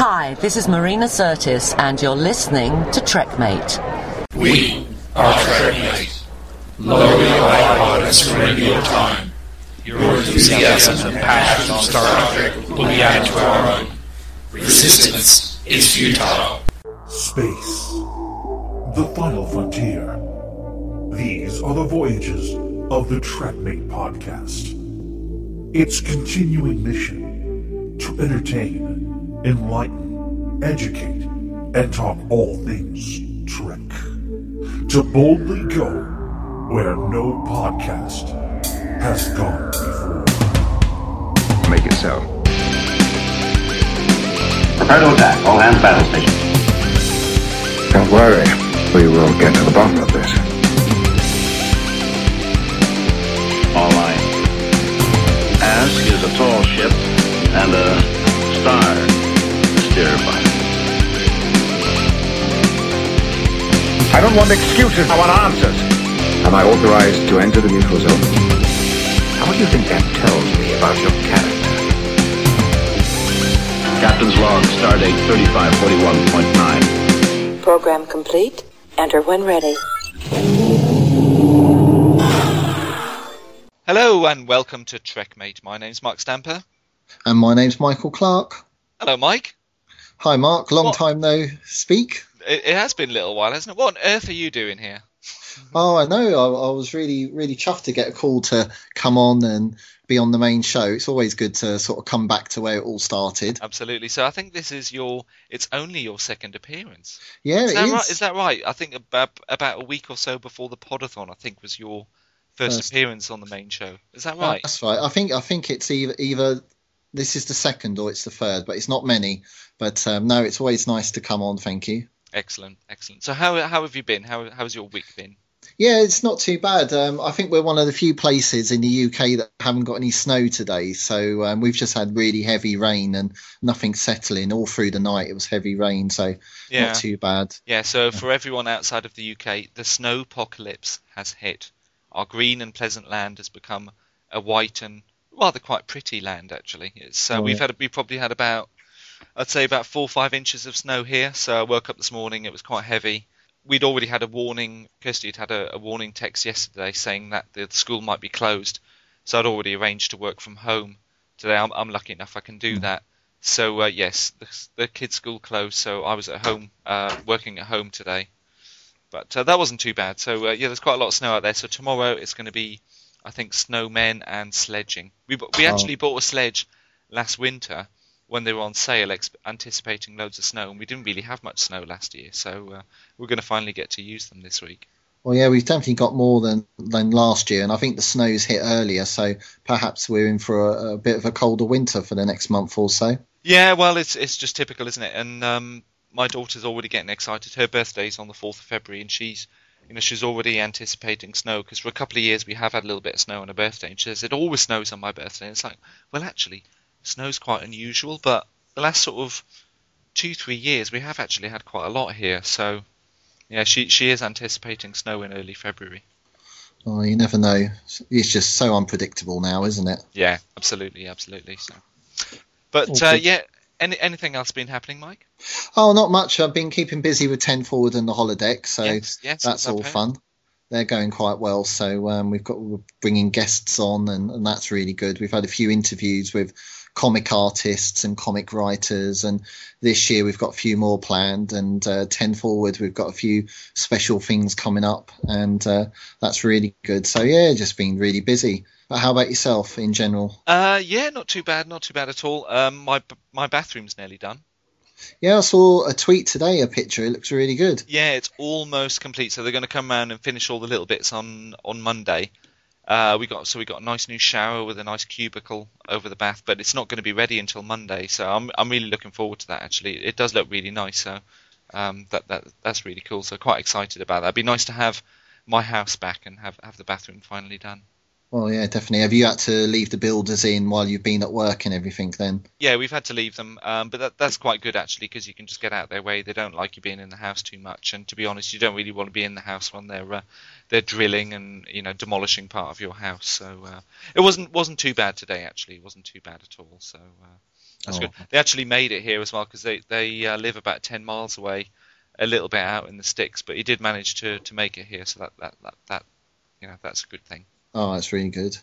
Hi, this is Marina Sirtis, and you're listening to Trekmate. We are Trekmate. Lower your iPod and your time. Your enthusiasm and passion on Star Trek will be added to our own. Resistance is futile. Space. The final frontier. These are the voyages of the Trekmate podcast. Its continuing mission to entertain, enlighten, educate, and talk all things Trek. To boldly go where no podcast has gone before. Make it so. Prepare to attack. All hands battle station. Don't worry. We will get to the bottom of this. All right. Ask is a tall ship and a star to. I don't want excuses. I want answers. Am I authorized to enter the neutral zone? How do you think that tells me about your character? Captain's log, stardate 3541.9. Program complete. Enter when ready. Hello and welcome to Trekmate. My name's Mark Stamper. And my name's Michael Clark. Hello, Mike. Hi, Mark. Long What? time no speak. It, it has been a little while, hasn't it? What on earth are you doing here? Oh, I know. I, I was really, really chuffed to get a call to come on and be on the main show. It's always good to sort of come back to where it all started. Absolutely. So I think this is your. It's only your second appearance. Yeah, Is it that is. right? Is that right? I think about about a week or so before the podathon, I think was your first, First. appearance on the main show. Is that Oh, right? That's right. I think I think it's either either this is the second or it's the third, but it's not many. But um, no, it's always nice to come on. Thank you. Excellent, excellent. So how how have you been? How how's your week been? Yeah, it's not too bad. Um, I think we're one of the few places in the UK that haven't got any snow today. So um, we've just had really heavy rain and nothing settling all through the night. It was heavy rain, so Yeah. not too bad. Yeah, so for everyone outside of the UK, the snow apocalypse has hit. Our green and pleasant land has become a white and rather quite pretty land, actually. It's, uh, We've Right. had we probably had about, I'd say about four or five inches of snow here. So I woke up this morning, it was quite heavy. We'd already had a warning. Kirsty had had a, a warning text yesterday saying that the school might be closed. So I'd already arranged to work from home today. I'm, I'm lucky enough I can do that. So uh, yes, the, the kids' school closed, so I was at home uh, working at home today. But uh, that wasn't too bad. So uh, yeah, there's quite a lot of snow out there. So tomorrow it's going to be, I think, snowmen and sledging. We bu- we Oh. actually bought a sledge last winter when they were on sale, ex- anticipating loads of snow, and we didn't really have much snow last year. So uh, we're going to finally get to use them this week. Well, yeah, we've definitely got more than than last year, and I think the snow's hit earlier, so perhaps we're in for a, a bit of a colder winter for the next month or so. Yeah, well, it's it's just typical, isn't it? And um, my daughter's already getting excited. Her birthday's on the fourth of February, and she's, you know, she's already anticipating snow because for a couple of years we have had a little bit of snow on her birthday, and she says it always snows on my birthday. And it's like, well, actually, snow's quite unusual, but the last sort of two three years we have actually had quite a lot here. So, yeah, she she is anticipating snow in early February. Oh, you never know. It's just so unpredictable now, isn't it? Yeah, absolutely, absolutely. So, but uh, yeah, any anything else been happening, Mike? Oh, not much. I've been keeping busy with Ten Forward and the holodeck, so yes, yes, that's all fun. They're going quite well. So um, we've got we're bringing guests on, and, and that's really good. We've had a few interviews with comic artists and comic writers, and this year we've got a few more planned. And uh, ten forward, we've got a few special things coming up, and uh, that's really good. So yeah, just been really busy. But how about yourself in general? Uh, yeah, not too bad, not too bad at all. Um, my my bathroom's nearly done. Yeah, I saw a tweet today, a picture. It looks really good. Yeah, it's almost complete. So they're going to come around and finish all the little bits on on Monday. Uh, we got so we got a nice new shower with a nice cubicle over the bath, but it's not going to be ready until Monday. So I'm I'm really looking forward to that. Actually, it does look really nice. So um, that that that's really cool. So quite excited about that. It'd be nice to have my house back and have have the bathroom finally done. Well, yeah, definitely. Have you had to leave the builders in while you've been at work and everything then? Yeah, we've had to leave them, um, but that, that's quite good actually because you can just get out their way. They don't like you being in the house too much, and to be honest, you don't really want to be in the house when they're uh, they're drilling and you know demolishing part of your house. So uh, it wasn't wasn't too bad today actually. It wasn't too bad at all. So uh, That's Oh. good. They actually made it here as well because they they uh, live about ten miles away, a little bit out in the sticks. But he did manage to, to make it here, so that, that that that you know that's a good thing. Oh, that's really good.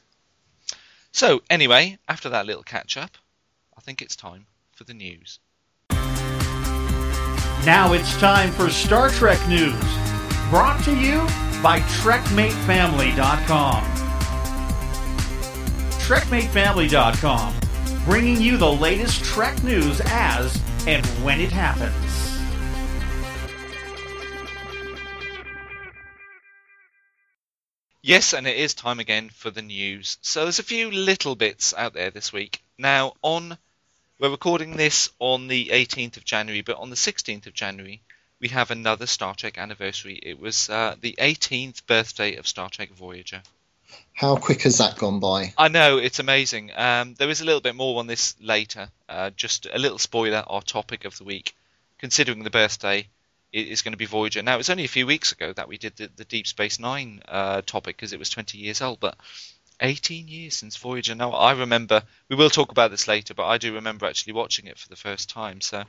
So anyway, after that little catch up, I think it's time for the news. Now it's time for Star Trek news, brought to you by TrekMateFamily.com. TrekMateFamily.com, bringing you the latest Trek news as and when it happens. Yes, and it is time again for the news. So there's a few little bits out there this week. Now, on we're recording this on the 18th of January, but on the 16th of January we have another Star Trek anniversary. It was uh, the 18th birthday of Star Trek Voyager. How quick has that gone by? I know it's amazing. Um, there is a little bit more on this later. Uh, just a little spoiler: our topic of the week, considering the birthday, is going to be Voyager. Now, it was only a few weeks ago that we did the, the Deep Space Nine uh, topic because it was 20 years old, but 18 years since Voyager. Now, I remember. We will talk about this later, but I do remember actually watching it for the first time. So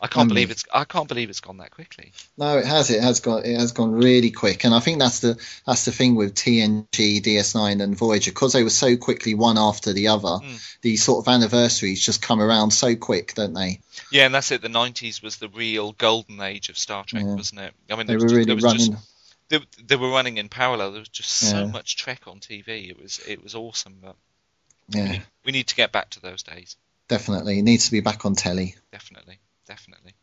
I can't Um, believe it's. I can't believe it's gone that quickly. No, it has. It has gone. It has gone really quick, and I think that's the that's the thing with TNG, DS9, and Voyager because they were so quickly one after the other. Mm. These sort of anniversaries just come around so quick, don't they? Yeah, and that's it. The 90s was the real golden age of Star Trek, Yeah. wasn't it? I mean, They were was, really running. Just, they, they were running in parallel. There was just so much Trek on TV. It was it was awesome. But Yeah, we need to get back to those days. definitely. It needs to be back on telly. Definitely, definitely.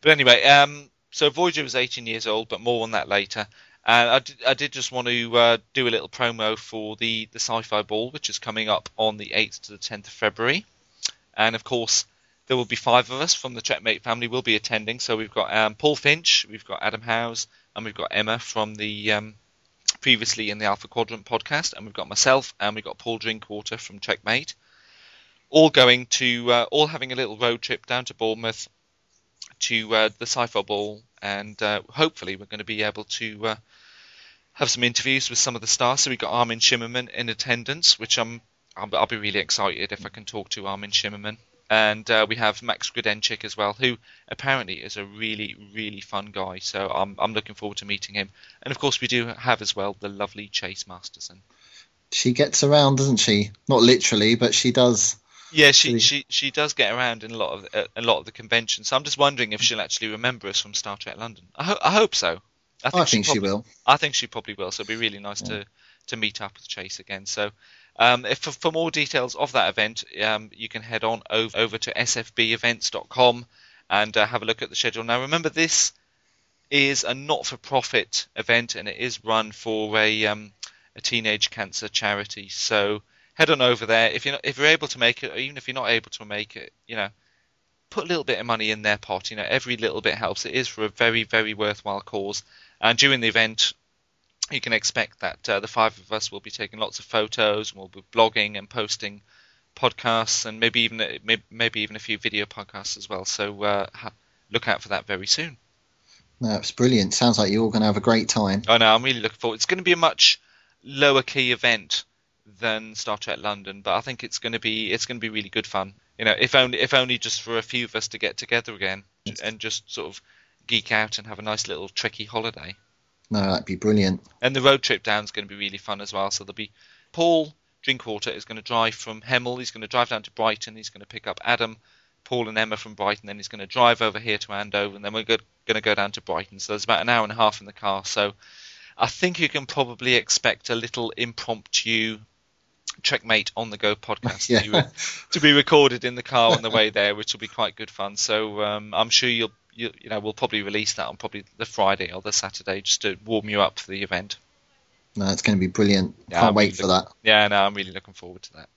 But anyway, um, so Voyager was 18 years old, but more on that later. And I did, I did just want to uh, do a little promo for the, the Sci-Fi Ball, which is coming up on the 8th to the 10th of February. And of course, there will be five of us from the Trekmate family will be attending. So we've got um, Paul Finch, we've got Adam Howes, and we've got Emma from the um, previously in the Alpha Quadrant podcast, and we've got myself and we've got Paul Drinkwater from Trekmate. All going to, uh, all having a little road trip down to Bournemouth to uh, the Sci-Fi Ball, and uh, hopefully we're going to be able to uh, have some interviews with some of the stars. So we've got Armin Shimerman in attendance, which I'm I'll, I'll be really excited if I can talk to Armin Shimerman. And uh, we have Max Grodenchik as well, who apparently is a really, really fun guy. So I'm, I'm looking forward to meeting him. And of course, we do have as well the lovely Chase Masterson. She gets around, doesn't she? Not literally, but she does. Yeah, she, she she does get around in a lot of uh, a lot of the conventions. So I'm just wondering if she'll actually remember us from Star Trek London. I, ho- I hope so. I think she probably- will. I think she probably will. So it'd be really nice to to meet up with Chase again. So. Um, if for, for more details of that event, um, you can head on over, over to sfbevents.com and uh, have a look at the schedule. Now, remember, this is a not-for-profit event, and it is run for a um, a teenage cancer charity. So head on over there if you're not, if you're able to make it, or even if you're not able to make it, you know, put a little bit of money in their pot. You know, every little bit helps. It is for a very very worthwhile cause. And during the event, you can expect that uh, the five of us will be taking lots of photos and we'll be blogging and posting podcasts and maybe even a- maybe even a few video podcasts as well. So uh, ha- look out for that very soon. No, it's brilliant. Sounds like you're all going to have a great time. I know I'm really looking forward. It's going to be a much lower key event than Star Trek London, but I think it's going to be it's going to be really good fun. You know, if only if only just for a few of us to get together again and just sort of geek out and have a nice little Trekkie holiday. No, that'd be brilliant. And the road trip down is going to be really fun as well. So there'll be Paul Drinkwater is going to drive from Hemel. He's going to drive down to Brighton. He's going to pick up Adam, Paul, and Emma from Brighton. Then he's going to drive over here to Andover, and then we're going to go down to Brighton. So there's about an hour and a half in the car. So I think you can probably expect a little impromptu Trekmate on the go podcast Yeah. to, to be recorded in the car on the way there, which will be quite good fun. So um, I'm sure you'll you, you know we'll probably release that on probably the Friday or the Saturday just to warm you up for the event. No, it's going to be brilliant. Yeah, Can't I'm wait really for look- that. Yeah, no, I'm really looking forward to that.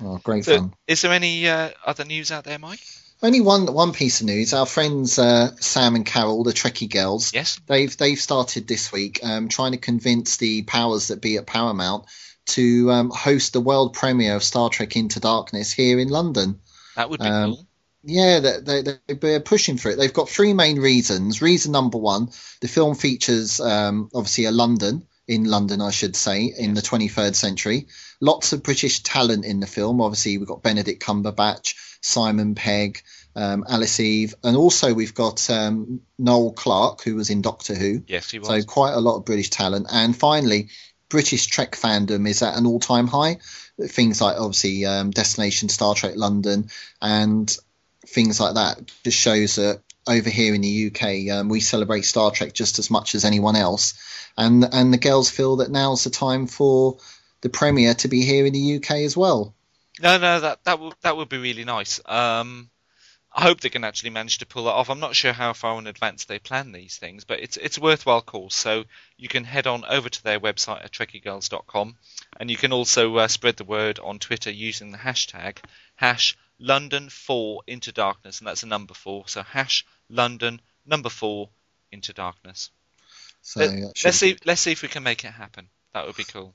Oh, great So, fun. is there any uh, other news out there, Mike? Only one one piece of news. Our friends uh, Sam and Carol, the Trekkie girls, Yes. they've they've started this week um, trying to convince the powers that be at Paramount to um, host the world premiere of Star Trek Into Darkness here in London. That would be Um, cool. Yeah, they, they, they're pushing for it. They've got three main reasons. Reason number one: the film features um, obviously a London in London, I should say, in the 23rd century. Lots of British talent in the film. Obviously, we've got Benedict Cumberbatch, Simon Pegg, um, Alice Eve, and also we've got um, Noel Clarke, who was in Doctor Who. Yes, he was. So quite a lot of British talent. And finally, British Trek fandom is at an all-time high. Things like obviously um, Destination Star Trek London and things like that just shows that over here in the UK um, we celebrate Star Trek just as much as anyone else, and and the girls feel that now's the time for the premiere to be here in the UK as well. No, no, that that would that would be really nice. Um, I hope they can actually manage to pull that off. I'm not sure how far in advance they plan these things, but it's it's a worthwhile cause. So you can head on over to their website at trekkygirls.com, and you can also uh, spread the word on Twitter using the hashtag hash London four into darkness, and that's a number four. So hash London number four into darkness. So Let, let's see let's see if we can make it happen. That would be cool.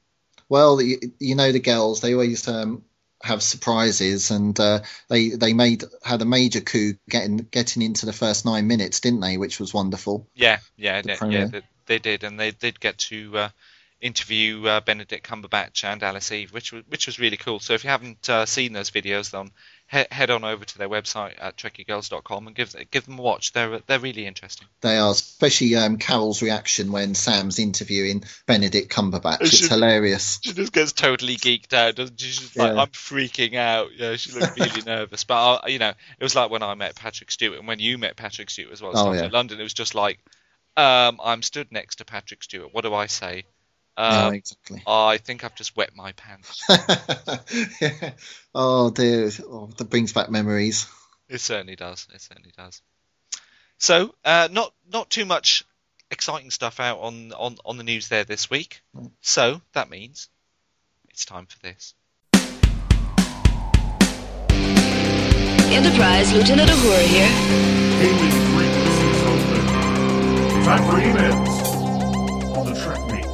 Well, you, you know the girls; they always um, have surprises, and uh, they they made had a major coup getting getting into the first nine minutes, didn't they? Which was wonderful. Yeah, yeah, The yeah, yeah they, they did, and they did get to uh, interview uh, Benedict Cumberbatch and Alice Eve, which was which was really cool. So if you haven't uh, seen those videos, then he- head on over to their website at trekkygirls.com and give give them a watch. They're they're really interesting. They are, especially um, Carol's reaction when Sam's interviewing Benedict Cumberbatch. It's should- hilarious. She just gets totally geeked out, doesn't she? She's like, Yeah. I'm freaking out. You know, she looked really nervous. But uh, you know, it was like when I met Patrick Stewart and when you met Patrick Stewart as well. Oh, yeah. in London, it was just like, um, I'm stood next to Patrick Stewart. What do I say? Yeah, Um, exactly. I think I've just wet my pants. oh dear, oh, that brings back memories. It certainly does. It certainly does. So, uh, not not too much exciting stuff out on, on, on the news there this week. So that means it's time for this. Enterprise, Lieutenant Uhura here. Hailing frequencies open. Time for emails on the track podcast.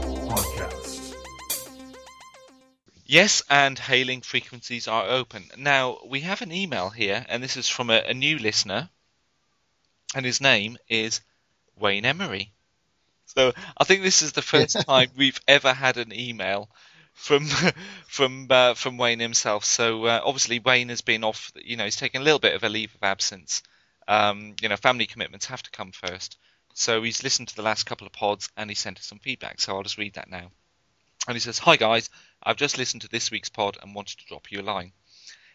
Yes, and hailing frequencies are open. Now, we have an email here, and this is from a, a new listener, and his name is Wayne Emery. So I think this is the first time we've ever had an email from from uh, from Wayne himself. So uh, obviously Wayne has been off. You know, he's taken a little bit of a leave of absence. Um, you know, family commitments have to come first. So he's listened to the last couple of pods and he sent us some feedback. So I'll just read that now. And he says, "Hi guys, I've just listened to this week's pod and wanted to drop you a line.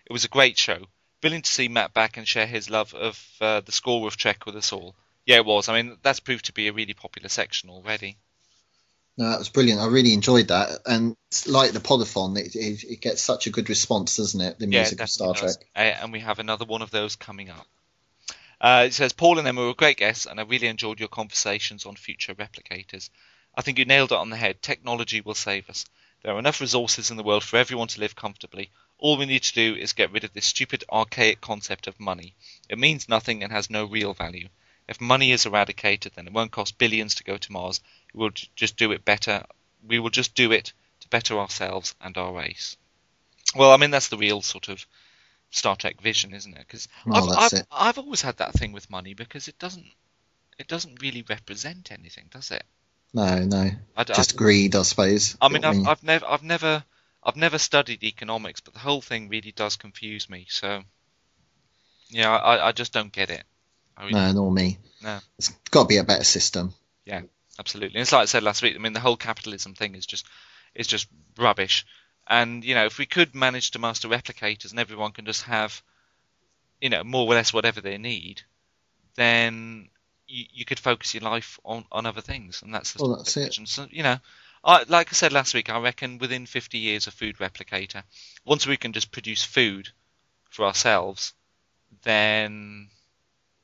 It was a great show. Brilliant to see Matt back and share his love of uh, the score of Trek with us all. Yeah, it was. I mean, that's proved to be a really popular section already. No, that was brilliant. I really enjoyed that, and like the podathon, it, it, it gets such a good response, doesn't it? The Yeah, music of Star definitely Trek. Uh, and we have another one of those coming up. Uh, it says, Paul and Emma were great guests, and I really enjoyed your conversations on future replicators. I think you nailed it on the head. Technology will save us. There are enough resources in the world for everyone to live comfortably. All we need to do is get rid of this stupid, archaic concept of money. It means nothing and has no real value. If money is eradicated, then it won't cost billions to go to Mars. We will just do it better. We will just do it to better ourselves and our race. Well, I mean that's the real sort of Star Trek vision, isn't it? Because Well, I've, I've. I've always had that thing with money because it doesn't it doesn't really represent anything, does it? No, no, I I just d- greed, I suppose. I mean, I've, I've never, I've never, I've never studied economics, but the whole thing really does confuse me. So, yeah, I, I just don't get it. I really, no, nor me. no, It's got to be a better system. yeah, absolutely. And it's like I said last week. I mean, the whole capitalism thing is just, is just rubbish. And you know, if we could manage to master replicators and everyone can just have, you know, more or less whatever they need, then you, you could focus your life on, on other things, and that's the Well, that's it. So, you know, I, like I said last week, I reckon within 50 years of food replicator, once we can just produce food for ourselves, then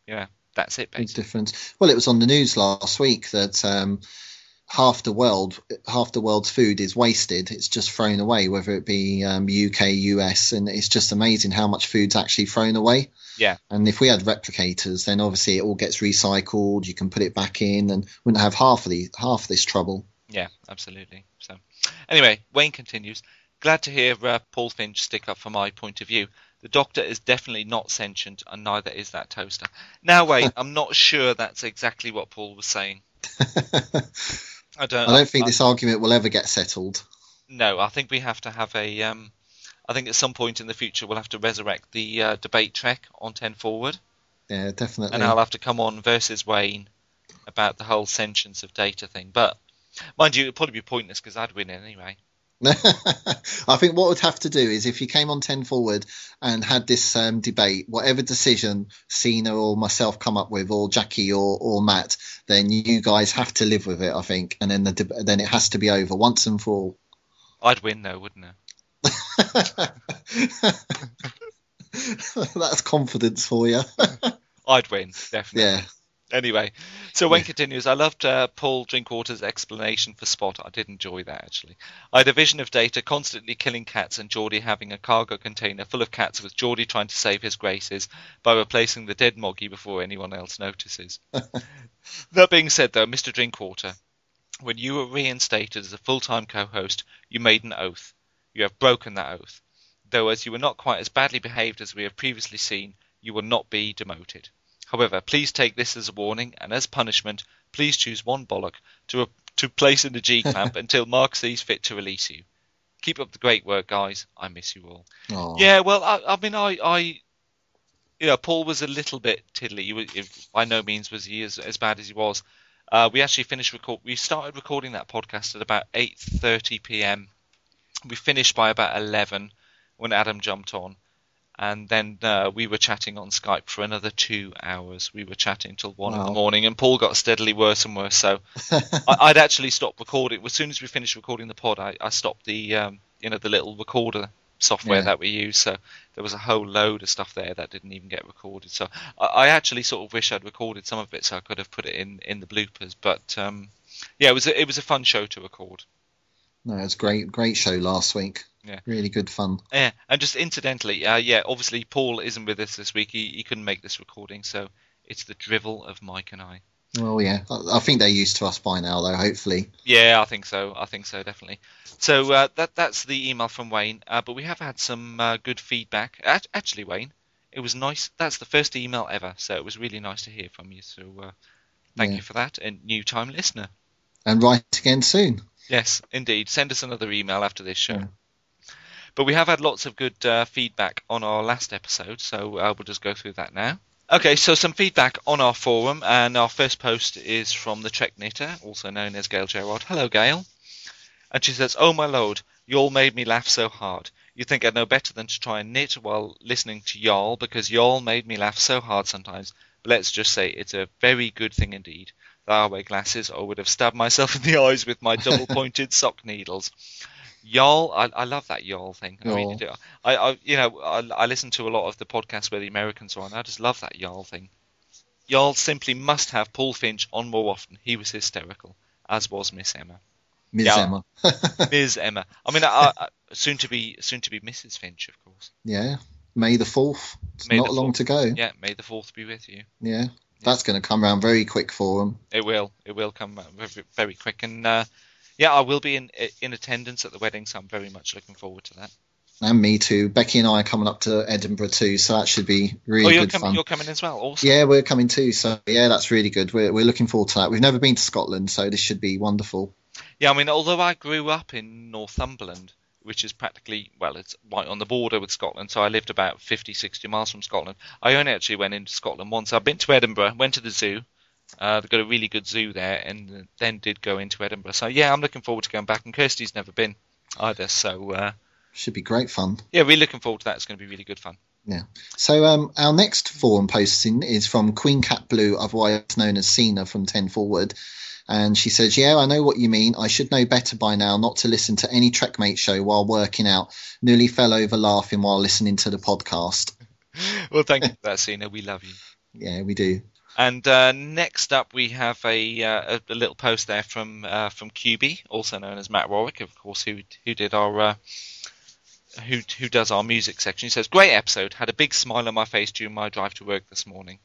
yeah, that's it. Big difference. Well, it was on the news last week that um, half the world, half the world's food is wasted. It's just thrown away, whether it be um, UK, US, and it's just amazing how much food's actually thrown away. Yeah. And if we had replicators, then obviously it all gets recycled. You can put it back in, and wouldn't have half of the half this trouble. Yeah, absolutely. So, anyway, Wayne continues. Glad to hear uh, Paul Finch stick up for my point of view. The Doctor is definitely not sentient, and neither is that toaster. Now, wait, I'm not sure that's exactly what Paul was saying. I don't. I don't think I- this argument will ever get settled. No, I think we have to have a. Um, I think at some point in the future we'll have to resurrect the uh, debate trek on Ten Forward, Yeah, definitely. and I'll have to come on versus Wayne about the whole sentience of data thing. But mind you, it'd probably be pointless because I'd win anyway. I think what would have to do is if you came on 10 forward and had this um, debate, whatever decision Cena or myself come up with, or Jackie or, or Matt, then you guys have to live with it, I think. And then the deb- then it has to be over once and for all. I'd win though, wouldn't I? That's confidence for you. I'd win definitely. yeah. Anyway, so Wayne continues. I loved uh, Paul Drinkwater's explanation for Spot. I did enjoy that actually. I had a vision of Data constantly killing cats and Geordi having a cargo container full of cats with Geordi trying to save his graces by replacing the dead Moggy before anyone else notices. that being said, though, Mr. Drinkwater, when you were reinstated as a full-time co-host, you made an oath. You have broken that oath. Though as you were not quite as badly behaved as we have previously seen, you will not be demoted. However, please take this as a warning, and as punishment, please choose one bollock to to place in the G clamp until Mark sees fit to release you. Keep up the great work, guys. I miss you all. Aw. Yeah, well, I, I mean, I, I, you know, Paul was a little bit tiddly. He was, if, by no means was he as, as bad as he was. Uh, we actually finished record. We started recording that podcast at about 8:30 p.m. We finished by about 11 when Adam jumped on, and then uh, we were chatting on Skype for another two hours. We were chatting till one in the morning, and Paul got steadily worse and worse. So I, I'd actually stopped recording as soon as we finished recording the pod. I, I stopped the um, you know the little recorder software Yeah. that we use. So there was a whole load of stuff there that didn't even get recorded. So I, I actually sort of wish I'd recorded some of it so I could have put it in in the bloopers. But um, yeah, it was a, it was a fun show to record. No, it was great, great show last week. Yeah. Really good fun. Yeah, and just incidentally, uh, yeah, obviously Paul isn't with us this week. He, he couldn't make this recording, so it's the drivel of Mike and I. Well, yeah. I, I think they're used to us by now, though. Hopefully. Yeah, I think so. I think so, definitely. So uh, that that's the email from Wayne. Uh, but we have had some uh, good feedback. Act- Actually, Wayne, it was nice. That's the first email ever, so it was really nice to hear from you. So uh, thank Yeah. you for that, and new time listener. And write again soon. Yes, indeed. Send us another email after this show. Yeah. But we have had lots of good uh, feedback on our last episode, so uh, we'll just go through that now. Okay, so some feedback on our forum, and our first post is from the Trek Knitter, also known as Gail Gerard. Hello, Gail. And she says, Oh my lord, you all made me laugh so hard. You'd think I'd know better than to try and knit while listening to y'all, because y'all made me laugh so hard sometimes. But let's just say it's a very good thing indeed that I wear glasses, or would have stabbed myself in the eyes with my double pointed sock needles. Y'all, I, I love that y'all thing. I really Y'all. do. I, I you know, I, I listen to a lot of the podcasts where the Americans are on. I just love that y'all thing. Y'all simply must have Paul Finch on more often. He was hysterical, as was Miss Emma. Ms. Yeah. Emma. Ms. Emma. I mean, I, I, soon to be soon to be Mrs. Finch, of course. yeah. May the 4th. Not the long 4th. to go. Yeah. Yeah, may the fourth be with you. Yeah. That's going to come around very quick for them. It will. It will come very, very quick, and uh, yeah, I will be in in attendance at the wedding, so I'm very much looking forward to that. And me too. Becky and I are coming up to Edinburgh too, so that should be really oh, you're good coming. fun. You're coming as well. Awesome. Yeah, we're coming too. So yeah, that's really good. We're we're looking forward to that. We've never been to Scotland, so this should be wonderful. Yeah, I mean, although I grew up in Northumberland, which is practically, well, it's right on the border with Scotland, so I lived about 50, 60 miles from Scotland. I only actually went into Scotland once. I've been to Edinburgh, went to the zoo. Uh, they've got a really good zoo there, and then did go into Edinburgh. So yeah, I'm looking forward to going back. And Kirsty's never been either, so uh, Should be great fun. yeah, we're looking forward to that. It's going to be really good fun. Yeah. So um, our next forum posting is from Queen Cat Blue, otherwise known as Cena from Ten Forward. And she says, Yeah, I know what you mean. I should know better by now not to listen to any Trekmate show while working out. Nearly fell over laughing while listening to the podcast. Well, thank you for that, Cena. We love you. Yeah, we do. And uh, next up, we have a, uh, a, little post there from uh, from QB, also known as Matt Warwick, of course, who who did our uh, who who does our music section. He says, "Great episode. Had a big smile on my face during my drive to work this morning.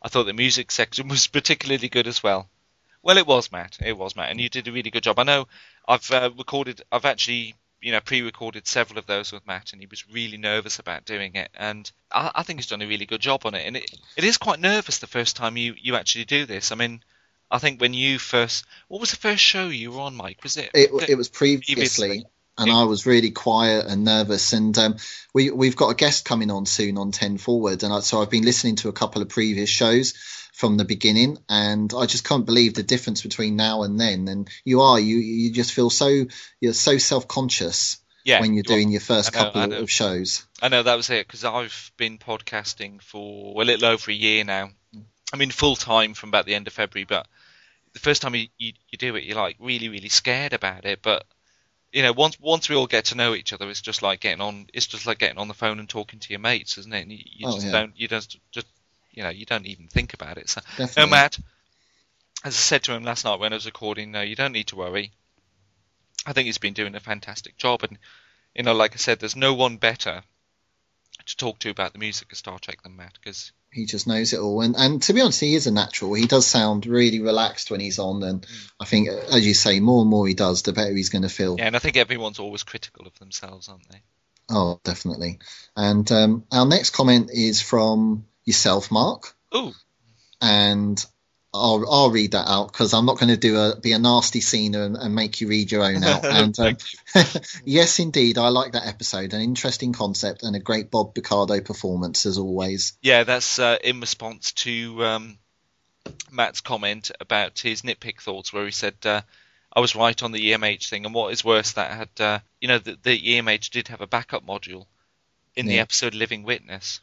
I thought the music section was particularly good as well. Well, it was, Matt. It was, Matt, and you did a really good job. I know I've uh, recorded. I've actually." You know, pre-recorded several of those with Matt, and he was really nervous about doing it. And I, I think he's done a really good job on it. And it, it is quite nervous the first time you, you actually do this. I mean, I think when you first, what was the first show you were on, Mike? Was it? It, it was previously, Previously. And I was really quiet and nervous. And um, we we've got a guest coming on soon on Ten Forward, and I, so I've been listening to a couple of previous shows from the beginning, and I just can't believe the difference between now and then. And you are you you just feel so you're so self conscious Yeah, when you're you are. doing your first know, couple of shows. I know that was it because I've been podcasting for a little over a year now. I mean, full time from about the end of February, but the first time you, you, you do it, you're like really, really scared about it. But you know, once once we all get to know each other, it's just like getting on. It's just like getting on the phone and talking to your mates, isn't it? And you, you Oh, just yeah. don't. You just just you know, you don't even think about it. So, no, Matt. As I said to him last night when I was recording, no, you don't need to worry. I think he's been doing a fantastic job, and you know, like I said, there's no one better to talk to about the music of Star Trek than Matt because He just knows it all, and and to be honest, he is a natural. He does sound really relaxed when he's on, and I think, as you say, more and more he does, the better he's going to feel. yeah, and I think everyone's always critical of themselves, aren't they? Oh, definitely. And um, our next comment is from yourself, Mark, Ooh, and I'll I'll read that out because I'm not going to do a be a nasty scene and, and make you read your own out. And um, yes, indeed, I like that episode. An interesting concept and a great Bob Picardo performance as always. yeah, that's uh, in response to um, Matt's comment about his nitpick thoughts, where he said. Uh, I was right on the EMH thing, and what is worse, that had uh, you know the, the EMH did have a backup module in the episode Living Witness.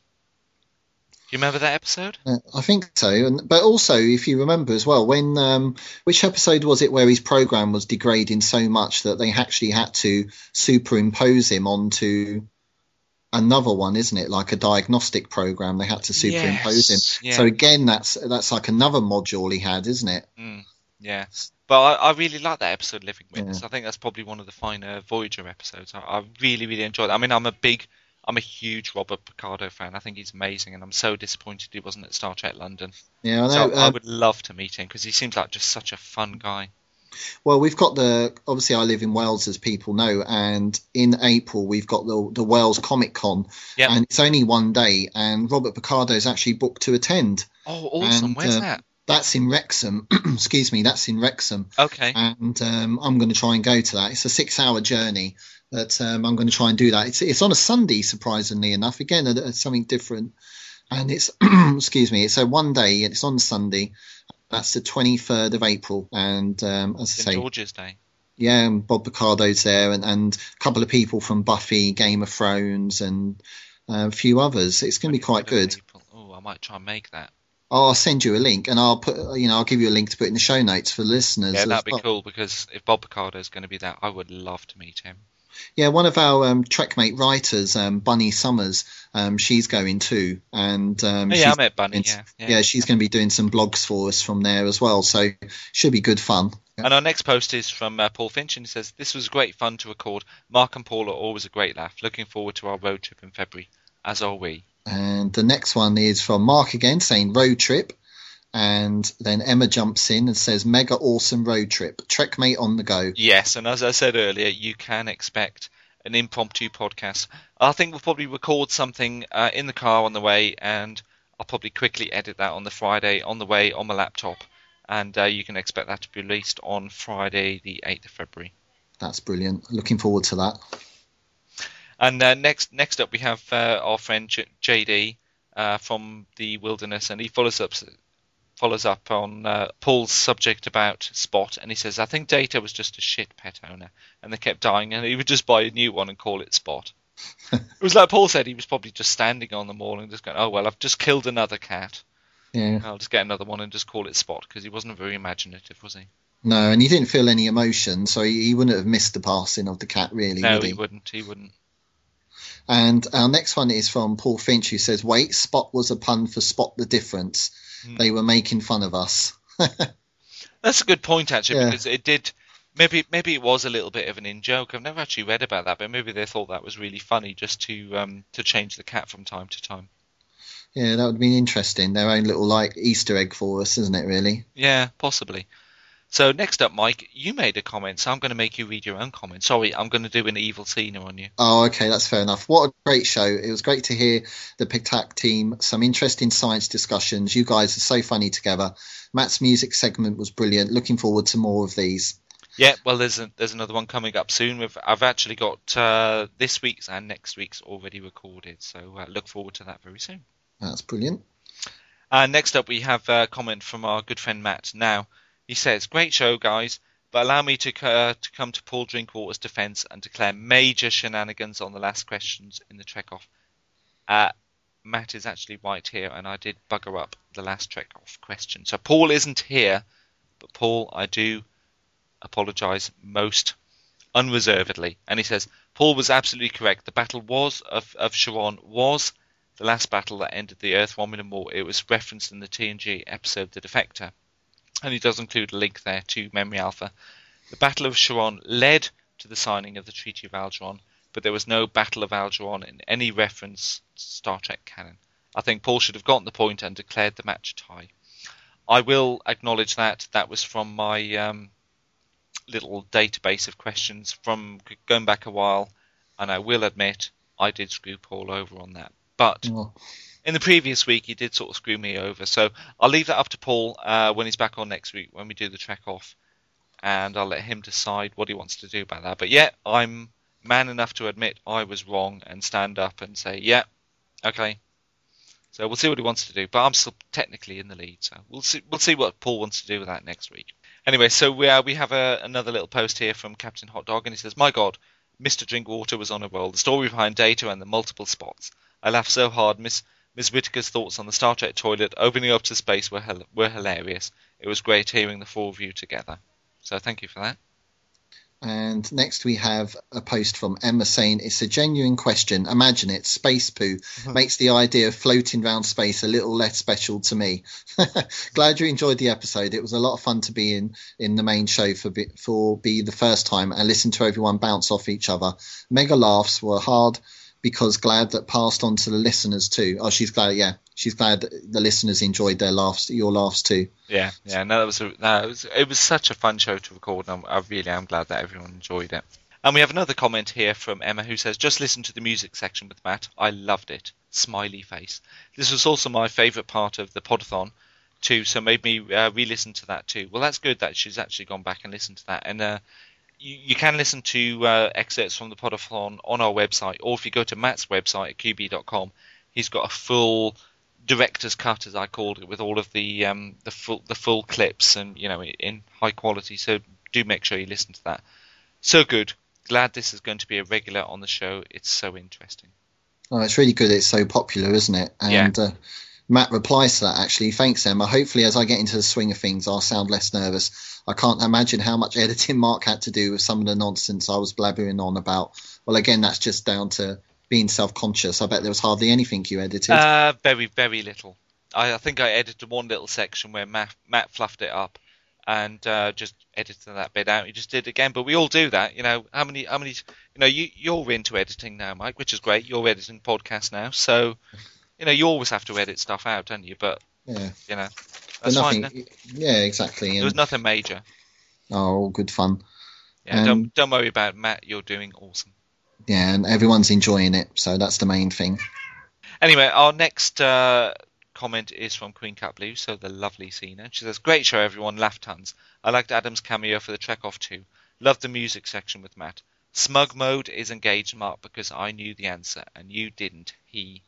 You remember that episode? Uh, I think so, and but also if you remember as well, when um, which episode was it where his program was degrading so much that they actually had to superimpose him onto another one, isn't it? Like a diagnostic program, they had to superimpose Yes, him. yeah. So again, that's that's like another module he had, isn't it? Yeah, but I, I really like that episode, Living Witness. I think that's probably one of the finer Voyager episodes. I, I really, really enjoyed it. I mean, I'm a big, I'm a huge Robert Picardo fan. I think he's amazing, and I'm so disappointed he wasn't at Star Trek London. Yeah, I know. So I um, would love to meet him because he seems like just such a fun guy. Well, we've got the obviously I live in Wales, as people know, and in April we've got the the Wales Comic Con, Yeah. and it's only one day, and Robert Picardo is actually booked to attend. Oh, awesome! And, Where's uh, that? That's in Wrexham. Excuse me, that's in Wrexham. Okay. And um, I'm going to try and go to that. It's a six-hour journey, but um, I'm going to try and do that. It's it's on a Sunday, surprisingly enough. Again, uh, something different. And it's excuse me, it's a one day. and It's on Sunday. That's the 23rd of April, and um, as I say, George's Day. yeah, and Bob Picardo's there, and, and a couple of people from Buffy, Game of Thrones, and uh, a few others. It's going to be quite good. Oh, I might try and make that. I'll send you a link, and I'll put, you know, I'll give you a link to put in the show notes for listeners. Yeah, that'd be well. cool because if Bob Picardo is going to be there, I would love to meet him. Yeah, one of our um, Trekmate writers, um, Bunny Summers, um, she's going too, and um, Oh, yeah, I met Bunny, it's- yeah, yeah. she's going to be doing some blogs for us from there as well. So should be good fun. And our next post is from uh, Paul Finch, and he says, This was great fun to record. Mark and Paul are always a great laugh. Looking forward to our road trip in February, as are we. And the next one is from Mark again, saying road trip. And then Emma jumps in and says, "Mega awesome road trip, Trekmate on the go." Yes, and as I said earlier, you can expect an impromptu podcast. I think we'll probably record something uh, in the car on the way, and I'll probably quickly edit that on the Friday on the way on my laptop. And uh, you can expect that to be released on Friday, the 8th of February. That's brilliant. Looking forward to that. And uh, next, next up, we have uh, our friend J- JD uh, from the Wilderness, and he follows up follows up on uh, Paul's subject about Spot, and he says, "I think Data was just a shit pet owner, and they kept dying, and he would just buy a new one and call it Spot." it was like Paul said, he was probably just standing on them all and just going, "Oh well, I've just killed another cat. Yeah. I'll just get another one and just call it Spot," because he wasn't very imaginative, was he? No, and he didn't feel any emotion, so he, he wouldn't have missed the passing of the cat, really, no, would he? he wouldn't. He wouldn't. And our next one is from Paul Finch, who says, "Wait, Spot was a pun for spot the difference. Hmm. They were making fun of us." That's a good point actually, Yeah. because it did. Maybe maybe it was a little bit of an in joke. I've never actually read about that, but maybe they thought that was really funny just to um, to change the cat from time to time. Yeah, that would be interesting. Their own little like Easter egg for us, isn't it? Really? Yeah, possibly. So next up, Mike, you made a comment, so I'm going to make you read your own comment. Sorry, I'm going to do an evil Cena on you. Oh, okay, that's fair enough. What a great show! It was great to hear the PICTAC team. Some interesting science discussions. You guys are so funny together. Matt's music segment was brilliant. Looking forward to more of these. Yeah, well, there's a, there's another one coming up soon. We've, I've actually got uh, this week's and next week's already recorded, so uh, look forward to that very soon. That's brilliant. Uh, next up, we have a comment from our good friend Matt. Now, he says, "Great show, guys, but allow me to uh, to come to Paul Drinkwater's defence and declare major shenanigans on the last questions in the trek off. Uh, Matt is actually right here, and I did bugger up the last trek off question. So Paul isn't here, but Paul, I do apologise most unreservedly. And he says Paul was absolutely correct. The battle was of of Cheron was the last battle that ended the Earth Romulan War. It was referenced in the TNG episode The Defector, and he does include a link there to Memory Alpha. The Battle of Cheron led to the signing of the Treaty of Algeron, but there was no Battle of Algeron in any reference to Star Trek canon. I think Paul should have gotten the point and declared the match a tie. I will acknowledge that that was from my um, little database of questions from going back a while, and I will admit I did screw Paul over on that. But Oh. In the previous week, he did sort of screw me over. So I'll leave that up to Paul uh, when he's back on next week when we do the trek off, and I'll let him decide what he wants to do about that. But yeah, I'm man enough to admit I was wrong and stand up and say, yeah, okay. So we'll see what he wants to do. But I'm still technically in the lead, so we'll see. We'll see what Paul wants to do with that next week. Anyway, so we uh, we have a, another little post here from Captain Hot Dog, and he says, "My God, Mr. Drinkwater was on a roll. The story behind Data and the multiple spots. I laughed so hard. Miss Miss Whittaker's thoughts on the Star Trek toilet opening up to space were hel- were hilarious. It was great hearing the four of you together. So thank you for that. And next we have a post from Emma saying it's a genuine question. Imagine it, space poo makes the idea of floating around space a little less special to me. Glad you enjoyed the episode. It was a lot of fun to be in in the main show for be, for be the first time and listen to everyone bounce off each other. Mega laughs were hard because glad that passed on to the listeners too. Oh, she's glad. Yeah, she's glad that the listeners enjoyed their laughs, your laughs too. Yeah, yeah. No, that was no, it was it was such a fun show to record, and I really am glad that everyone enjoyed it. And we have another comment here from Emma who says, "Just listen to the music section with Matt. I loved it. Smiley face. This was also my favourite part of the podathon." Too, so made me uh, re-listen to that too. Well, that's good that she's actually gone back and listened to that, and uh, you, you can listen to uh, excerpts from the podathon on our website, or if you go to Matt's website at qb.com, he's got a full director's cut, as I called it, with all of the um, the full the full clips and you know in high quality. So do make sure you listen to that. So good. Glad this is going to be a regular on the show. It's so interesting. Oh, it's really good. It's so popular, isn't it? And uh, Matt replies to that actually. Thanks, Emma. Hopefully, as I get into the swing of things, I'll sound less nervous. I can't imagine how much editing Mark had to do with some of the nonsense I was blabbering on about. Well, again, that's just down to being self-conscious. I bet there was hardly anything you edited. Uh, very very little. I, I think I edited one little section where Matt, Matt fluffed it up, and uh, just edited that bit out. He just did again. But we all do that, you know. How many? How many? You know, you you're into editing now, Mike, which is great. You're editing podcasts now, so you know you always have to edit stuff out, don't you? But yeah, you know, that's nothing. fine. Yeah, exactly. There And, was nothing major. oh, all good fun. Yeah, Um, don't don't worry about it, Matt. You're doing awesome. Yeah, and everyone's enjoying it, so that's the main thing. Anyway, our next uh, comment is from Queen Cat Blue, so the lovely Cena. She says, "Great show, everyone. Laugh tons. I liked Adam's cameo for the Trek Off too. Loved the music section with Matt. Smug mode is engaged, Mark, because I knew the answer and you didn't. He."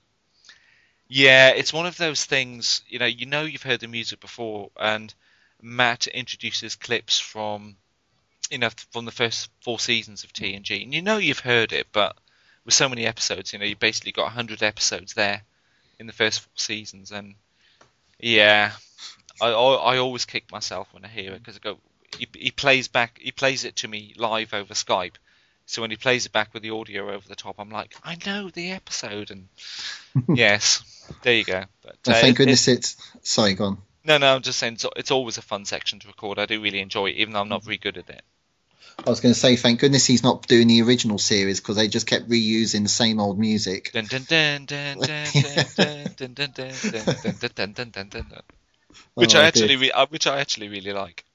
Yeah, it's one of those things. You know, you know you've heard the music before, and Matt introduces clips from, you know, from the first four seasons of TNG, and you know you've heard it, but with so many episodes, you know, you basically got 100 episodes there in the first four seasons, and yeah, I I, I always kick myself when I hear it because I go, he, he plays back, he plays it to me live over Skype. So when he plays it back with the audio over the top, I'm like, I know the episode. And yes, there you go. But uh, thank goodness it, it's Saigon. No, no, I'm just saying it's, it's, always a fun section to record. I do really enjoy it, even though I'm not very good at it. I was going to say, thank goodness he's not doing the original series because they just kept reusing the same old music. Which I actually, re- which I actually really like.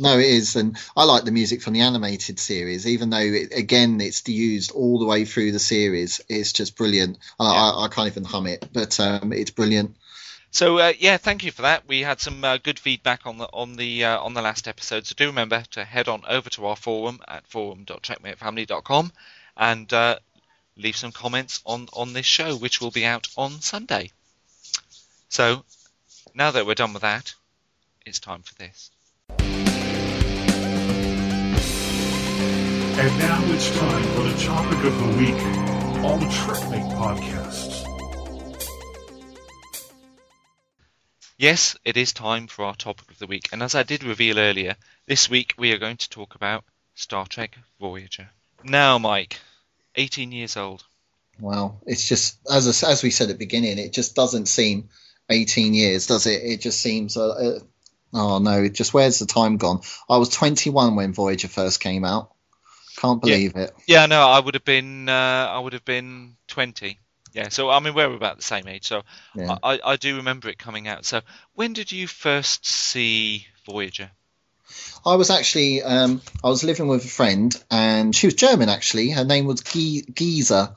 No, it is, and I like the music from the animated series, even though it, again it's used all the way through the series. It's just brilliant. I, I, I can't even hum it, but um, it's brilliant. So uh, yeah, thank you for that. We had some uh, good feedback on the on the uh, on the last episode. So do remember to head on over to our forum at forum.trekmatefamily.com and uh, leave some comments on on this show, which will be out on Sunday. So now that we're done with that, it's time for this. And now it's time for the topic of the week on the Trekmate Podcasts. Yes, it is time for our topic of the week, and as I did reveal earlier, this week we are going to talk about Star Trek Voyager. Now, Mike, 18 years old. Wow, it's just as as we said at the beginning, it just doesn't seem 18 years, does it? It just seems. Uh, uh, oh no, it just where's the time gone? I was 21 when Voyager first came out. Can't believe it. Yeah, no, I would have been. Uh, I would have been 20. Yeah, so I mean we're about the same age, so Yeah. I, I do remember it coming out. So when did you first see Voyager? I was actually um, I was living with a friend, and she was German actually. Her name was Giza,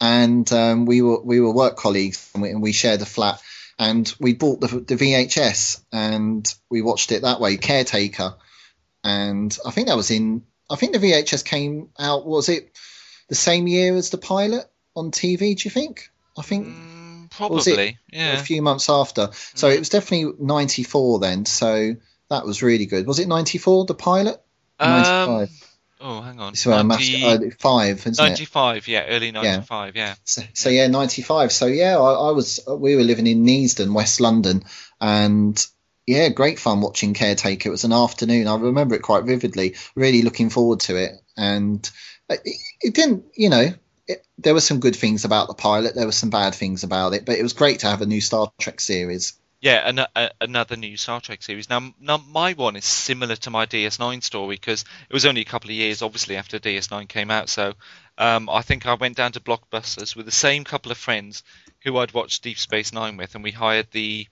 and um, we were we were work colleagues, and we, and we shared a flat. And we bought the, the VHS, and we watched it that way. Caretaker, and I think that was in. I think the VHS came out. Was it the same year as the pilot on TV? Do you think? I think Mm, it probably. Yeah. a few months after. So it was definitely 94 then. So that was really good. Was it 94, the pilot? 95. Um, oh, hang on. so uh, maths, 90 uh, five, isn't it? 95, yeah, early 95, yeah. So, so yeah, 95. So yeah, I, I was. We were living in Neasden, West London, and yeah, great fun watching Caretaker. It was an afternoon. I remember it quite vividly. Really looking forward to it, and it, it didn't. You know, it, there were some good things about the pilot. There were some bad things about it, but it was great to have a new Star Trek series. Yeah, an, a, another new Star Trek series. Now, now, my one is similar to my DS9 story because it was only a couple of years, obviously, after DS9 came out. So um, I think I went down to Blockbusters with the same couple of friends who I'd watched Deep Space Nine with, and we hired the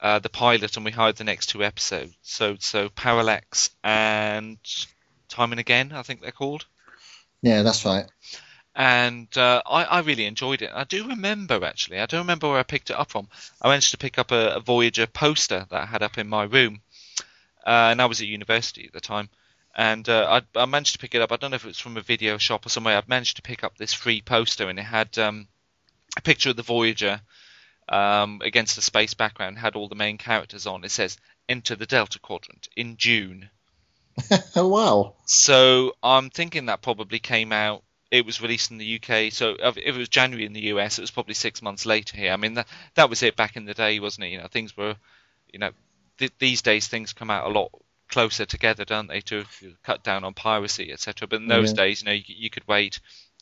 uh, the pilot and we hired the next two episodes. So, so Parallax and Time and Again, I think they're called. Yeah, that's right. and uh, I, I really enjoyed it. I do remember actually. I don't remember where I picked it up from. I managed to pick up a, a Voyager poster that I had up in my room, uh, and I was at university at the time. And uh, I, I managed to pick it up. I don't know if it was from a video shop or somewhere. I managed to pick up this free poster, and it had um, a picture of the Voyager um, against a space background. Had all the main characters on. It says "Enter the Delta Quadrant in June." oh wow. So I'm thinking that probably came out. It was released in the UK, so if if it was January in the US, it was probably six months later here. I mean, that that was it back in the day, wasn't it? You know, things were, you know, th- these days things come out a lot closer together, don't they, to cut down on piracy, etc. But in those Yeah. days, you know, you, you could wait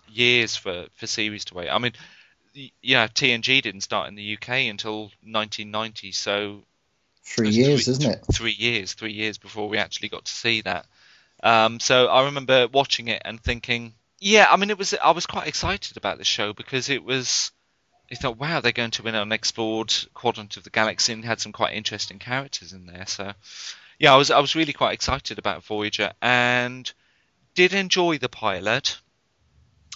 years for for series to wait. I mean, yeah, TNG didn't start in the UK until 1990, so Three years, three- isn't it? Three years, three years before we actually got to see that. Um, so I remember watching it and thinking, yeah, I mean, it was I was quite excited about the show because it was. I thought, wow, they're going to win an unexplored quadrant of the galaxy and had some quite interesting characters in there. So, yeah, I was I was really quite excited about Voyager and did enjoy the pilot.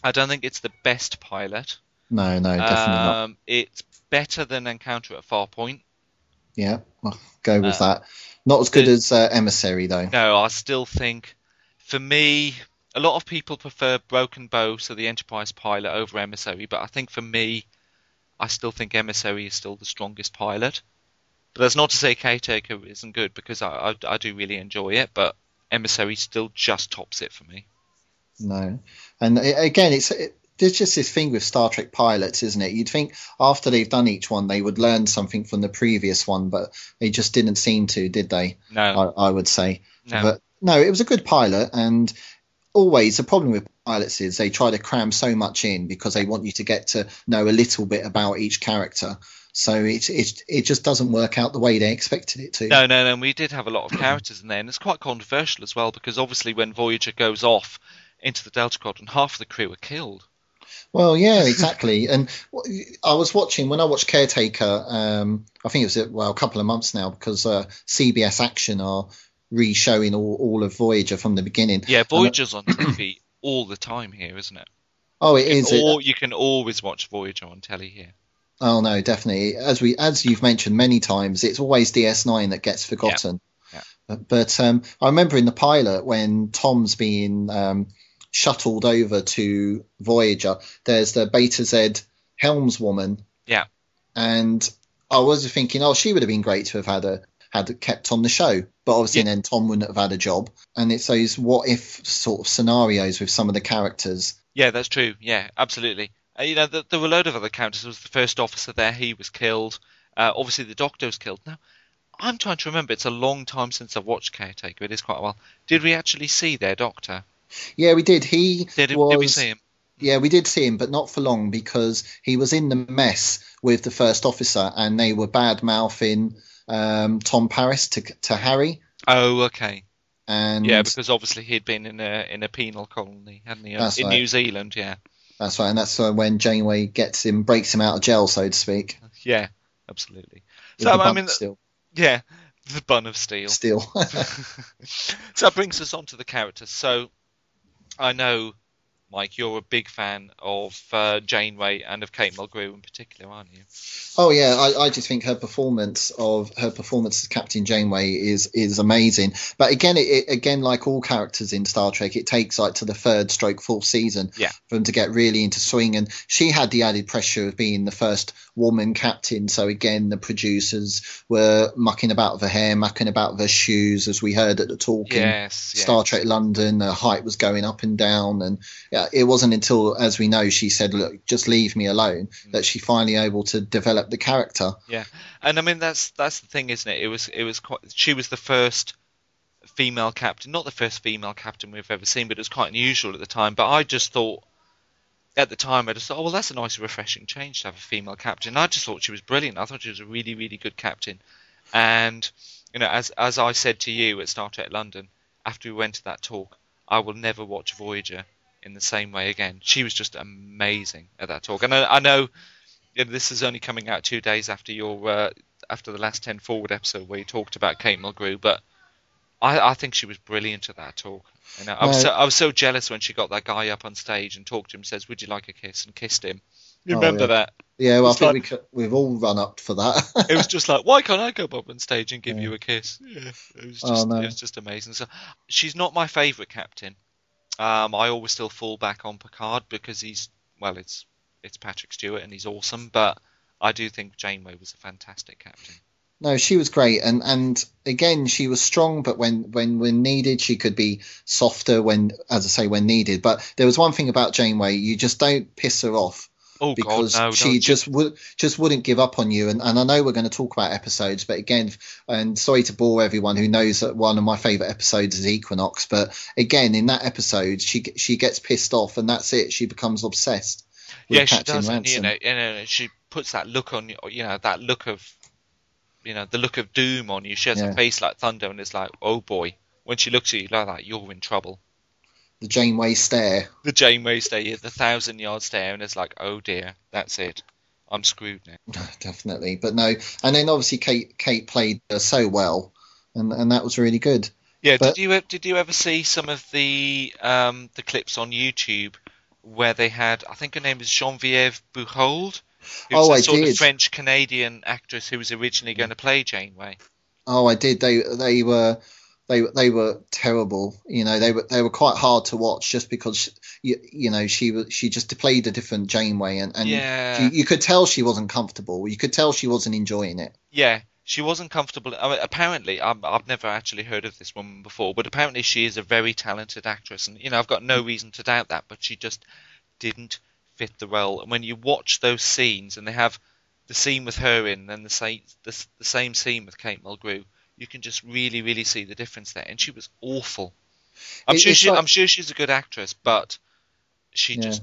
I don't think it's the best pilot. No, no, definitely not. Um, it's better than Encounter at Farpoint. Yeah, I'll go with uh, that. Not as good as uh, Emissary though. No, I still think, for me, a lot of people prefer Broken Bow, so the Enterprise pilot, over Emissary. But I think for me, I still think Emissary is still the strongest pilot. But that's not to say Caretaker isn't good because I, I, I do really enjoy it. But Emissary still just tops it for me. No, and again, it's it, there's just this thing with Star Trek pilots, isn't it? You'd think after they've done each one, they would learn something from the previous one, but they just didn't seem to, did they? No, I, I would say. no. But no, it was a good pilot, and always the problem with pilots is they try to cram so much in because they want you to get to know a little bit about each character. So it it it just doesn't work out the way they expected it to. No, no, no. We did have a lot of characters in there, and it's quite controversial as well because obviously when Voyager goes off into the Delta Quadrant, half of the crew are killed. Well, yeah, exactly. and I was watching when I watched Caretaker. Um, I think it was well a couple of months now because uh, CBS Action are re-showing all, all of Voyager from the beginning. Yeah, Voyager's on TV all the time here, isn't it? oh, it is. it- Or you can always watch Voyager on telly here. Oh no, definitely. As we as you've mentioned many times, it's always DS9 that gets forgotten. Yeah. But, but um, I remember in the pilot when Tom's being um, shuttled over to Voyager, there's the Betazoid helmswoman, Yeah. and I was thinking, oh, she would have been great to have had a had kept on the show. But obviously, Yeah. then Tom wouldn't have had a job. And it's those what if sort of scenarios with some of the characters. Yeah, that's true. Yeah, absolutely. Uh, you know, th there were a load of other characters. There was the first officer there; he was killed. Uh, obviously, the doctor was killed. Now, I'm trying to remember. It's a long time since I've watched Caretaker. It is quite a while. Did we actually see their doctor? Yeah, we did. He Did, was. did we see him? Yeah, we did see him, but not for long because he was in the mess with the first officer, and they were bad mouthing um, Tom Paris to to Harry. Oh, okay. And Yeah, because obviously he'd been in a in a penal colony, hadn't he? That's in right. New Zealand, yeah. that's right, and that's uh, when Janeway gets him, breaks him out of jail, so to speak. Yeah, absolutely. with So the I mean, still, yeah, the bun of steel. still. so that brings us on to the characters. So I know, Mike, you're a big fan of uh, Janeway and of Kate Mulgrew in particular, aren't you? Oh yeah, I, I just think her performance of her performance as Captain Janeway is is amazing. But again, it, it again like all characters in Star Trek, it takes like to the third stroke fourth season Yeah. for them to get really into swing. And she had the added pressure of being the first woman captain. So again, the producers were mucking about with her hair, mucking about with her shoes, as we heard at the talk in Yes, yes. Star Trek London. Her height was going up and down, and yeah, it wasn't until, as we know, she said, "Look, just leave me alone," Mm. that she finally able to develop the character. Yeah, and I mean that's that's the thing, isn't it? It was it was quite. She was the first female captain, not the first female captain we've ever seen, but it was quite unusual at the time. But I just thought. At the time, I just thought, oh well, that's a nice, refreshing change to have a female captain. I just thought she was brilliant. I thought she was a really, really good captain. And you know, as as I said to you at Star Trek London after we went to that talk, I will never watch Voyager in the same way again. She was just amazing at that talk. And I, I know you know, this is only coming out two days after your uh, after the last ten forward episode where you talked about Kate Mulgrew, but I, I think she was brilliant at that talk. You know, I was No. so, I was so jealous when she got that guy up on stage and talked to him, says, "Would you like a kiss?" and kissed him. You Oh, remember yeah. that? Yeah, well, I think like- we could, we've all run up for that. It was just like, why can't I go up on stage and give you a kiss? Yeah, it was Oh, just no. it was just amazing. So she's not my favourite captain. Um, I always still fall back on Picard because he's well, it's it's Patrick Stewart and he's awesome, but I do think Janeway was a fantastic captain. No, she was great, and and again, she was strong, but when when when needed, she could be softer when, as I say, when needed. But there was one thing about Janeway: you just don't piss her off Oh because God, no! she just would just wouldn't give up on you. And and I know we're going to talk about episodes, but again, and sorry to bore everyone who knows that one of my favourite episodes is Equinox, but again, in that episode, she she gets pissed off, and that's it. She becomes obsessed. With yeah, she Captain does, and, Ransom. you know, you uh, know, she puts that look on you, you know, that look of, you know, the look of doom on you. She has Yeah. a face like thunder, and it's like, oh boy, when she looks at you like that, you're in trouble. The Janeway stare. the Janeway stare, the thousand yard stare, and it's like, oh dear, that's it. I'm screwed now. definitely. But no, and then obviously Kate Kate played her so well, and and that was really good. Yeah, But- did you did you ever see some of the um, the clips on YouTube where they had? I think her name is Genevieve Bujold. Who's Oh, a I sort did. of French Canadian actress who was originally going to play Janeway. Oh, I did. They they were they they were terrible. You know, they were they were quite hard to watch just because you you know she was she just played a different Janeway, and and Yeah. you, you could tell she wasn't comfortable. You could tell she wasn't enjoying it. Yeah, she wasn't comfortable. I mean, apparently, I'm, I've never actually heard of this woman before, but apparently she is a very talented actress, and you know I've got no reason to doubt that. But she just didn't fit the role. And when you watch those scenes, and they have the scene with her in, and the same the, the same scene with Kate Mulgrew, you can just really, really see the difference there. And she was awful. I'm It- sure she, like- I'm sure she's a good actress, but she Yeah. just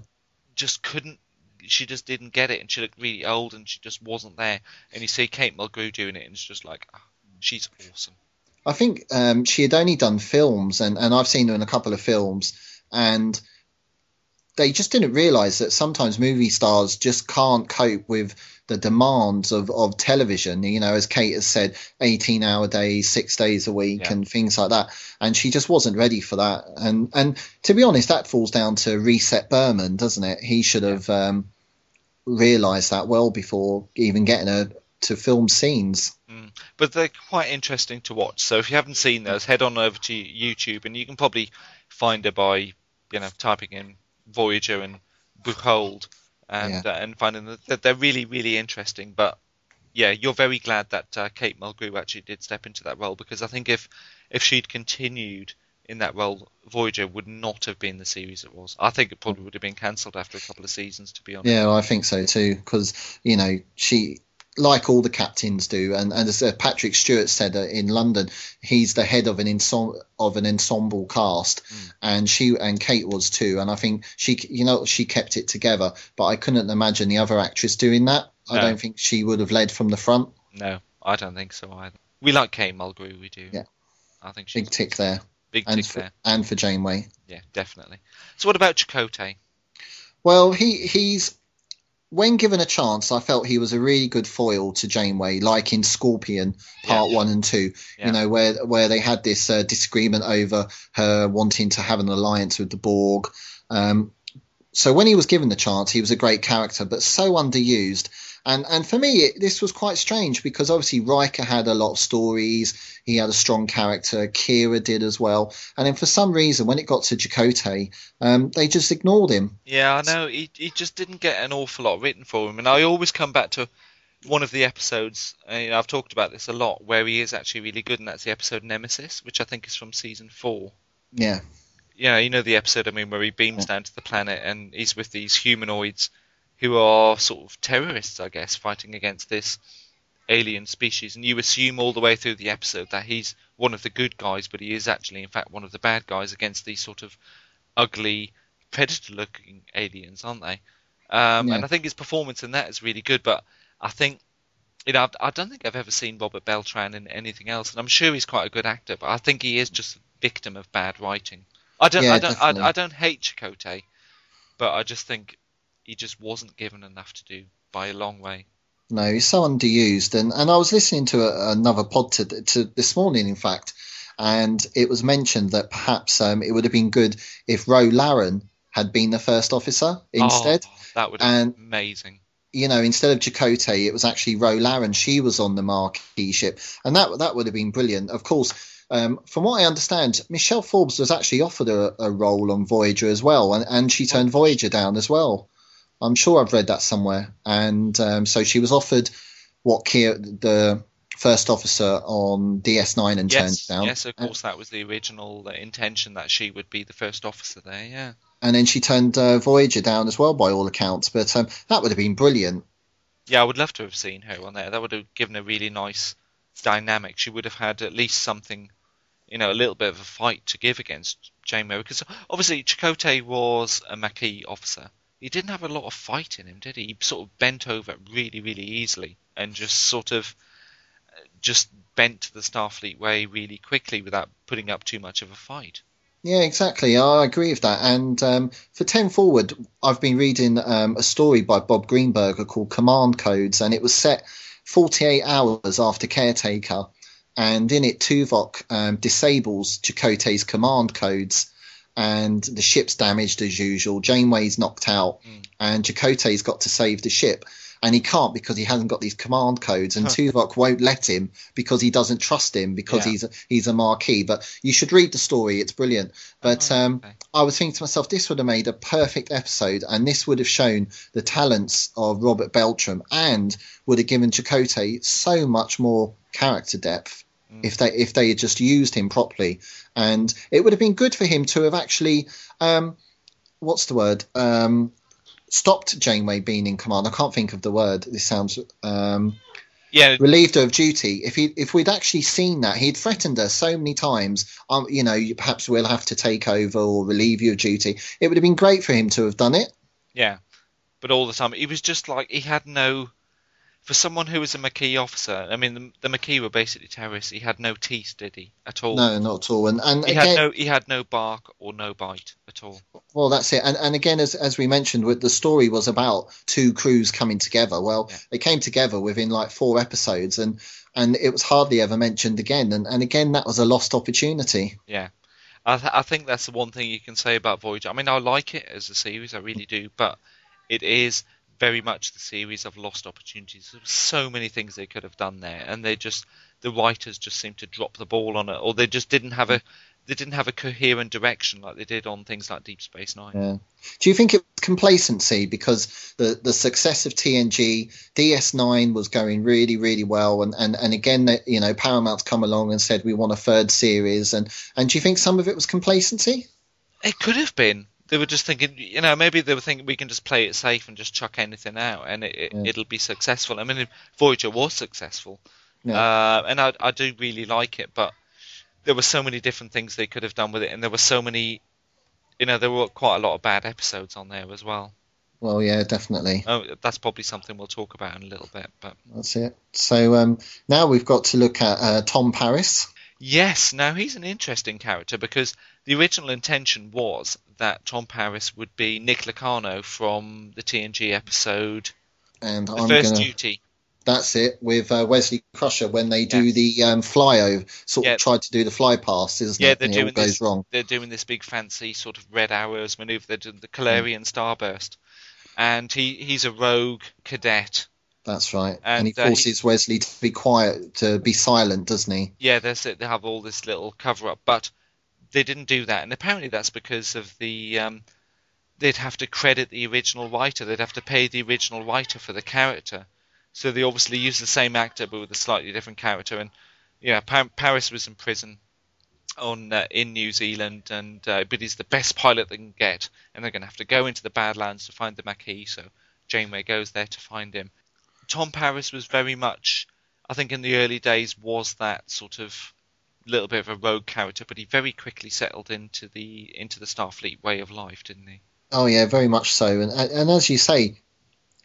just couldn't she just didn't get it and she looked really old and she just wasn't there and you see Kate Mulgrew doing it and it's just like ah, she's awesome I think um, she had only done films, and, and I've seen her in a couple of films, and they just didn't realise that sometimes movie stars just can't cope with the demands of, of television. You know, as Kate has said, 18 hour days, six days a week, Yeah. and things like that. And she just wasn't ready for that. And and to be honest, that falls down to Rick Berman, doesn't it? He should have. Um, realised that well before even getting her to film scenes. Mm. But they're quite interesting to watch. So if you haven't seen those, head on over to YouTube, and you can probably find her by you know typing in Voyager and Bujold, and Yeah. uh, and finding that they're really really interesting. But yeah, you're very glad that uh, Kate Mulgrew actually did step into that role because I think if if she'd continued in that role, Voyager would not have been the series it was. I think it probably would have been cancelled after a couple of seasons, to be honest. Yeah, I think so too. Because you know she, like all the captains do, and, and as uh, Patrick Stewart said uh, in London, he's the head of an ensemble of an ensemble cast, and she and Kate was too. And I think she, you know, she kept it together. But I couldn't imagine the other actress doing that. I don't think she would have led from the front. No, I don't think so either. We like Kate Mulgrew, we do. Yeah. I think she's Big tick there, big and tick for, there. and for Janeway. Yeah, definitely. So what about Chakotay? Well, he he's when given a chance, I felt he was a really good foil to Janeway, like in Scorpion Part Yeah. One and Two. Yeah. You know, where where they had this uh, disagreement over her wanting to have an alliance with the Borg. Um, so when he was given the chance, he was a great character, but so underused. And and for me, it, this was quite strange because obviously Riker had a lot of stories. He had a strong character. Kira did as well. And then for some reason, when it got to Chakotay, um, they just ignored him. Yeah, I know. He he just didn't get an awful lot written for him, and I always come back to one of the episodes. uh, You know, I've talked about this a lot, where he is actually really good, and that's the episode Nemesis, which I think is from season four. Yeah. Yeah, you know the episode. I mean, where he beams down to the planet and he's with these humanoids who are sort of terrorists, I guess, fighting against this alien species. And you assume all the way through the episode that he's one of the good guys, but he is actually, in fact, one of the bad guys against these sort of ugly, predator-looking aliens, aren't they? Um, Yeah. And I think his performance in that is really good. But I think. You know, I've- I don't think I've ever seen Robert Beltran in anything else, and I'm sure he's quite a good actor. But I think he is just a victim of bad writing. I don't, Yeah, I don't, I. I don't hate Chakotay, but I just think he just wasn't given enough to do by a long way. No, he's so underused. And, and I was listening to a, another pod to, to this morning, in fact, and it was mentioned that perhaps um, it would have been good if Ro Laren had been the first officer instead. Oh, that would have been amazing. You know, instead of Chakotay, it was actually Ro Laren. She was on the Maquis ship, and that that would have been brilliant. Of course, um, from what I understand, Michelle Forbes was actually offered a, a role on Voyager as well, and, and she turned Voyager down as well. I'm sure I've read that somewhere. And um, so she was offered what the first officer on DS9 and turned down. yes, of course, that was the original uh, intention that she would be the first officer there. Yeah. And then she turned uh, Voyager down as well, by all accounts. But um, that would have been brilliant. Yeah, I would love to have seen her on there. That would have given a really nice dynamic. She would have had at least something, you know, a little bit of a fight to give against Janeway. Because obviously Chakotay was a Maquis officer. He didn't have a lot of fight in him, did he? He sort of bent over really, really easily and just sort of uh, just bent the Starfleet way really quickly without putting up too much of a fight. Yeah, exactly. I agree with that. And um, for 10 Forward, I've been reading um, a story by Bob Greenberger called Command Codes, and it was set 48 hours after Caretaker. And in it, Tuvok um, disables Chakotay's command codes, and the ship's damaged as usual. Janeway's knocked out, and Chakotay's got to save the ship. And he can't because he hasn't got these command codes, and Tuvok won't let him because he doesn't trust him because Yeah. he's a, he's a Maquis. But you should read the story; it's brilliant. But um, okay. I was thinking to myself, this would have made a perfect episode, and this would have shown the talents of Robert Beltran, and would have given Chakotay so much more character depth if they if they had just used him properly, and it would have been good for him to have actually, um, what's the word, um, stopped Janeway being in command. I can't think of the word. This sounds um, Yeah, relieved her of duty. If he if we'd actually seen that, he'd threatened her so many times. Um, you know, perhaps we'll have to take over or relieve you of duty. It would have been great for him to have done it. Yeah, but all the time he was just like he had no. For someone who was a Maquis officer, I mean, the, the Maquis were basically terrorists. He had no teeth, did he? At all? No, not at all. And and He again, had no. He had no bark or no bite at all. Well, that's it. And, and again, as, as we mentioned, the story was about two crews coming together. Well, Yeah. they came together within like four episodes, and and it was hardly ever mentioned again. And and again, that was a lost opportunity. Yeah, I, th- I think that's the one thing you can say about Voyager. I mean, I like it as a series, I really do, but it is very much the series of lost opportunities. There were so many things they could have done there, and they just the writers just seemed to drop the ball on it, or they just didn't have a they didn't have a coherent direction like they did on things like Deep Space Nine. Yeah. Do you think it was complacency because the, the success of TNG, DS9 was going really, really well, and, and, and again, that you know, Paramount's come along and said we want a third series, and, and do you think some of it was complacency? It could have been. They were just thinking, you know, maybe they were thinking we can just play it safe and just chuck anything out, and it, it, Yeah. it'll be successful. I mean, Voyager was successful, Yeah. uh, and I, I do really like it, but there were so many different things they could have done with it, and there were so many, you know, there were quite a lot of bad episodes on there as well. Well, yeah, definitely. Oh, that's probably something we'll talk about in a little bit, but That's it. So um, now we've got to look at uh, Tom Paris. Yes, now he's an interesting character because the original intention was that Tom Paris would be Nick Locarno from the TNG episode And The I'm First gonna. Duty. That's it with uh, Wesley Crusher when they do the um, sort Yeah. of tried to do the fly past, isn't Yeah, it? they're And it doing goes this. wrong. They're doing this big fancy sort of red arrows maneuver. They're doing the Calarian starburst, and he he's a rogue cadet. That's right. And, And, he uh, he- forces Wesley to be quiet, to be silent, doesn't he? Yeah, they they have all this little cover up, but they didn't do that, and apparently that's because of the. Um, they'd have to credit the original writer. They'd have to pay the original writer for the character. So they obviously used the same actor but with a slightly different character. And yeah, pa- Paris was in prison on uh, in New Zealand, and uh, but he's the best pilot they can get, and they're going to have to go into the Badlands to find the Maquis. So Janeway goes there to find him. Tom Paris was very much, I think, in the early days was that sort of little bit of a rogue character, but he very quickly settled into the into the Starfleet way of life, didn't he? Oh yeah, very much so. And and as you say,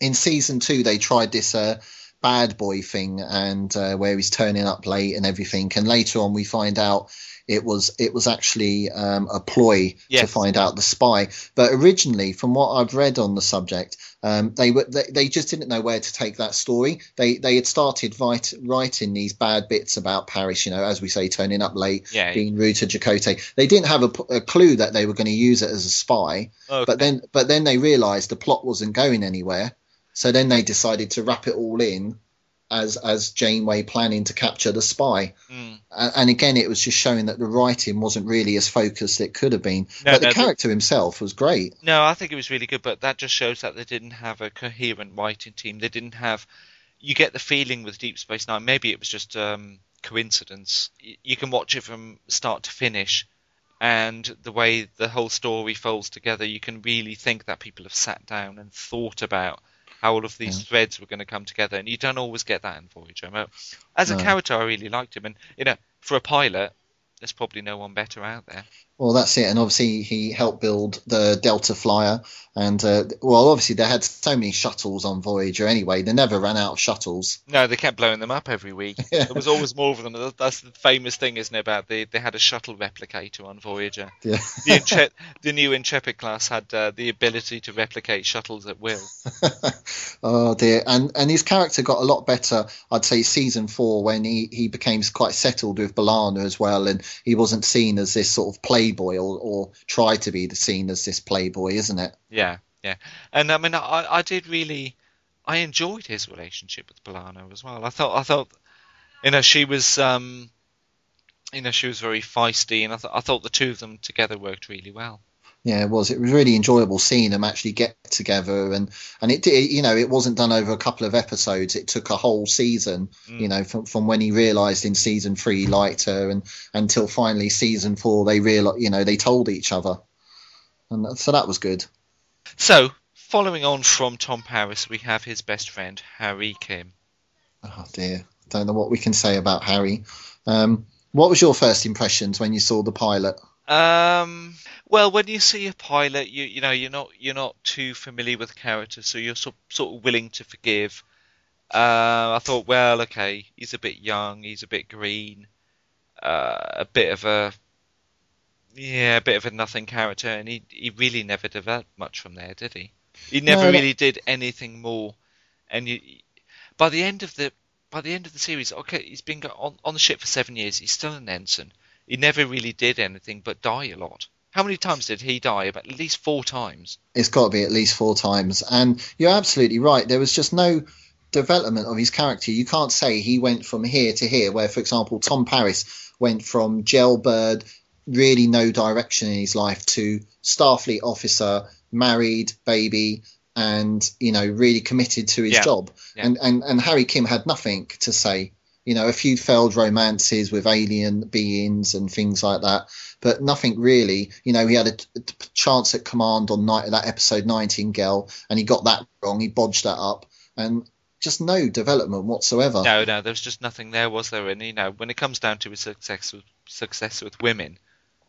in season two they tried this uh, bad boy thing, and uh, where he's turning up late and everything. And later on, we find out it was it was actually um, a ploy to find out the spy. But originally, from what I've read on the subject, um, they were they, they just didn't know where to take that story. They they had started write, writing these bad bits about Paris, you know, as we say, turning up late, Yeah. being rude to Chakotay. They didn't have a clue that they were going to use it as a spy. Okay. But then, but then they realised the plot wasn't going anywhere. So then they decided to wrap it all in as as Janeway planning to capture the spy. Mm. And again, it was just showing that the writing wasn't really as focused it could have been. No, but the no, the- character himself was great. No, I think it was really good, but that just shows that they didn't have a coherent writing team. They didn't have. You get the feeling with Deep Space Nine. Maybe it was just um, coincidence. You can watch it from start to finish, and the way the whole story folds together, you can really think that people have sat down and thought about how all of these threads were going to come together. And you don't always get that in Voyager. As a No. character, I really liked him, and you know, for a pilot, there's probably no one better out there. Well, that's it. And obviously, he helped build the Delta Flyer. And uh, well, obviously, they had so many shuttles on Voyager anyway. They never ran out of shuttles. No, they kept blowing them up every week. Yeah. There was always more of them. That's the famous thing, isn't it? About the they had a shuttle replicator on Voyager. Yeah. The, Intre- the new Intrepid class had uh, the ability to replicate shuttles at will. oh dear, and and his character got a lot better. I'd say season four when he he became quite settled with B'Elanna as well, and he wasn't seen as this sort of playboy or or tried to be seen as this playboy, isn't it? Yeah, yeah. And I mean, I, I did really, I enjoyed his relationship with B'Elanna as well. I thought, I thought, you know, she was, um, you know, she was very feisty, and I thought, I thought the two of them together worked really well. Yeah, it was. It was really enjoyable seeing them actually get together, and and it did. You know, it wasn't done over a couple of episodes. It took a whole season. You know, from from when he realised in season three he liked her, and until finally season four they real you know they told each other, and that- so that was good. So, following on from Tom Paris, we have his best friend Harry Kim. Oh dear, don't know what we can say about Harry. Um, what was your first impressions when you saw the pilot? Um, well, when you see a pilot, you you know you're not you're not too familiar with the character, so you're sort sort of willing to forgive. Uh, I thought, well, okay, he's a bit young, he's a bit green, uh, a bit of a yeah, a bit of a nothing character, and he he really never developed much from there, did he? He never No, really did anything more, and you by the end of the by the end of the series, okay, he's been on on the ship for seven years. He's still an ensign. He never really did anything but die a lot. How many times did he die? About at least four times. It's got to be at least four times. And you're absolutely right. There was just no development of his character. You can't say he went from here to here, where, for example, Tom Paris went from jailbird, really no direction in his life, to Starfleet officer, married, baby, and you know really committed to his Yeah. job. Yeah. And, and and Harry Kim had nothing to say. You know, a few failed romances with alien beings and things like that, but nothing really. You know, he had a, t- a t- chance at command on night of that episode nineteen, Nightingale, and he got that wrong. He bodged that up, and just no development whatsoever. No, no, there was just nothing there, was there? And you know, when it comes down to his success with, success with women,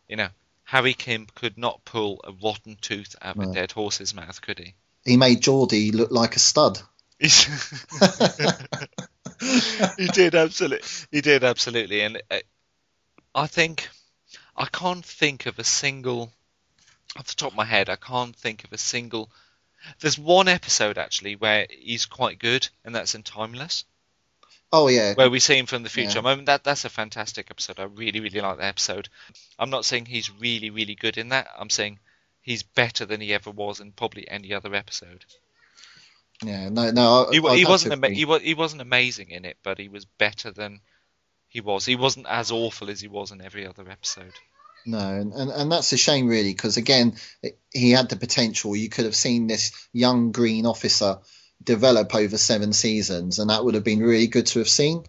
you know, Harry Kim could not pull a rotten tooth out of a dead horse's mouth, could he? He made Geordi look like a stud. He did absolutely. He did absolutely, and uh, I think I can't think of a single off the top of my head. I can't think of a single. There's one episode actually where he's quite good, and that's in Timeless, Oh yeah, where we see him from the future. Yeah. I mean, that that's a fantastic episode. I really, really like that episode. I'm not saying he's really, really good in that. I'm saying he's better than he ever was in probably any other episode. Yeah. No, no. I, He, I'd he wasn't ama- he, wa- he wasn't amazing in it, but he was better than he was. He wasn't as awful as he was in every other episode. No, and, and, and that's a shame, really, because again, it- he had the potential. You could have seen this young green officer develop over seven seasons, and that would have been really good to have seen.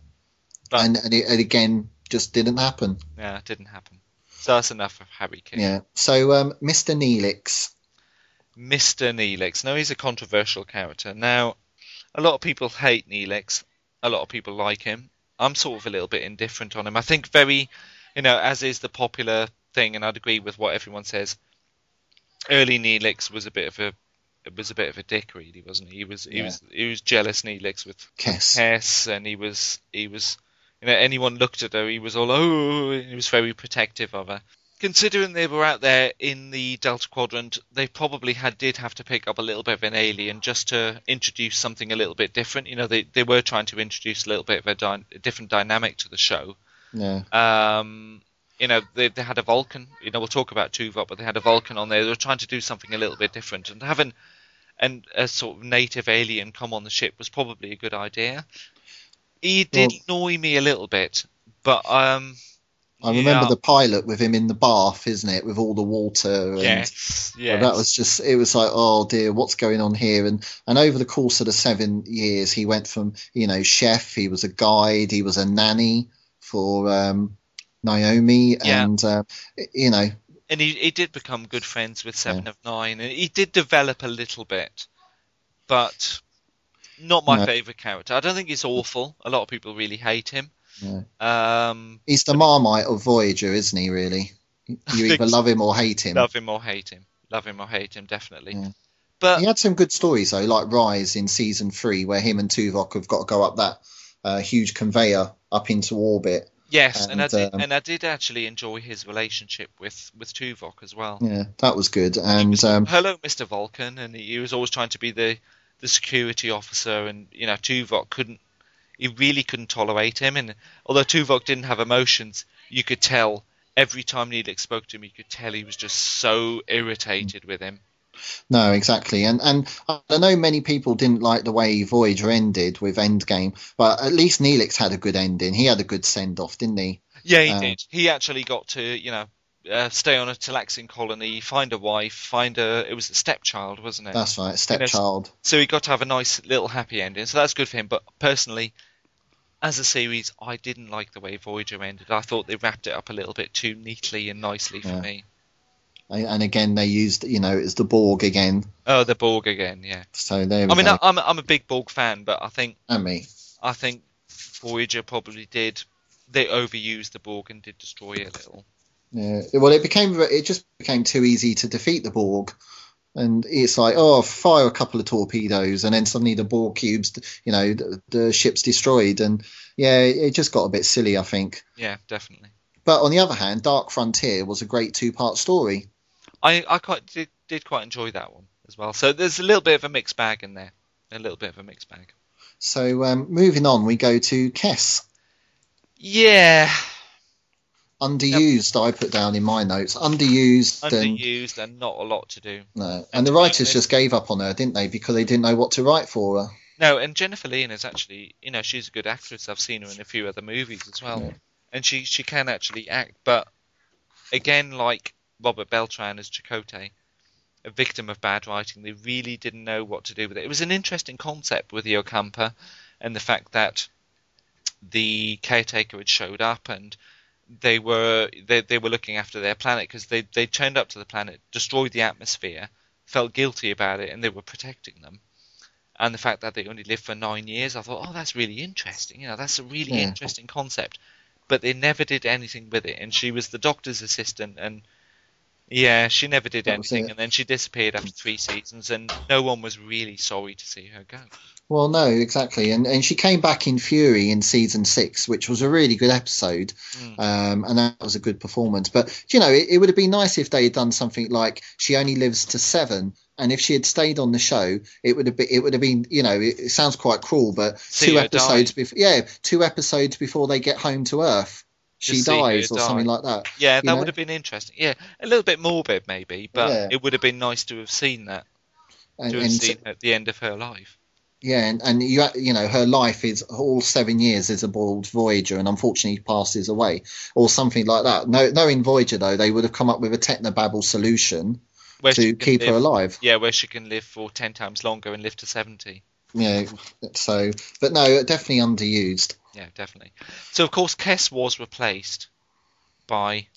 But- and and, it, and again, just didn't happen. Yeah, it didn't happen. So that's enough of Harry Kim. Yeah. So, um, Mr. Neelix, Mr. Neelix. Now he's a controversial character. Now, a lot of people hate Neelix. A lot of people like him. I'm sort of a little bit indifferent on him. I think very, you know, as is the popular thing, and I'd agree with what everyone says. Early Neelix was a bit of a was a bit of a dick, really, wasn't he? He was he Yeah. was he was jealous Neelix with Kes. Hess, and he was he was you know anyone looked at her, he was all oh, he was very protective of her. Considering they were out there in the Delta Quadrant, they probably had did have to pick up a little bit of an alien just to introduce something a little bit different. You know, they they were trying to introduce a little bit of a, dy- a different dynamic to the show. Yeah. Um, you know, they, they had a Vulcan. You know, we'll talk about Tuvok, but they had a Vulcan on there. They were trying to do something a little bit different, and having and a sort of native alien come on the ship was probably a good idea. He did annoy me a little bit, but um, I remember yeah. the pilot with him in the bath, isn't it, with all the water and yes, yes. that was just it was like oh dear what's going on here and and over the course of the seven years he went from you know chef he was a guide he was a nanny for um naomi Yeah. and uh, you know and he, he did become good friends with Seven of Nine, and he did develop a little bit, but not my No. favourite character. I don't think he's awful. A lot of people really hate him. Yeah. Um, he's the marmite of voyager isn't he really you either love him or hate him love him or hate him. Love him or hate him, definitely. Yeah. But he had some good stories though like rise in season three where him and tuvok have got to go up that uh, huge conveyor up into orbit yes, and, I did, um, and I did actually enjoy his relationship with with Tuvok as well. yeah that was good and was, um, hello, Mister Vulcan, and he was always trying to be the the security officer, and you know Tuvok couldn't. He really couldn't tolerate him, and although Tuvok didn't have emotions, you could tell every time Neelix spoke to him, you could tell he was just so irritated with him. No, exactly, and and I know many people didn't like the way Voyager ended with Endgame, but at least Neelix had a good ending. He had a good send off, didn't he? Yeah, he Uh, did. He actually got to, you know, uh, stay on a Talaxian colony, find a wife, find a. It was a stepchild, wasn't it? That's right, You know, stepchild. So he got to have a nice little happy ending. So that's good for him. But personally, as a series, I didn't like the way Voyager ended. I thought they wrapped it up a little bit too neatly and nicely for Yeah. me. And again, they used you know it's the Borg again. Oh, the Borg again, yeah. So there I mean, go. I'm I'm a big Borg fan, but I think and me. I think Voyager probably did. They overused the Borg and did destroy it a little. Yeah. Well, it became it just became too easy to defeat the Borg. And it's like, oh, fire a couple of torpedoes, and then suddenly the Borg cubes, you know, the, the ship's destroyed, and yeah, it just got a bit silly, I think. Yeah, definitely. But on the other hand, Dark Frontier was a great two-part story. I I quite did, did quite enjoy that one as well. So there's a little bit of a mixed bag in there. A little bit of a mixed bag. So um, moving on, we go to Kes. Yeah. Underused. I put down in my notes underused, and underused and not a lot to do. no, and and the writers just gave up on her, didn't they? Because they didn't know what to write for her. No, and Jennifer Lien is actually, you know, she's a good actress. I've seen her in a few other movies as well, Yeah. and she she can actually act. But again, like Robert Beltran as Chakotay, a victim of bad writing, they really didn't know what to do with it. It was an interesting concept with the Ocampa, and the fact that the caretaker had showed up and they were they, they were looking after their planet because they they turned up to the planet, destroyed the atmosphere, felt guilty about it, and they were protecting them. And the fact that they only lived for nine years, I thought, oh, that's really interesting. You know, that's a really Yeah. interesting concept. But they never did anything with it, and she was the doctor's assistant, and yeah, she never did anything, and then she disappeared after three seasons, and no one was really sorry to see her go. Well, no, exactly, and and she came back in Fury in season six, which was a really good episode, Mm. um, and that was a good performance. But you know, it, it would have been nice if they had done something like she only lives to seven, and if she had stayed on the show, it would have been it would have been you know it, it sounds quite cruel, but See two episodes before yeah, two episodes before they get home to Earth, she dies or die. something like that. Yeah, that know? would have been interesting. Yeah, a little bit morbid maybe, but Yeah. it would have been nice to have seen that, And, to have seen at the end of her life. Yeah, and, and you you know her life is all seven years is aboard Voyager, and unfortunately passes away, or something like that. No, knowing Voyager though, they would have come up with a technobabble solution Where to keep her alive. Yeah, where she can live for ten times longer and live to seventy. Yeah, so but no, definitely underused. Yeah, definitely. So of course, Kes was replaced by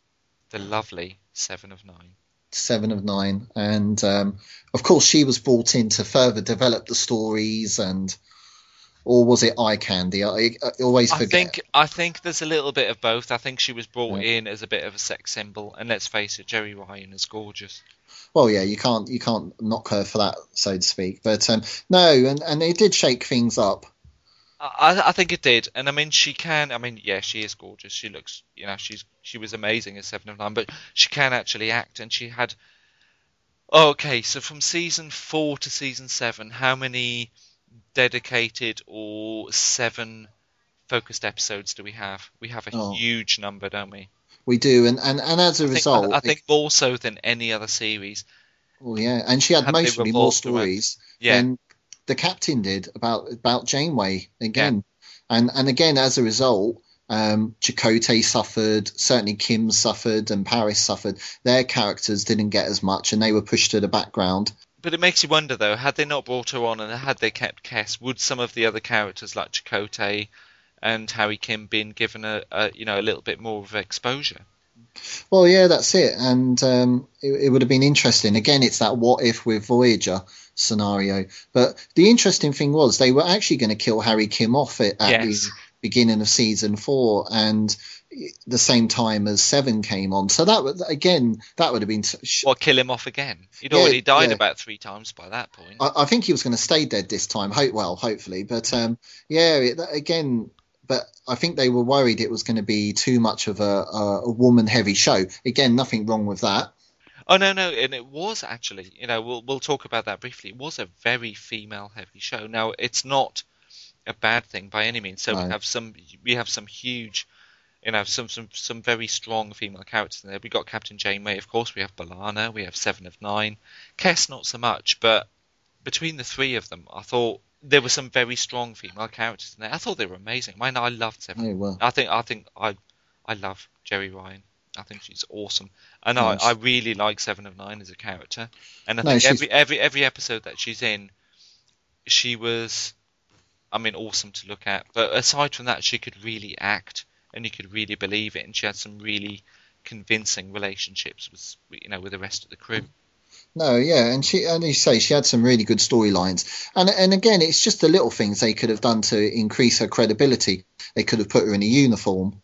the lovely Seven of Nine. Seven of nine, and um, of course she was brought in to further develop the stories, and or was it eye candy? I, I always I forget. think I think there's a little bit of both. I think she was brought Yeah. in as a bit of a sex symbol, and let's face it, Jeri Ryan is gorgeous. Well, yeah, you can't you can't knock her for that, so to speak. But um, no, and and it did shake things up. I, I think it did, and I mean she can. I mean, yeah, she is gorgeous. She looks, you know, she's she was amazing as Seven of Nine, but she can actually act, and she had. Oh, okay, so from season four to season seven, how many dedicated or seven focused episodes do we have? We have a Oh. huge number, don't we? We do, and and, and as a I think, result, I, I think more so than any other series. well, yeah, and she had mostly more stories Yeah, than the captain did about about Janeway again, and and again as a result. Um, Chakotay suffered, certainly Kim suffered, and Paris suffered. Their characters didn't get as much, and they were pushed to the background. But it makes you wonder, though, had they not brought her on and had they kept Kes, would some of the other characters like Chakotay and Harry Kim been given a, a you know a little bit more of exposure? Well, yeah, that's it, and um, it, it would have been interesting. Again, it's that what if with Voyager scenario. But the interesting thing was they were actually going to kill Harry Kim off it at Yes. the beginning of season four, and the same time as Seven came on. So that would again, that would have been. sh- Or kill him off again? He'd Yeah, already died yeah. about three times by that point. I, I think he was going to stay dead this time. Hope well, hopefully, but um, yeah, it, again. But I think they were worried it was going to be too much of a, a, a woman-heavy show. Again, nothing wrong with that. Oh no, no, and it was actually. You know, we'll we'll talk about that briefly. It was a very female-heavy show. Now, it's not a bad thing by any means. So we have some we have some huge, you know, some some some very strong female characters in there. We got Captain Janeway, of course. We have B'Elanna. We have Seven of Nine. Kes, not so much, but between the three of them, I thought there were some very strong female characters in there. I thought they were amazing. I mean, I loved Seven. Oh, well. I think I think I I love Jeri Ryan. I think she's awesome, and Nice. I, I really like Seven of Nine as a character. And I No, think she's- every every every episode that she's in, she was, I mean, awesome to look at. But aside from that, she could really act, and you could really believe it. And she had some really convincing relationships with you know with the rest of the crew. No, yeah, and she and you say she had some really good storylines, and and again, it's just the little things they could have done to increase her credibility. They could have put her in a uniform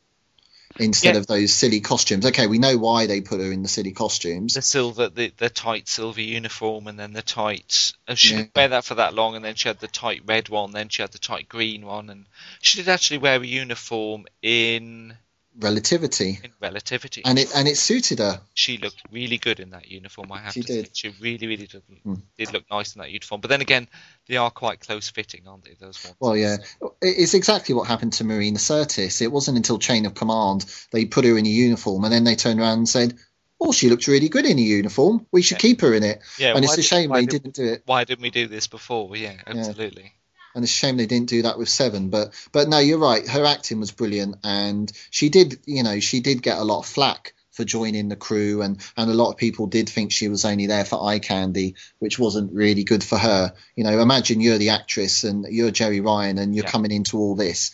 instead Yeah. of those silly costumes. Okay, we know why they put her in the silly costumes. The silver, the, the tight silver uniform, and then the tight. uh, She Yeah. didn't wear that for that long, and then she had the tight red one, then she had the tight green one, and she did actually wear a uniform in Relativity, in Relativity. and it and it suited her. she looked really good in that uniform. I have She to say, did. she really, really did, Hmm. did look nice in that uniform. But then again, they are quite close fitting, aren't they? Those ones. Well, yeah, it's exactly what happened to Marina Sirtis. It wasn't until Chain of Command they put her in a uniform, and then they turned around and said, "Oh, she looks really good in a uniform. We should Yeah. keep her in it." Yeah, and it's a shame they did- didn't do it. Why didn't we do this before? Yeah, absolutely. And it's a shame they didn't do that with Seven. But but no, you're right. Her acting was brilliant, and she did you know she did get a lot of flack for joining the crew, and and a lot of people did think she was only there for eye candy, which wasn't really good for her. You know, imagine you're the actress and you're Jeri Ryan, and you're Yeah. coming into all this.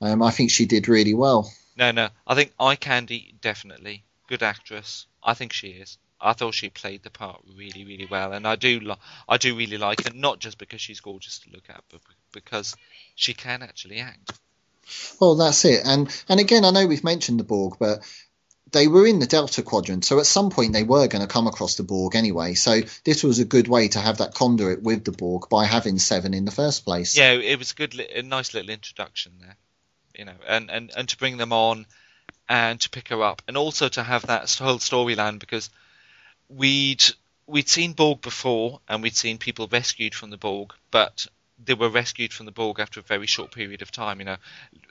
Um, I think she did really well. No, no. I think Eye Candy definitely good actress. I think she is. I thought she played the part really, really well, and I do, li- I do really like her. Not just because she's gorgeous to look at, but because she can actually act. Well, that's it. And and again, I know we've mentioned the Borg, but they were in the Delta Quadrant, so at some point they were going to come across the Borg anyway. So this was a good way to have that conduit with the Borg by having Seven in the first place. Yeah, it was a good, li- a nice little introduction there, you know, and, and, and to bring them on and to pick her up, and also to have that whole storyline because we'd we'd seen Borg before, and we'd seen people rescued from the Borg, but they were rescued from the Borg after a very short period of time. You know,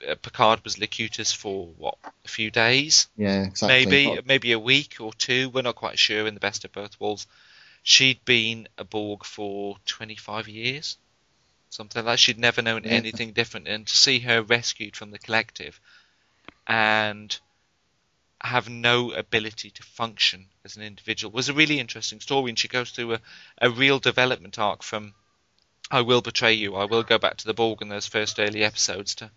Uh, Picard was Locutus for what a few days, Yeah, exactly. maybe maybe a week or two. We're not quite sure. In the best of both worlds, she'd been a Borg for 25 years, something like that. She'd never known Yeah. anything different, and to see her rescued from the collective and have no ability to function as an individual it was a really interesting story. And she goes through a, a real development arc from I will betray you, I will go back to the Borg in those first early episodes to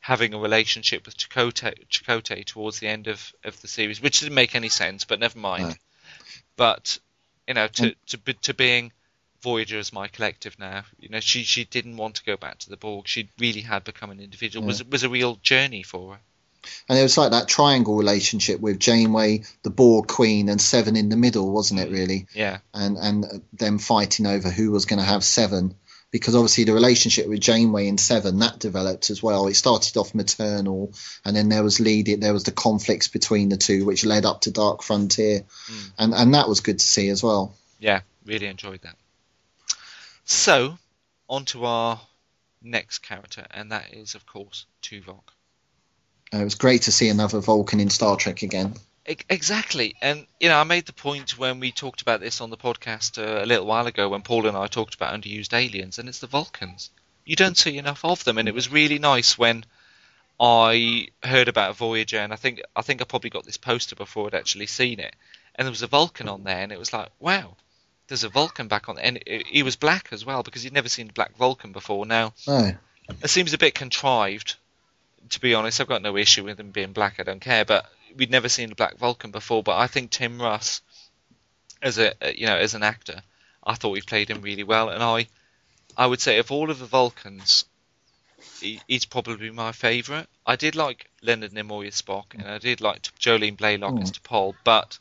having a relationship with Chakotay, Chakotay towards the end of, of the series, which didn't make any sense, but never mind. No. But you know, to to to being Voyager as my collective now, you know, she she didn't want to go back to the Borg. She really had become an individual. It was was a real journey for her. And it was like that triangle relationship with Janeway, the Borg Queen, and Seven in the middle, wasn't it? Really, Yeah, and and them fighting over who was going to have Seven. Because obviously the relationship with Janeway and Seven that developed as well. It started off maternal, and then there was leading there was the conflicts between the two, which led up to Dark Frontier, hmm. and and that was good to see as well. yeah, really enjoyed that. So, on to our next character, and that is, of course, Tuvok. Uh, it was great to see another Vulcan in Star Trek again. Exactly, and you know, I made the point when we talked about this on the podcast uh, a little while ago when Paul and I talked about underused aliens, and it's the Vulcans. You don't see enough of them, and it was really nice when I heard about Voyager, and I think I think I probably got this poster before I'd actually seen it, and there was a Vulcan on there, and it was like, wow, there's a Vulcan back on, there. and he was black as well because you'd never seen a black Vulcan before. Now No, it seems a bit contrived, to be honest. I've got no issue with him being black. I don't care. But we'd never seen a black Vulcan before. But I think Tim Russ, as a you know as an actor, I thought he played him really well. And I, I would say of all of the Vulcans, he, he's probably my favourite. I did like Leonard Nimoy as Spock, and I did like Jolene Blalock as hmm. T'Pol, but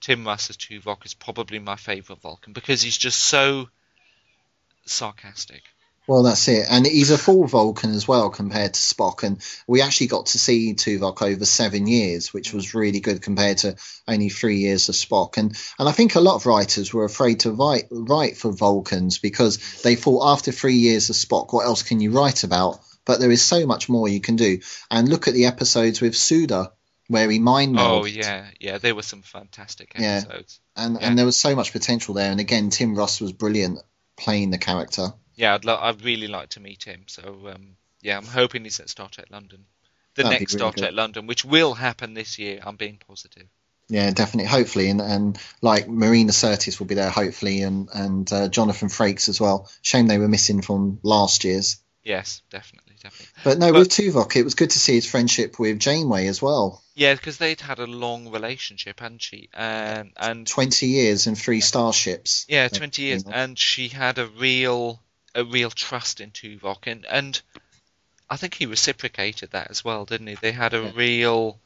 Tim Russ as Tuvok is probably my favourite Vulcan because he's just so sarcastic. Well, that's it. And he's a full Vulcan as well compared to Spock. And we actually got to see Tuvok over seven years, which was really good compared to only three years of Spock. And and I think a lot of writers were afraid to write write for Vulcans because they thought after three years of Spock, what else can you write about? But there is so much more you can do. And look at the episodes with Suder, where he mind Oh yeah, yeah, there were some fantastic Yeah. episodes. And Yeah. and there was so much potential there. And again, Tim Russ was brilliant playing the character. Yeah, I'd, lo- I'd really like to meet him. So um, yeah, I'm hoping he's at Star Trek London, the That'd next really Star good. Trek London, which will happen this year. I'm being positive. Yeah, definitely. Hopefully, and, and like Marina Sirtis will be there, hopefully, and and uh, Jonathan Frakes as well. Shame they were missing from last year's. Yes, definitely, definitely. But no, But- with Tuvok, it was good to see his friendship with Janeway as well. Yeah, because they'd had a long relationship, hadn't she? And and Twenty years and three starships. yeah, 20 years, and she had a real a real trust in Tuvok, and and I think he reciprocated that as well, didn't he? They had a Yeah. real,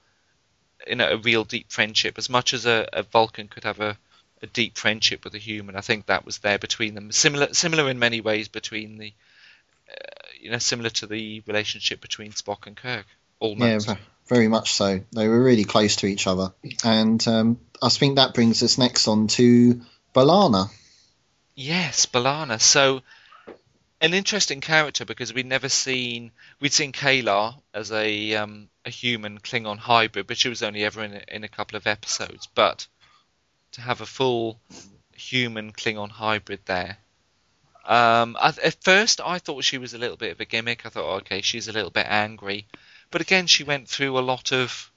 you know, a real deep friendship. As much as a, a Vulcan could have a, a deep friendship with a human, I think that was there between them. Similar similar in many ways between the, uh, you know, similar to the relationship between Spock and Kirk. Yeah, Almost. ve- very much so. They were really close to each other, and um, I think that brings us next on to B'Elanna. Yes, B'Elanna. So an interesting character because we'd never seen we'd seen K'Ehleyr as a um, a human Klingon hybrid, but she was only ever in in a couple of episodes. But to have a full human Klingon hybrid there. Um, at, at first, I thought she was a little bit of a gimmick. I thought, okay, she's a little bit angry, but again, she went through a lot of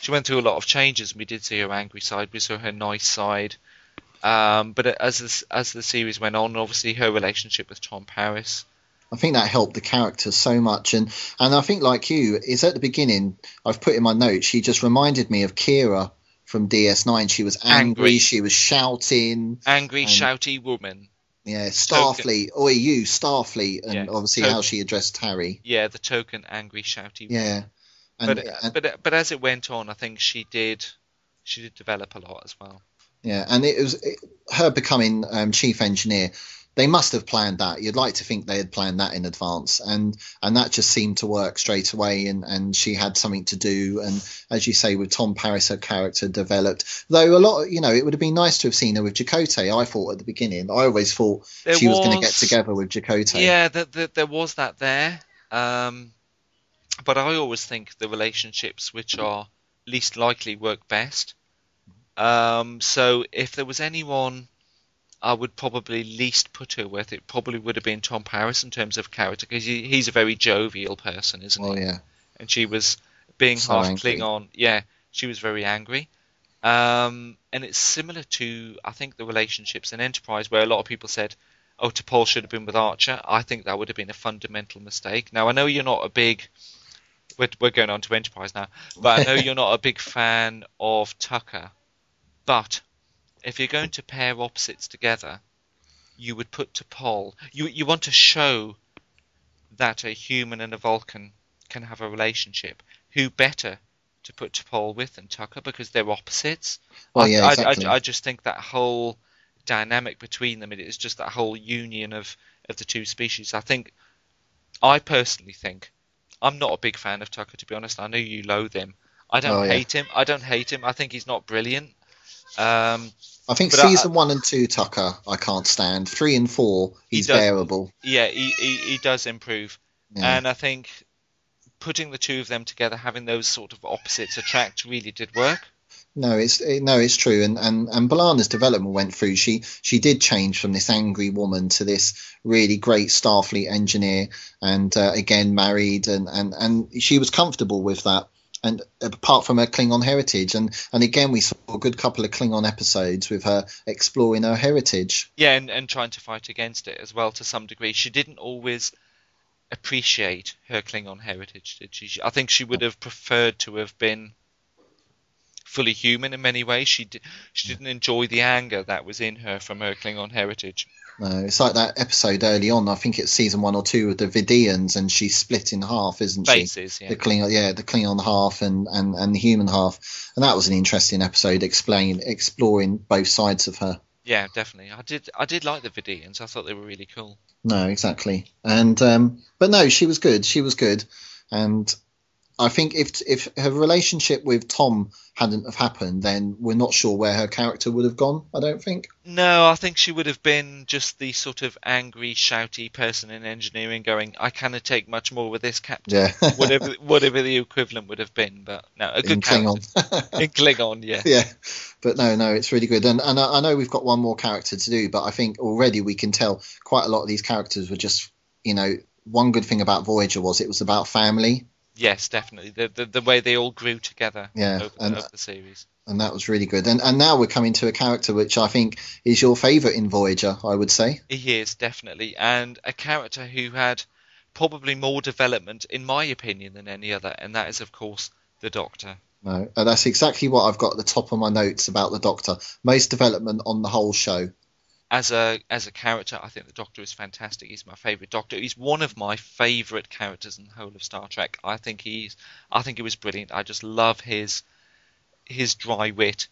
she went through a lot of changes. We did see her angry side, we saw her nice side. Um, but as this, as the series went on, obviously her relationship with Tom Paris. I think that helped the character so much, and and I think like you is at the beginning. I've put in my notes. She just reminded me of Kira from DS9. She was angry. Angry. She was shouting. Angry, And- shouty woman. Yeah, Starfleet. Oi, you, Starfleet, and Yeah, obviously token. how she addressed Harry. Yeah, the token angry, shouty. Yeah, and, but and- but but as it went on, I think she did she did develop a lot as well. Yeah, and it was it, her becoming um, chief engineer. They must have planned that. You'd like to think they had planned that in advance, and and that just seemed to work straight away. And and she had something to do. And as you say, with Tom Paris, her character developed. Though a lot, you know, it would have been nice to have seen her with Chakotay. I thought at the beginning. I always thought There she was, going to get together with Chakotay. Yeah, that that there was that there. Um, but I always think the relationships which are least likely work best. Um, so if there was anyone I would probably least put her with, it probably would have been Tom Paris in terms of character because he, he's a very jovial person, isn't Oh he? yeah. and she was being So half angry. Klingon. Yeah, she was very angry. Um, and it's similar to I think the relationships in Enterprise, where a lot of people said, "Oh, T'Pol should have been with Archer." I think that would have been a fundamental mistake. Now I know you're not a big. We're, we're going on to Enterprise now, but I know you're not a big fan of Tucker. But if you're going to pair opposites together, you would put T'Pol. You you want to show that a human and a Vulcan can have a relationship. Who better to put T'Pol with than Tucker because they're opposites? Well, I, yeah, I- I- I, just think that whole dynamic between them, it is just that whole union of, of the two species. I think, I personally think, I'm not a big fan of Tucker to be honest. I know you loathe him. I don't Oh, yeah. hate him. I don't hate him. I think he's not brilliant. Um, I think But I- season one and two Tucker I can't stand. Three and four he's does- bearable. yeah, he, he, he does improve. Yeah. And I think putting the two of them together, having those sort of opposites attract, really did work. No, it's it, no, it's true. And and and B'Elanna's development went through. She she did change from this angry woman to this really great Starfleet engineer, and uh, again married, and and and she was comfortable with that. And apart from her Klingon heritage, and and again we saw a good couple of Klingon episodes with her exploring her heritage. Yeah, and, and trying to fight against it as well to some degree. She didn't always appreciate her Klingon heritage, did she? I think she would have preferred to have been fully human in many ways. She she didn't enjoy the anger that was in her from her Klingon heritage. No, it's like that episode early on. I think it's season one or two with the Vidians, and she's split in half, isn't she? Bases, yeah. The Klingon, yeah, the Klingon half and, and, and the human half, and that was an interesting episode, explain exploring both sides of her. Yeah, definitely. I did I did like the Vidians. I thought they were really cool. No, exactly. And um, but no, she was good. She was good, and I think if if her relationship with Tom hadn't have happened, then we're not sure where her character would have gone. I don't think. No, I think she would have been just the sort of angry, shouty person in engineering going, I cannot take much more with this captain. Yeah. whatever whatever the equivalent would have been. But no, a good In character. Klingon. in Klingon, yeah. yeah, but no, no, it's really good. And and I, I know we've got one more character to do, but I think already we can tell quite a lot of these characters were just, you know, one good thing about Voyager was it was about family. Yes, definitely. The, the the way they all grew together Yeah, over, and- over the series. and that was really good. And and now we're coming to a character which I think is your favourite in Voyager. I would say. He is definitely, and a character who had probably more development, in my opinion, than any other, and that is, of course, the Doctor. No, and that's exactly what I've got at the top of my notes about the Doctor. Most development on the whole show. As a as a character, I think the Doctor is fantastic. He's my favourite Doctor. He's one of my favourite characters in the whole of Star Trek. I think he's, I think he was brilliant. I just love his his dry wit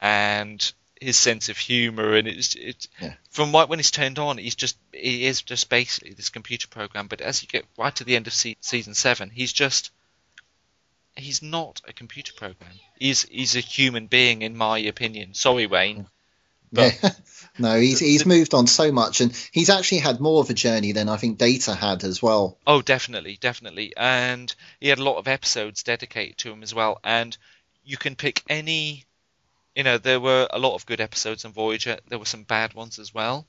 and his sense of humour, and it's it Yeah. from right when he's turned on, he's just he is just basically this computer program. But as you get right to the end of se- season seven, he's just he's not a computer program. He's he's a human being, in my opinion. Sorry, Wayne. But yeah. no, he's he's moved on so much, and he's actually had more of a journey than I think Data had as well. Oh, definitely, definitely. And he had a lot of episodes dedicated to him as well. And you can pick any. You know, there were a lot of good episodes on Voyager. There were some bad ones as well.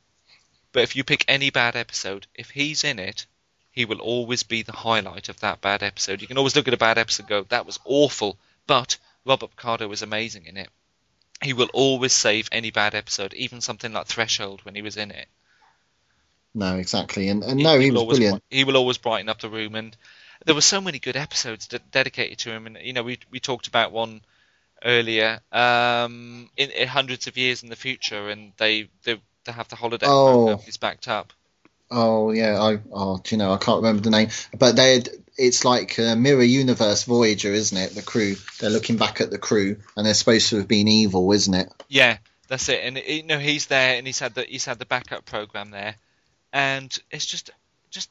But if you pick any bad episode, if he's in it, he will always be the highlight of that bad episode. You can always look at a bad episode and go, that was awful, but Robert Picardo was amazing in it. He will always save any bad episode, even something like Threshold when he was in it. No, exactly, and, and no, he, will was always, brilliant. He will always brighten up the room, and there were so many good episodes de- dedicated to him. And you know, we we talked about one earlier, um, in, in hundreds of years in the future, and they they, they have the holiday Oh. is backed up. Oh yeah, I oh do you know I can't remember the name, but they it's like uh, Mirror Universe Voyager, isn't it? The crew they're looking back at the crew, and they're supposed to have been evil, isn't it? Yeah, that's it. And you know, he's there, and he's had the he's had the backup program there, and it's just just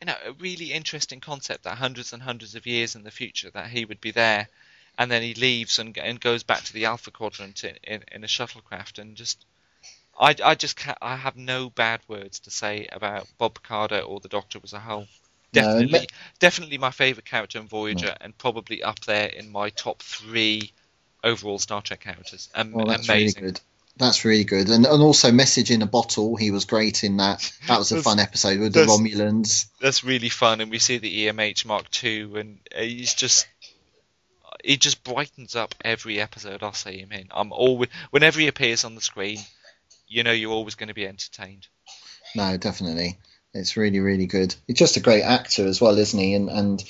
you know a really interesting concept that hundreds and hundreds of years in the future that he would be there, and then he leaves and and goes back to the Alpha Quadrant in in, in a shuttlecraft, and just I I just I have no bad words to say about Bob Picardo or the Doctor as a whole. No, Definitely, but- definitely my favourite character in Voyager, and probably up there in my top three overall Star Trek characters. Am- Well, that's amazing. really good. That's really good, and and also Message in a Bottle. He was great in that. That was a fun episode with the Romulans. that's really fun, and we see the EMH Mark II, and he's just he just brightens up every episode I see him in. I'm always whenever he appears on the screen, you know you're always going to be entertained. No, definitely, it's really really good. He's just a great actor as well, isn't he? And and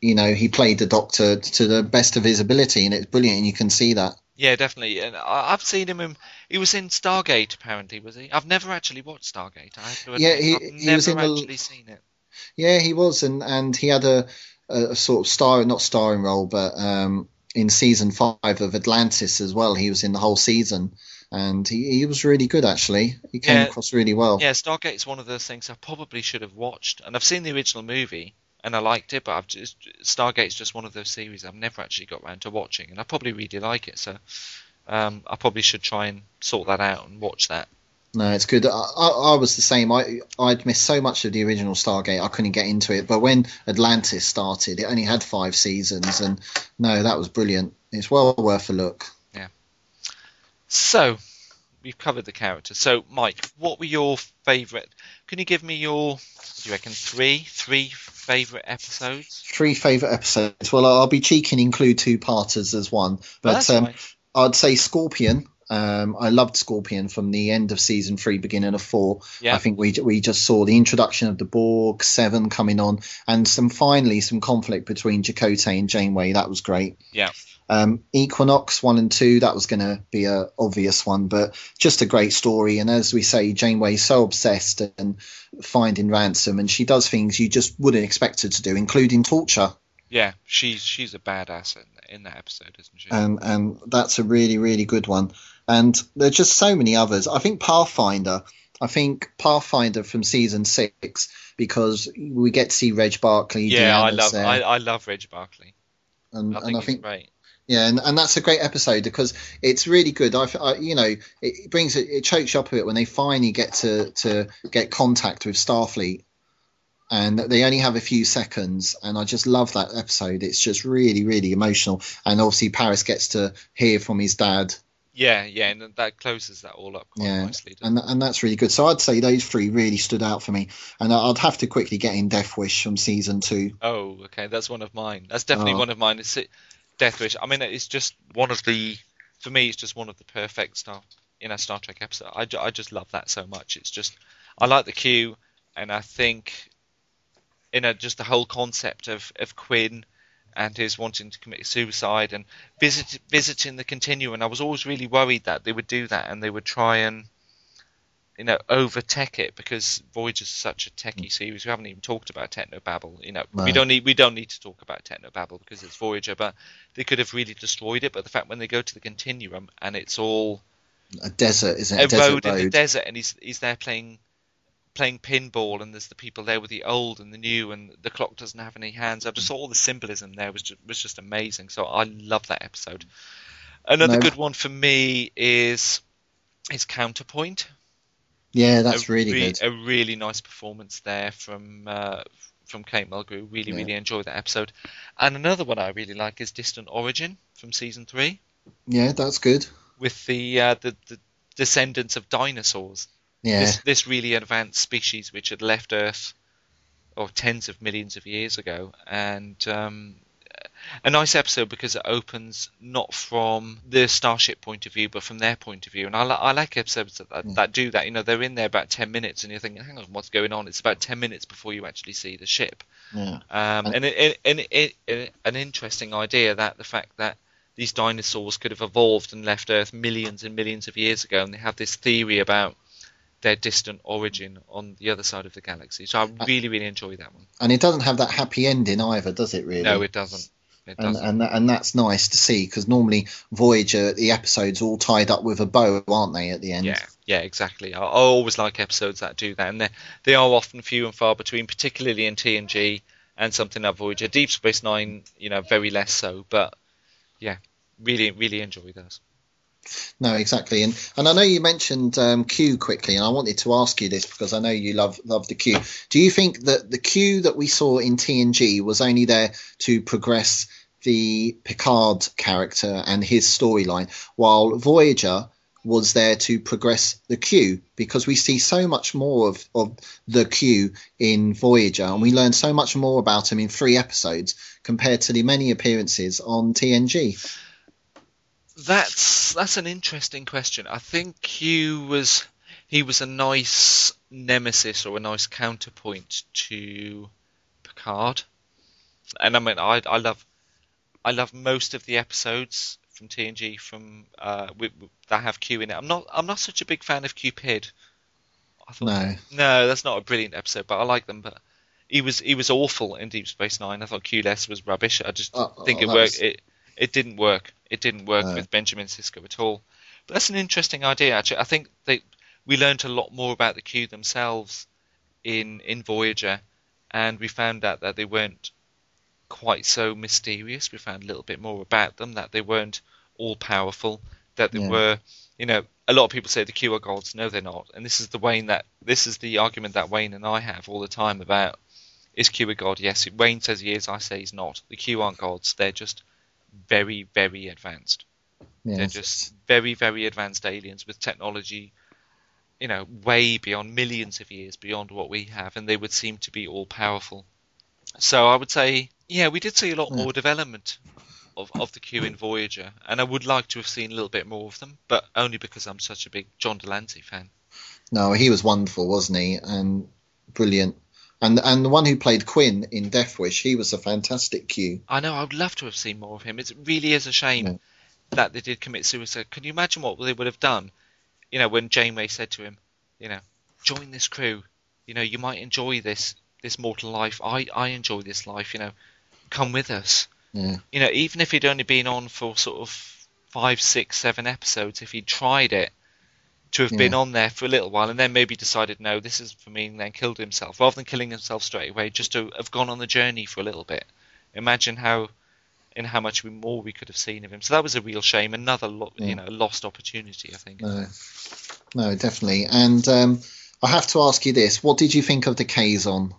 you know he played the Doctor to the best of his ability, and it's brilliant, and you can see that. Yeah, definitely. And I've seen him in. He was in Stargate, apparently, was he? I've never actually watched Stargate. I have. Yeah, he- I've he never was in actually seen it. Yeah, he was, and and he had a, a sort of star, not starring role, but um, in season five of Atlantis as well. He was in the whole season, and he, he was really good actually. He came Yeah. across really well. Yeah, Stargate is one of those things I probably should have watched, and I've seen the original movie and I liked it, but I've just Stargate's just one of those series I've never actually got round to watching, and I probably really like it, so um, I probably should try and sort that out and watch that. No, it's good. I, I, I was the same. I I'd missed so much of the original Stargate. I couldn't get into it. But when Atlantis started, it only had five seasons, and no, that was brilliant. It's well worth a look. So we've covered the character. So Mike, what were your favourite? Can you give me your? Do you reckon? Three, three favourite episodes? Three favourite episodes. Well, I'll be cheeky and include two parters as one. But um. I'd say Scorpion. Um, I loved Scorpion from the end of season three, beginning of four. Yeah. I think we we just saw the introduction of the Borg, Seven coming on, and some finally some conflict between Chakotay and Janeway. That was great. Yeah. Um, Equinox one and two, that was going to be a obvious one, but just a great story. And as we say, Janeway's so obsessed and finding Ransom, and she does things you just wouldn't expect her to do, including torture. Yeah, she's she's a badass in, in that episode, isn't she? and and that's a really really good one. And there's just so many others. I think Pathfinder. I think Pathfinder from season six because we get to see Reg Barkley. yeah, I love I, I love Reg Barkley. and, I and think I he's think great. yeah, and, and that's a great episode because it's really good. I, I you know, it brings it, it chokes you up a bit when they finally get to to get contact with Starfleet, and they only have a few seconds. And I just love that episode. It's just really really emotional. And obviously Paris gets to hear from his dad Yeah, yeah, and that closes that all up quite yeah, nicely. and and that's really good. So I'd say those three really stood out for me, and I'd have to quickly get in Death Wish from season two. Oh, okay, that's one of mine. That's definitely Oh. one of mine. It's Death Wish. I mean, it's just one of the. For me, it's just one of the perfect Star, in a Star Trek episode. I, I just love that so much. It's just, I like the Q, and I think, you know, just the whole concept of of Quinn and his wanting to commit suicide and visit visiting the continuum. And I was always really worried that they would do that and they would try and you know, over tech it because Voyager is such a techie mm. series. We haven't even talked about Technobabble. You know, we don't need we don't need to talk about Technobabble because it's Voyager, but they could have really destroyed it. But the fact when they go to the Continuum and it's all A desert, isn't it? a A desert road in the desert, and he's he's there playing playing pinball, and there's the people there with the old and the new, and the clock doesn't have any hands. I just saw all the symbolism there was just, was just amazing. So I love that episode. Another No. good one for me is is Counterpoint. Yeah, that's a really re- good. A really nice performance there from uh, from Kate Mulgrew. Really, Yeah. really enjoyed that episode. And another one I really like is Distant Origin from season three Yeah, that's good. with the uh, the, the descendants of dinosaurs. Yeah, This this really advanced species which had left Earth, or tens of millions of years ago, and um, a nice episode because it opens not from the starship point of view, but from their point of view. And I, li- I like episodes that, that, that do that. You know, they're in there about ten minutes, and you're thinking, "Hang on, what's going on?" It's about ten minutes before you actually see the ship. yeah. Um, and it, it, it, an interesting idea that the fact that these dinosaurs could have evolved and left Earth millions and millions of years ago, and they have this theory about their distant origin on the other side of the galaxy. So I uh, really, really enjoy that one. And it doesn't have that happy ending either, does it? Really? No, it doesn't. It and doesn't. and, that, and that's nice to see because normally Voyager the episodes all tied up with a bow, aren't they? At the end. Yeah, yeah, exactly. I, I always like episodes that do that, and they they are often few and far between, particularly in TNG and something like Voyager. Deep Space Nine, you know, very less so, but yeah, really, really enjoy those. No, exactly. And and I know you mentioned um, Q quickly, and I wanted to ask you this because I know you love love the Q. Do you think that the Q that we saw in TNG was only there to progress the Picard character and his storyline, while Voyager was there to progress the Q because we see so much more of, of the Q in Voyager and we learn so much more about him in three episodes compared to the many appearances on TNG. That's that's an interesting question. I think Q was he was a nice nemesis or a nice counterpoint to Picard, and I mean I I love I love most of the episodes from TNG from uh with, that have Q in it. I'm not I'm not such a big fan of Cupid. I thought No. no, that's not a brilliant episode, but I like them. But he was he was awful in Deep Space Nine. I thought Q-less was rubbish. I just Oh, think oh, it worked. was- It it didn't work. It didn't work No. with Benjamin Sisko at all. But that's an interesting idea. Actually, I think they we learned a lot more about the Q themselves in in Voyager, and we found out that they weren't quite so mysterious. We found a little bit more about them. That they weren't all powerful. That they Yeah. were, you know, a lot of people say the Q are gods. No, they're not. And this is the Wayne that this is the argument that Wayne and I have all the time about is Q a god? Yes. Wayne says he is. I say he's not. The Q aren't gods. They're just very, very advanced. They're just very, very advanced aliens with technology, you know, way beyond millions of years beyond what we have, and they would seem to be all powerful. So I would say, yeah, we did see a lot Yeah. more development of, of the Q in Voyager, and I would like to have seen a little bit more of them, but only because I'm such a big John de Lancie fan. No, he was wonderful, wasn't he? And brilliant. And and the one who played Quinn in Death Wish, he was a fantastic Q. I know I would love to have seen more of him. It really is a shame Yeah. that they did commit suicide. Can you imagine what they would have done? You know, when Janeway said to him, you know, join this crew. You know, you might enjoy this this mortal life. I I enjoy this life. You know, come with us. Yeah. You know, even if he'd only been on for sort of five, six, seven episodes, if he'd tried it, to have been on there for a little while and then maybe decided no, this isn't for me, and then killed himself, rather than killing himself straight away, just to have gone on the journey for a little bit. Imagine how, in how much we- more we could have seen of him. So that was a real shame. Another, lo- Yeah. you know, lost opportunity. I think. No, no, definitely. And um, I have to ask you this: What did you think of the Kazon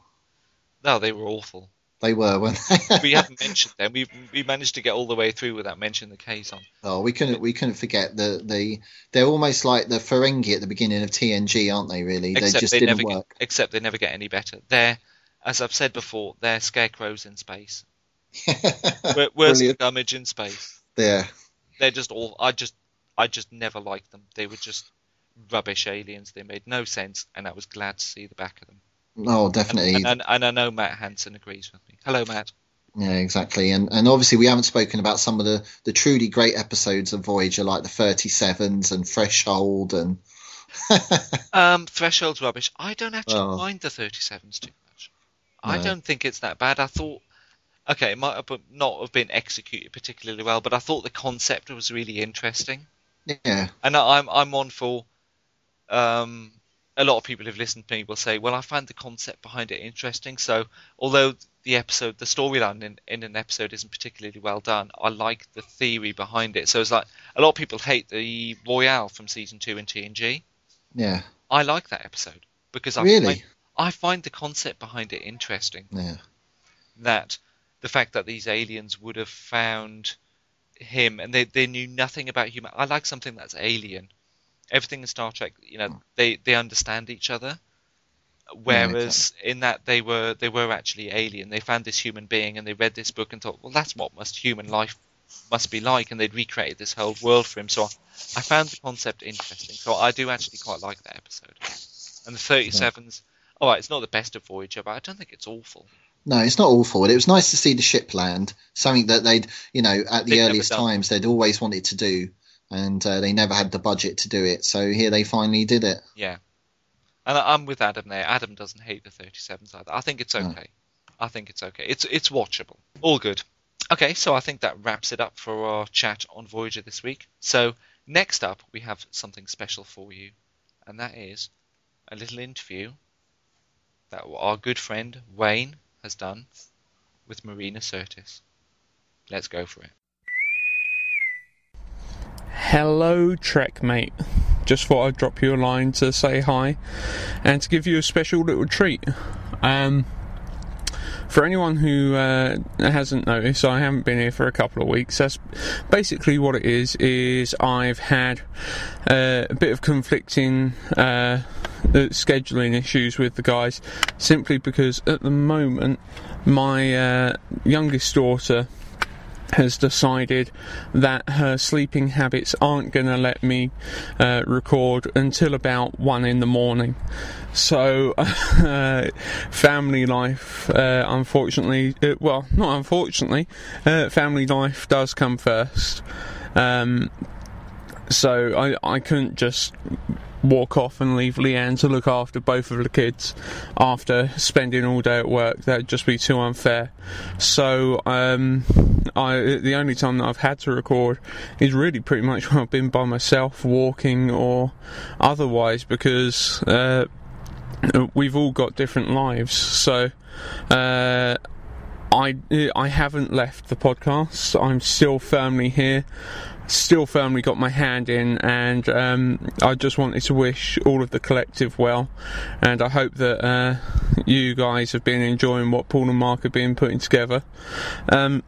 No, they were awful. They were, weren't they? We haven't mentioned them. We we managed to get all the way through without mentioning the Kazon. oh, we couldn't. We couldn't forget the the. They're almost like the Ferengi at the beginning of TNG, aren't they? Really, they Except just they didn't never work. Get, except they never get any better. They're, as I've said before, they're scarecrows in space. Worse Brilliant. gummage in space. Yeah, they're just all I just I just never liked them. They were just rubbish aliens. They made no sense, and I was glad to see the back of them. Oh, definitely. and, and, and I know Matt Hansen agrees with me. Hello, Matt. Yeah, exactly. And and obviously we haven't spoken about some of the, the truly great episodes of Voyager, like the thirty sevens and Threshold and Um, Threshold's rubbish. I don't actually Oh. mind the 37s too much. I don't think it's that bad. I thought, okay, it might have not have been executed particularly well, but I thought the concept was really interesting. yeah, and I- I'm I'm on for um a lot of people who've listened to me will say, well, I find the concept behind it interesting. So although the episode, the storyline in, in an episode isn't particularly well done, I like the theory behind it. So it's like a lot of people hate the Royale from season two in TNG. Yeah. I like that episode because I Really? find, I find the concept behind it interesting. Yeah. That the fact that these aliens would have found him and they, they knew nothing about human. I like something that's alien. Everything in Star Trek, you know, hmm. they, they understand each other. Hmm, Whereas in that they were they were actually alien. They found this human being and they read this book and thought, well, that's what must human life must be like, and they'd recreated this whole world for him. So I found the concept interesting. So I do actually quite like that episode. And the 37s, all right, it's not the best of Voyager, but I don't think it's awful. No, it's not awful. It was nice to see the ship land, something that they'd, you know, at the They'd earliest times they'd always wanted to do, and uh, they never had the budget to do it. So here they finally did it. Yeah. And I'm with Adam there. Adam doesn't hate the 37s either. I think it's No. okay. I think it's okay. It's it's watchable. All good. Okay, so I think that wraps it up for our chat on Voyager this week. So next up, we have something special for you, and that is a little interview that our good friend Wayne has done with Marina Sirtis. Let's go for it. Hello, Trek mate. Just thought I'd drop you a line to say hi and to give you a special little treat. Um, for anyone who uh, hasn't noticed, I haven't been here for a couple of weeks. That's basically what it is. Is I've had uh, a bit of conflicting uh, uh, scheduling issues with the guys, simply because at the moment my uh, youngest daughter has decided that her sleeping habits aren't going to let me uh, record until about one in the morning. So, uh, family life, uh, unfortunately, uh, well, not unfortunately, uh, family life does come first. Um, so I, I couldn't just walk off and leave Leanne to look after both of the kids after spending all day at work. That'd just be too unfair. So um, I the only time that I've had to record is really pretty much when I've been by myself, walking or otherwise, because uh, we've all got different lives. So. Uh, I I haven't left the podcast. I'm still firmly here, still firmly got my hand in, and um, I just wanted to wish all of the collective well, and I hope that uh, you guys have been enjoying what Paul and Marc have been putting together. Um,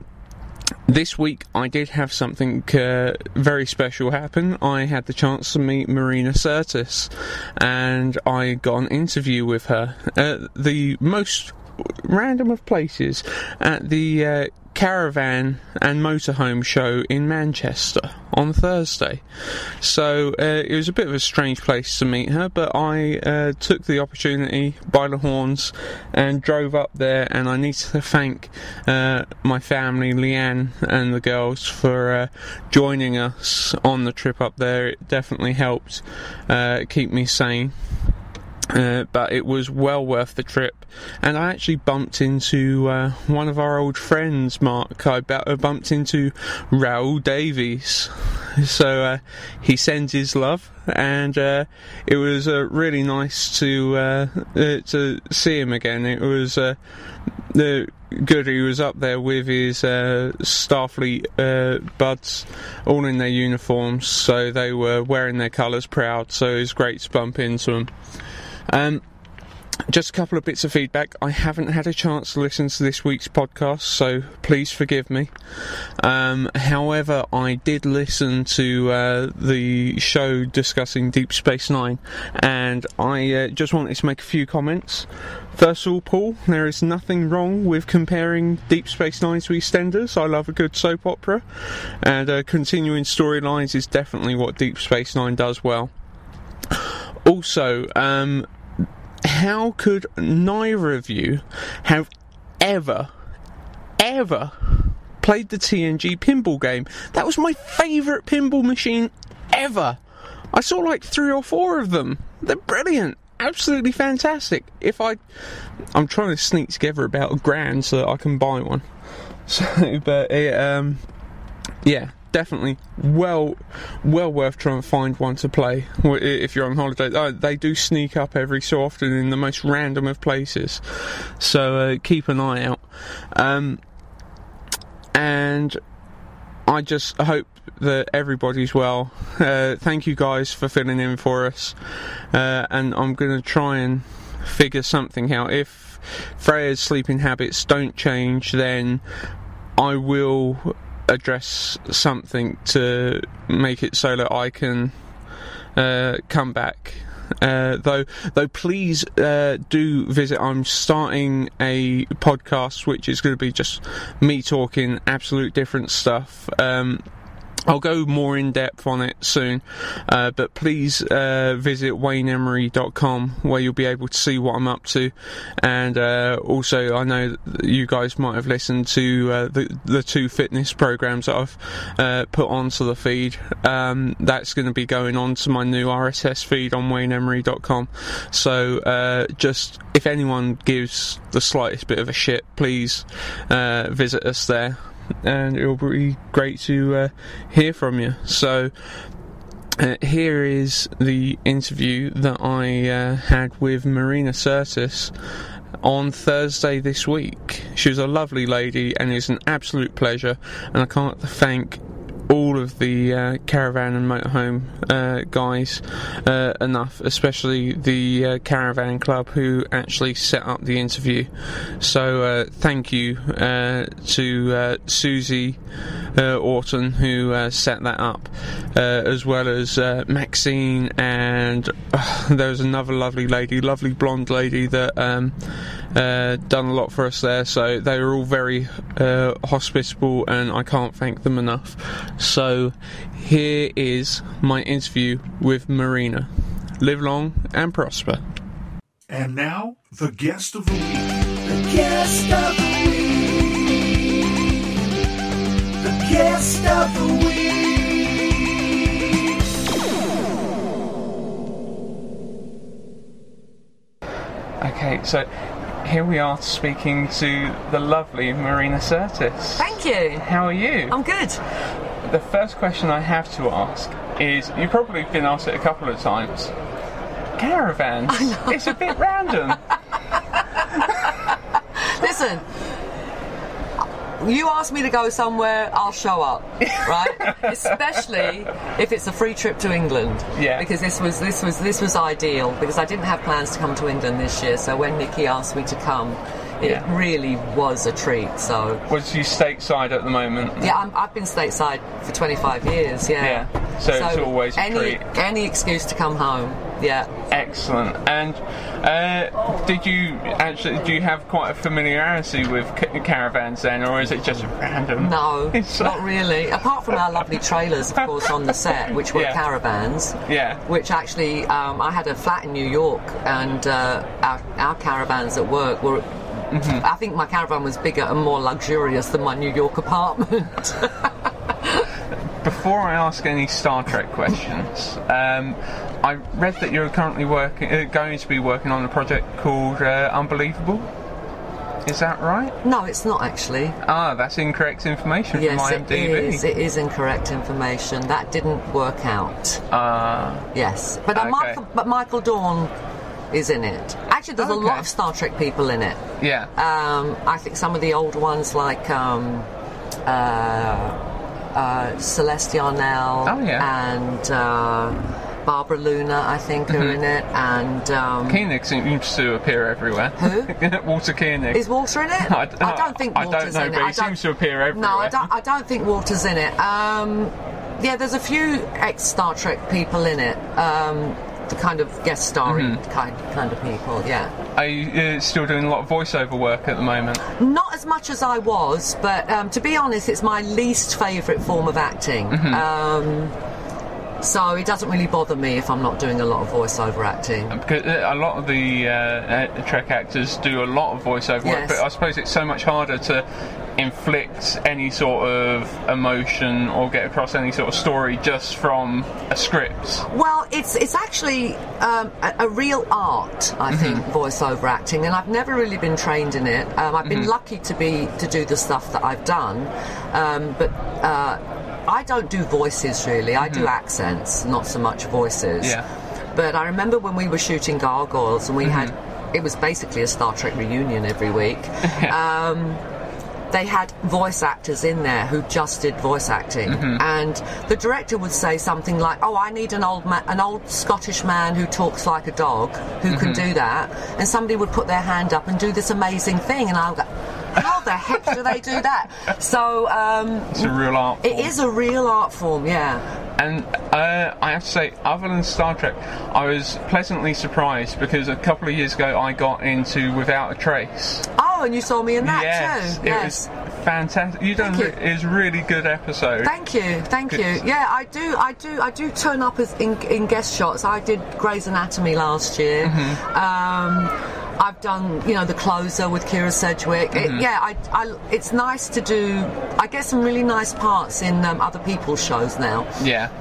this week I did have something uh, very special happen. I had the chance to meet Marina Sirtis, and I got an interview with her. Uh, the most random of places at the uh, Caravan and Motorhome show in Manchester on Thursday. So uh, it was a bit of a strange place to meet her, but I uh, took the opportunity by the horns and drove up there. And I need to thank uh, my family, Leanne, and the girls for uh, joining us on the trip up there. It definitely helped uh, keep me sane. Uh, but it was well worth the trip. And I actually bumped into uh, one of our old friends, Marc. I bumped into Raoul Davies. So uh, he sends his love, and uh, it was uh, really nice to uh, to see him again. It was the good. He was up there with his uh, Starfleet uh, buds, all in their uniforms, so they were wearing their colours proud. So it was great to bump into them. Um, just a couple of bits of feedback. I haven't had a chance to listen to this week's podcast, so please forgive me. Um, however, I did listen to uh, the show discussing Deep Space Nine, and I uh, just wanted to make a few comments. First of all, Paul, there is nothing wrong with comparing Deep Space Nine to EastEnders. I love a good soap opera, and uh, continuing storylines is definitely what Deep Space Nine does well. Also, um, how could neither of you have ever, ever played the TNG pinball game? That was my favourite pinball machine ever. I saw like three or four of them. They're brilliant. Absolutely fantastic. If I, I'm trying to sneak together about a grand so that I can buy one. So, but it, um, yeah, definitely well, well worth trying to find one to play if you're on holiday. Uh, they do sneak up every so often in the most random of places, so uh, keep an eye out. Um, and I just hope that everybody's well. Uh, thank you guys for filling in for us, uh, and I'm going to try and figure something out. If Freya's sleeping habits don't change, then I will address something to make it so that I can uh, come back. Uh, though, though, please uh, do visit. I'm starting a podcast, which is going to be just me talking absolute different stuff. Um, I'll go more in depth on it soon, uh, but please uh, visit wayneemery.com where you'll be able to see what I'm up to. And uh, also, I know you guys might have listened to uh, the, the two fitness programs that I've uh, put onto the feed. Um, that's going to be going on to my new RSS feed on wayneemery.com. So, uh, just if anyone gives the slightest bit of a shit, please visit us there and it'll be great to uh, hear from you. So, uh, here is the interview that I uh, had with Marina Sirtis on Thursday this week. She was a lovely lady and it's an absolute pleasure, and I can't thank all of the uh, caravan and motorhome uh, guys uh, enough, especially the uh, caravan club who actually set up the interview. So uh, thank you uh, to Susie Orton who set that up, as well as Maxine and there was another lovely lady, lovely blonde lady that. Um, done a lot for us there, so they were all very hospitable, and I can't thank them enough. So, here is my interview with Marina. Live long and prosper. And now, the guest of the week. The guest of the week. The guest of the week. Okay, so here we are speaking to the lovely Marina Sirtis. Thank you. How are you? I'm good. The first question I have to ask is you've probably been asked it a couple of times. Caravans. It's a bit random. Listen, you ask me to go somewhere, I'll show up, right? Especially if it's a free trip to England. Yeah. Because this was this was this was ideal because I didn't have plans to come to England this year. So when Nikki asked me to come, it Yeah. really was a treat. So Was you stateside at the moment? yeah, I'm, I've been stateside for 25 years. Yeah. Yeah, so it's always a any treat. any excuse to come home. Yeah. Excellent. And uh, did you actually do you have quite a familiarity with caravans then, or is it just random? No, It's- not really. Apart from our lovely trailers, of course, on the set, which were Yeah. caravans. Yeah. Which actually, um, I had a flat in New York, and uh, our, our caravans at work were. Mm-hmm. I think my caravan was bigger and more luxurious than my New York apartment. Before I ask any Star Trek questions, um, I read that you're currently working, uh, going to be working on a project called uh, Unbelievable. Is that right? no, it's not actually. Ah, that's incorrect information Yes, from it IMDb. is. It is incorrect information. That didn't work out. Ah, Yes, but uh, Okay. Michael, but Michael Dorn is in it. Actually, there's a lot of Star Trek people in it. yeah. Um, I think some of the older ones like um, uh, uh, Celeste Yarnell Oh, yeah. and uh, Barbara Luna, I think, are Mhm. in it. And um, Koenig seems to appear everywhere. Who? Walter Koenig. is Walter in it? I, I don't think I Walter's don't know, in but it. he seems to appear everywhere. No, I don't. I don't think Walter's in it. Um, yeah, there's a few ex Star Trek people in it. Um, the kind of guest starring Mm-hmm. kind kind of people. Yeah. Are you uh, still doing a lot of voiceover work at the moment? Not as much as I was, but um, to be honest, it's my least favourite form of acting. Mhm. Um, so it doesn't really bother me if I'm not doing a lot of voiceover acting. Because uh, a lot of the uh, uh, Trek actors do a lot of voiceover work, but I suppose it's so much harder to inflict any sort of emotion or get across any sort of story just from a script. Well, it's it's actually um, a, a real art, I think, voiceover acting, and I've never really been trained in it. Um, I've been Mhm. lucky to be to do the stuff that I've done, um, but. Uh, I don't do voices really. I do hmm. accents, not so much voices. Yeah. But I remember when we were shooting Gargoyles and we had, mm-hmm. it was basically a Star Trek reunion every week. um, they had voice actors in there who just did voice acting, mm-hmm. and the director would say something like, "Oh, I need an old ma- an old Scottish man who talks like a dog who can mm-hmm. do that," and somebody would put their hand up and do this amazing thing, and I'll go. How the heck do they do that? So um, It's a real art. it form. is a real art form, yeah. And uh, I have to say, other than Star Trek, I was pleasantly surprised because a couple of years ago I got into Without a Trace. Oh, and you saw me in that yes, too. it yes. was fantastic. You done Thank you. it was a really good episode. Thank you, thank you. Yeah, I do, I do, I do turn up as in, in guest shots. I did Grey's Anatomy last year. Mm-hmm. Um, I've done, you know, the closer with Kyra Sedgwick. Mm-hmm. yeah, I, I, it's nice to do. I get some really nice parts in um, other people's shows now. Yeah,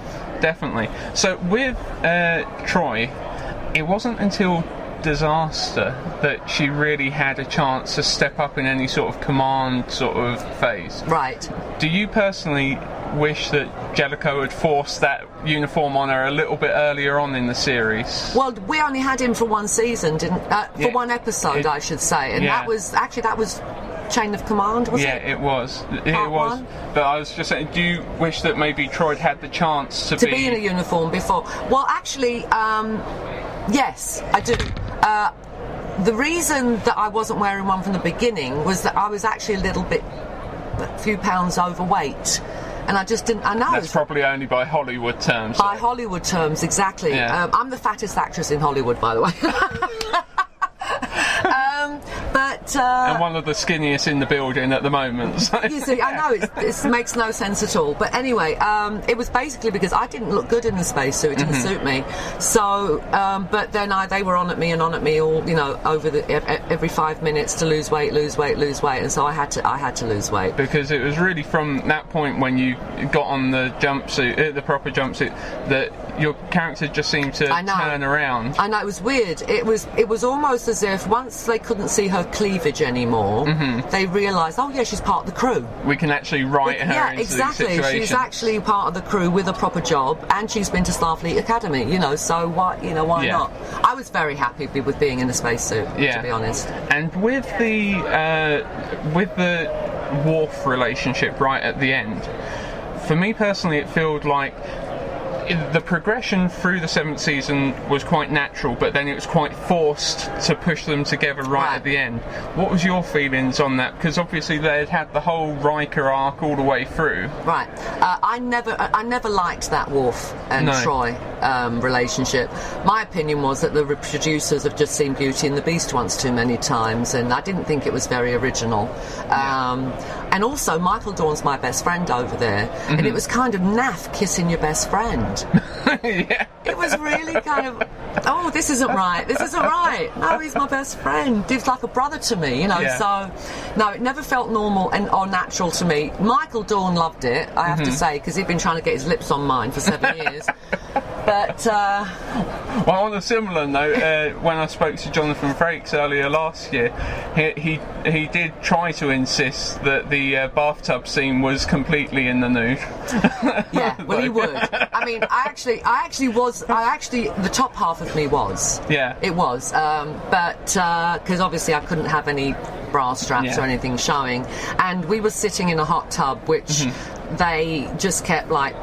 definitely. So with uh, Troi, it wasn't until Disaster that she really had a chance to step up in any sort of command sort of phase. Right. Do you personally wish that Jellicoe had forced that uniform on her a little bit earlier on in the series? Well, we only had him for one season, didn't? Uh, for Yeah. one episode, It- I should say, and yeah. that was actually that was Chain of Command, was yeah, it? Yeah, it was. It Part was. one? But I was just saying, do you wish that maybe Troi had the chance to, to be in a uniform before. Well, actually, um, yes, I do. Uh, the reason that I wasn't wearing one from the beginning was that I was actually a little bit, a few pounds overweight, and I just didn't. I know. That's probably only by Hollywood terms. by Hollywood terms, exactly. Yeah. Um, I'm the fattest actress in Hollywood, by the way. um, but uh, and one of the skinniest in the building at the moment. so- you see, I know it's, it makes no sense at all. But anyway, um, it was basically because I didn't look good in the space, spacesuit; it didn't Mhm. suit me. So, um, but then I, they were on at me and on at me all, you know, over the every five minutes to lose weight, lose weight, lose weight, and so I had to, I had to lose weight. because it was really from that point when you got on the jumpsuit, uh, the proper jumpsuit, that your character just seemed to turn around. I know it was weird. It was it was almost as if once they couldn't see her cleavage anymore, Mhm. they realised, oh yeah, she's part of the crew. We can actually write her yeah, into exactly. the situation. She's actually part of the crew with a proper job, and she's been to Starfleet Academy. You know, so why, you know, why Yeah. not? I was very happy with being in a spacesuit. Yeah. To be honest. And with the uh, with the Worf relationship right at the end, for me personally, it felt like the progression through the seventh season was quite natural, but then it was quite forced to push them together right, at the end. What was your feelings on that? Because obviously they had had the whole Riker arc all the way through. Right. Uh, I never, I never liked that Worf and No. Troi um, relationship. My opinion was that the producers have just seen Beauty and the Beast once too many times, and I didn't think it was very original. Um, and also, Michael Dorn's my best friend over there, and it Mhm. was kind of naff kissing your best friend. yeah. It was really kind of, oh, this isn't right. This isn't right. No, he's my best friend. He's like a brother to me, you know. Yeah. So, no, it never felt normal and or natural to me. Michael Dawn loved it, I have to Mhm. say, because he'd been trying to get his lips on mine for seven years. But uh, Well, on a similar note, uh, when I spoke to Jonathan Frakes earlier last year, he, he he did try to insist that the uh, bathtub scene was completely in the nude. yeah, well, he would. I mean, I actually, I actually was, I actually, the top half of me was. Yeah. It was, um, but because obviously I couldn't have any bra straps Yeah. or anything showing, and we were sitting in a hot tub, which Mm-hmm. they just kept like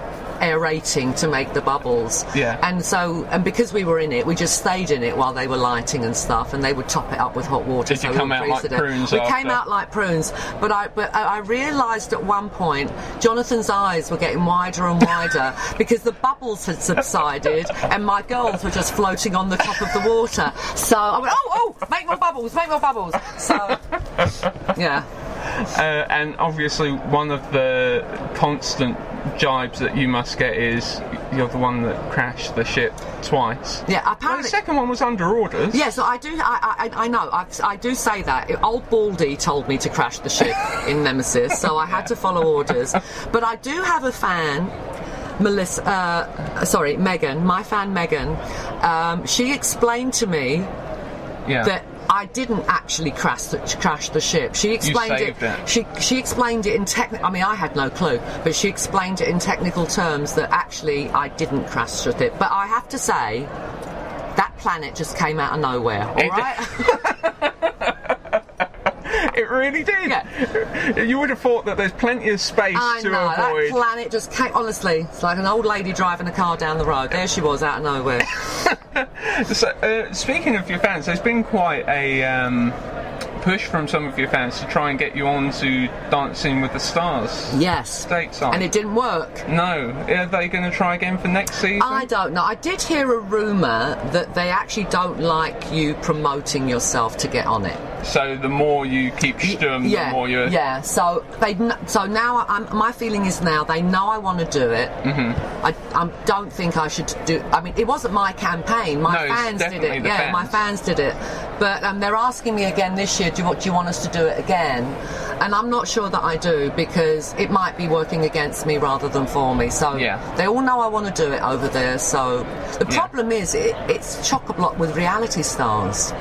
aerating to make the bubbles. Yeah. And so, and because we were in it, we just stayed in it while they were lighting and stuff, and they would top it up with hot water. Did so we come out like prunes We after? came out like prunes, but I but I I realised at one point Jonathan's eyes were getting wider and wider because the bubbles had subsided and my girls were just floating on the top of the water. So I went, oh oh, make more bubbles, make more bubbles. So yeah. Uh, and obviously, one of the constant jibes that you must get is you're the one that crashed the ship twice. Yeah, Well, apparently. the second one was under orders. Yeah, so I do. I, I, I know. I, I do say that. Old Baldy told me to crash the ship in Nemesis, so I had to follow orders. But I do have a fan. Melissa, uh, sorry, Megan, my fan Megan, um, she explained to me Yeah. that I didn't actually crash the, crash the ship. She explained saved it. She she explained it in technical. I mean, I had no clue, but she explained it in technical terms that actually I didn't crash the ship. But I have to say, that planet just came out of nowhere. All It- right. It really did. Yeah. You would have thought that there's plenty of space I to know that planet just came. Honestly, it's like an old lady driving a car down the road. There she was, out of nowhere. So, uh, speaking of your fans, there's been quite a um, push from some of your fans to try and get you on to Dancing with the Stars. Yes. Stateside. and it didn't work. No. Are they going to try again for next season? I don't know. I did hear a rumour that they actually don't like you promoting yourself to get on it. So the more you keep Sturm, yeah, the more you're. yeah. So they, so now I'm, my feeling is now they know I want to do it. Mm-hmm. I, I don't think I should do. I mean, it wasn't my campaign. My No, fans did it. yeah, my fans. fans did it. But um, they're asking me again this year. Do you, want- do you want us to do it again? And I'm not sure that I do because it might be working against me rather than for me. So Yeah. they all know I want to do it over there. So the Yeah. problem is it, it's chock a block with reality stars.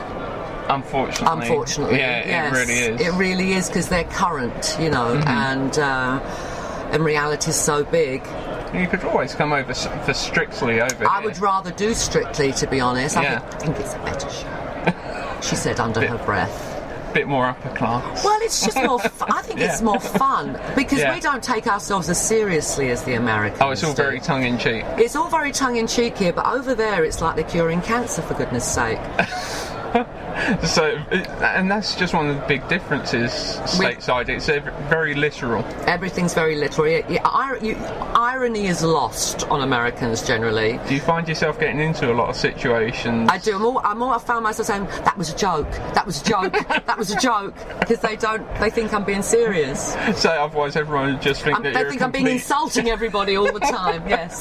Unfortunately. Unfortunately, Yeah, yes, it really is. It really is because they're current, you know, Mhm. and uh, and reality's so big. You could always come over for Strictly over I here. would rather do Strictly, to be honest. I, Yeah. think, I think it's a better show. she said under her breath. bit more upper class. Well, it's just more. I think it's more fun because Yeah. we don't take ourselves as seriously as the Americans. Oh, it's all do. very tongue in cheek. It's all very tongue in cheek here, but over there it's like they're curing cancer for goodness sake. So, and that's just one of the big differences stateside. It's very literal. Everything's very literal. Yeah, yeah, ir- you, irony is lost on Americans generally. Do you find yourself getting into a lot of situations? I do. I'm all, I'm all, I found myself saying that was a joke. That was a joke. that was a joke because they don't. They think I'm being serious. So otherwise, everyone would just think I'm, that they think I'm being insulting everybody all the time. Yes.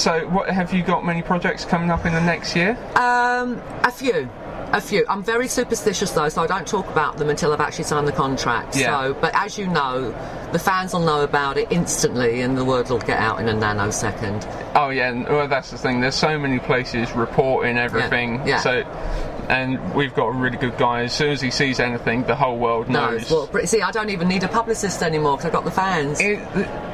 So, what have you got? Many projects coming up in the next year? Um, a few. A few. I'm very superstitious though, so I don't talk about them until I've actually signed the contract. Yeah. So, but as you know, the fans will know about it instantly, and the word will get out in a nanosecond. Oh yeah, well that's the thing. There's so many places reporting everything. yeah. So, and we've got a really good guy. As soon as he sees anything, the whole world No, knows. well, see, I don't even need a publicist anymore because I've got the fans. It,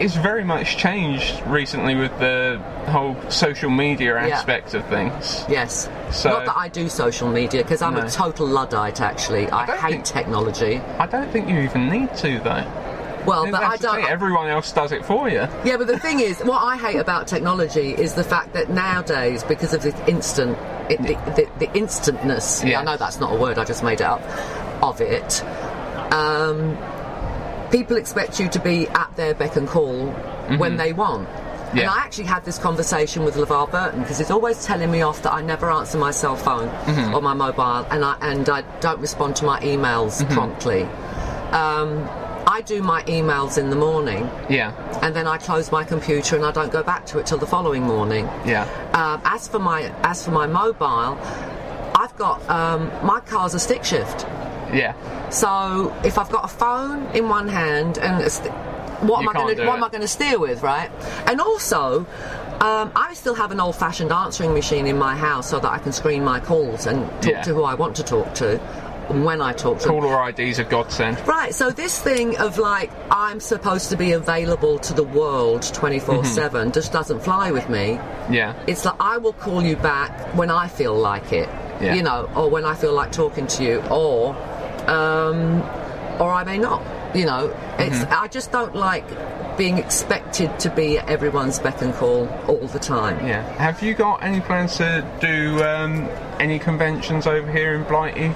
it's very much changed recently with the whole social media Yeah. aspect of things. Yes. So- Not that I do social media because I'm No. a total luddite. Actually, I, hate technology. I don't think you even need to though. Well, but I don't. Everyone else does it for you. Yeah, but the thing is, what I hate about technology is the fact that nowadays, because of the instant, it, the, the, the instantness. I know that's not a word. I just made it up. Of it, um, people expect you to be at their beck and call when Mhm. they want. And I actually had this conversation with LeVar Burton because he's always telling me off that I never answer my cell phone Mhm. or my mobile, and I and I don't respond to my emails Mhm. promptly. Um, I do my emails in the morning Yeah, and then I close my computer and I don't go back to it till the following morning. yeah. Um, as for my as for my mobile, I've got um, my car's a stick shift. Yeah. So if I've got a phone in one hand and a st- what am I gonna, do what am I going to steer with, right? And also. Um, I still have an old-fashioned answering machine in my house so that I can screen my calls and talk Yeah. to who I want to talk to when I talk to. Caller ID's a godsend. Right, so this thing of like I'm supposed to be available to the world 24 Mm-hmm. 7 just doesn't fly with me. Yeah. It's like I will call you back when I feel like it, Yeah. you know, or when I feel like talking to you, or um, or I may not. You know, it's Mhm. I just don't like being expected to be at everyone's beck and call all the time. Yeah. Have you got any plans to do um, any conventions over here in Blighty?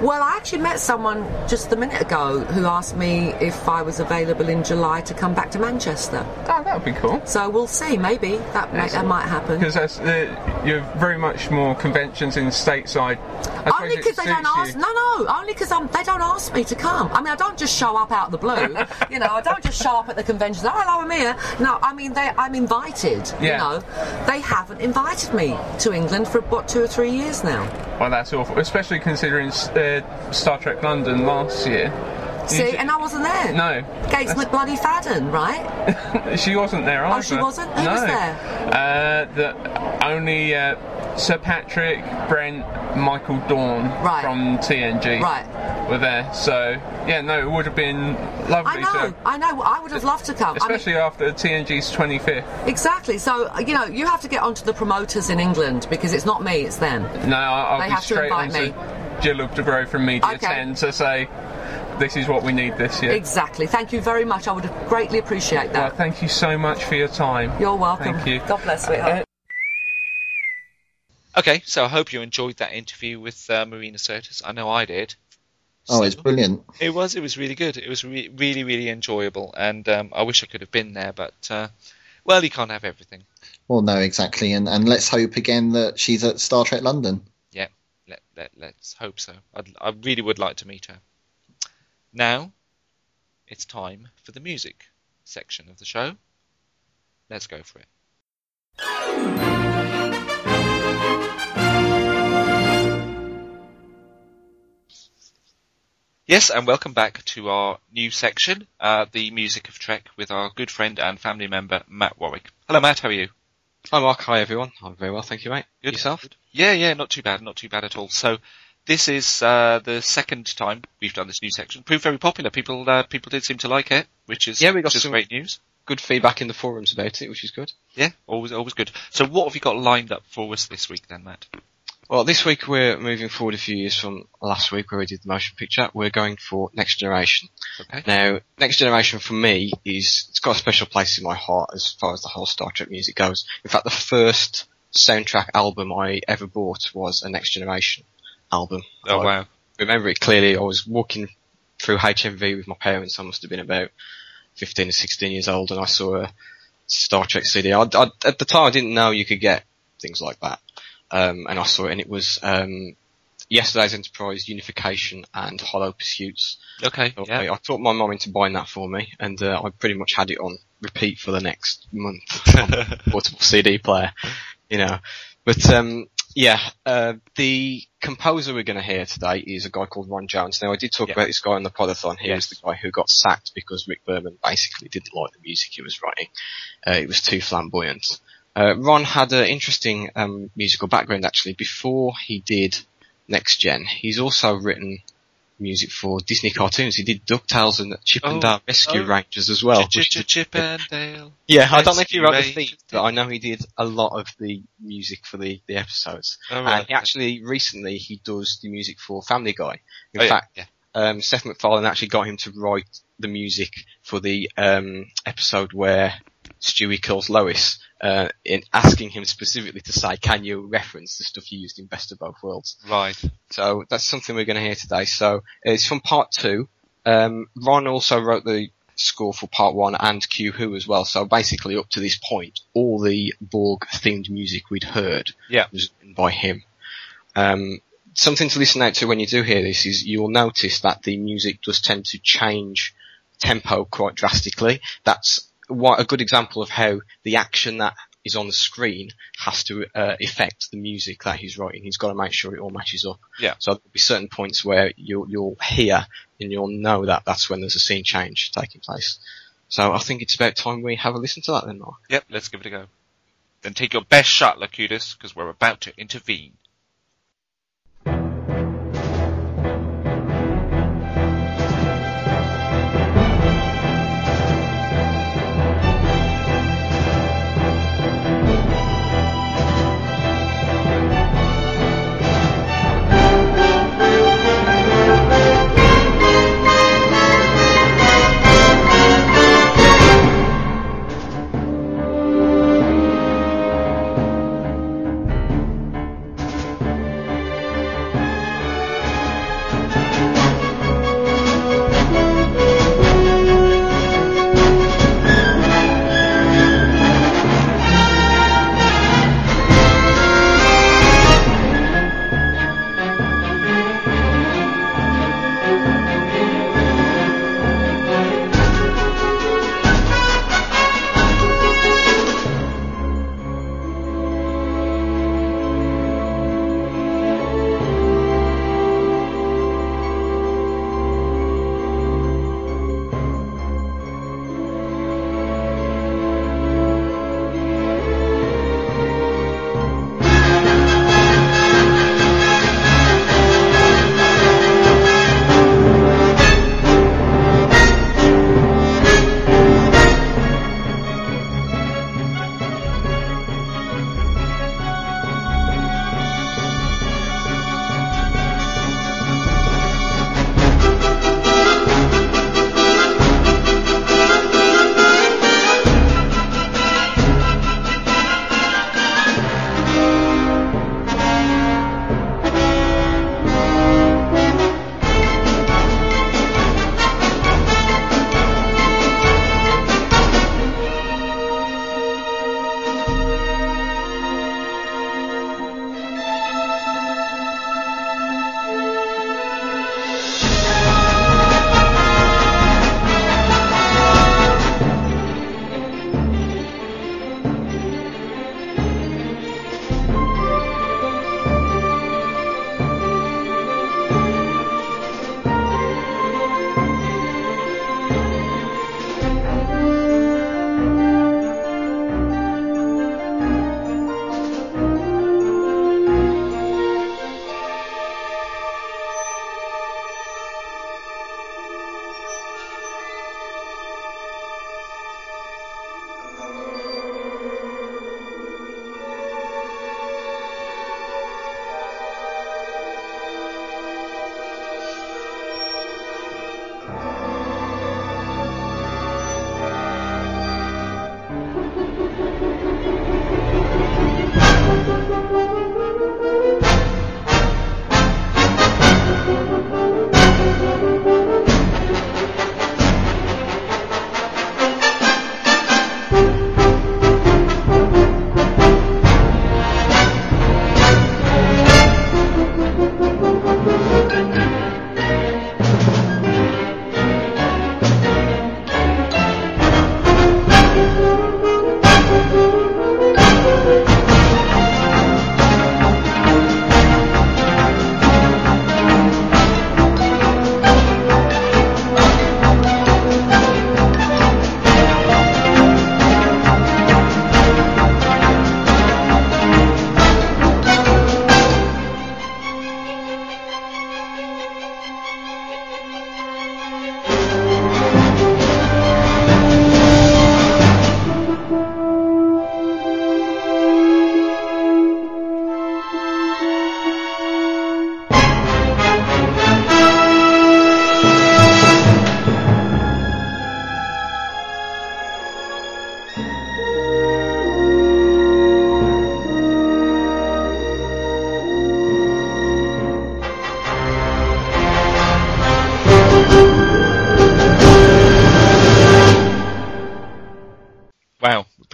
Well, I actually met someone just a minute ago who asked me if I was available in July to come back to Manchester. Oh, that would be cool. So we'll see. Maybe that may, that might happen. Because uh, you're very much more conventions in stateside. Only because they don't ask. you. No, no. Only because they don't ask me to come. I mean, I don't just show up out of the blue. you know, I don't just show up at the convention. Oh, hello, I'm here. No, I mean, they, I'm invited. Yeah. You know, they haven't invited me to England for what two or three years now. Well, that's awful, especially considering uh, Star Trek London last year. See, and I wasn't there. No. Gates McBloody Fadden, right? she wasn't there Oh, she wasn't? Who no. was there? Uh, that only uh, Sir Patrick, Brent, Michael Dorn Right. from TNG Right. were there. So yeah, no, it would have been lovely. I know, to, I know. I would have loved to come. I mean, especially after TNG's 25th. exactly. So uh, you know, you have to get onto the promoters in England because it's not me, it's them. No, I'll They be have to straight on invite to Jill of DeGrow from Media Okay. 10 to say this is what we need this year. Exactly. Thank you very much. I would greatly appreciate Well, that. thank you so much for your time. You're welcome. Thank you. God bless, sweetheart. Okay, so I hope you enjoyed that interview with uh, Marina Sirtis. I know I did. Oh, it's brilliant. It was. It was really good. It was re- really, really enjoyable, and um, I wish I could have been there, but uh, well, you can't have everything. Well, no, exactly. And, and let's hope again that she's at Star Trek London. Yeah, let, let, let's hope so. I'd, I really would like to meet her. Now, it's time for the music section of the show. Let's go for it. Yes, and welcome back to our new section, uh, the music of Trek, with our good friend and family member Matt Warwick. Hello, Matt. How are you? Hi, Marc. Hi, everyone. I'm very well, thank you, mate. Good. Yourself? Yeah, yeah, not too bad, not too bad at all. So, this is uh, the second time we've done this new section. Proved very popular. People, uh, people did seem to like it, which is Yeah, we got which some- great news. Good feedback in the forums about it, which is good. Yeah, always, always good. So, what have you got lined up for us this week, then, Matt? Well, this week we're moving forward a few years from last week where we did the motion picture. We're going for Next Generation. Okay. Now, Next Generation for me is, it's got a special place in my heart as far as the whole Star Trek music goes. In fact, the first soundtrack album I ever bought was a Next Generation album. Oh I wow. remember it clearly. I was walking through HMV with my parents. I must have been about 15 or 16 years old and I saw a Star Trek CD. I, I, at the time I didn't know you could get things like that. Um, and I saw it and it was, um, Yesterday's Enterprise, Unification and Hollow Pursuits. Okay. So Yeah. I, I talked my mum into buying that for me and, uh, I pretty much had it on repeat for the next month. on portable CD player, you know. But, um, yeah, uh, the composer we're going to hear today is a guy called Ron Jones. Now, I did talk Yeah. about this guy on the podathon. He was the guy who got sacked because Rick Berman basically didn't like the music he was writing. Uh, it was too flamboyant. Uh, Ron had an interesting um, musical background actually. Before he did Next Gen, he's also written music for Disney cartoons. He did DuckTales and Chip and Oh, Dale Rescue oh. Rangers as well. Ch- ch- Chip and Dale. yeah, I don't know if he wrote the theme, but I know he did a lot of the music for the, the episodes. Oh, right. And he actually, recently, he does the music for Family Guy. In Oh, fact, yeah. um, Seth MacFarlane actually got him to write the music for the um, episode where Stewie calls Lois, uh, in asking him specifically to say, "Can you reference the stuff you used in Best of Both Worlds?" Right. So that's something we're going to hear today. So it's from part two. Um, Ron also wrote the score for part one and Q Who as well. So basically, up to this point, all the Borg themed music we'd heard Yeah. was written by him. Um, something to listen out to when you do hear this is you'll notice that the music does tend to change tempo quite drastically. That's what a good example of how the action that is on the screen has to uh, affect the music that he's writing. He's got to make sure it all matches up. Yeah. So there'll be certain points where you'll you'll hear and you'll know that that's when there's a scene change taking place. So I think it's about time we have a listen to that then, Marc. Yep. Let's give it a go. Then take your best shot, Locutus, because we're about to intervene.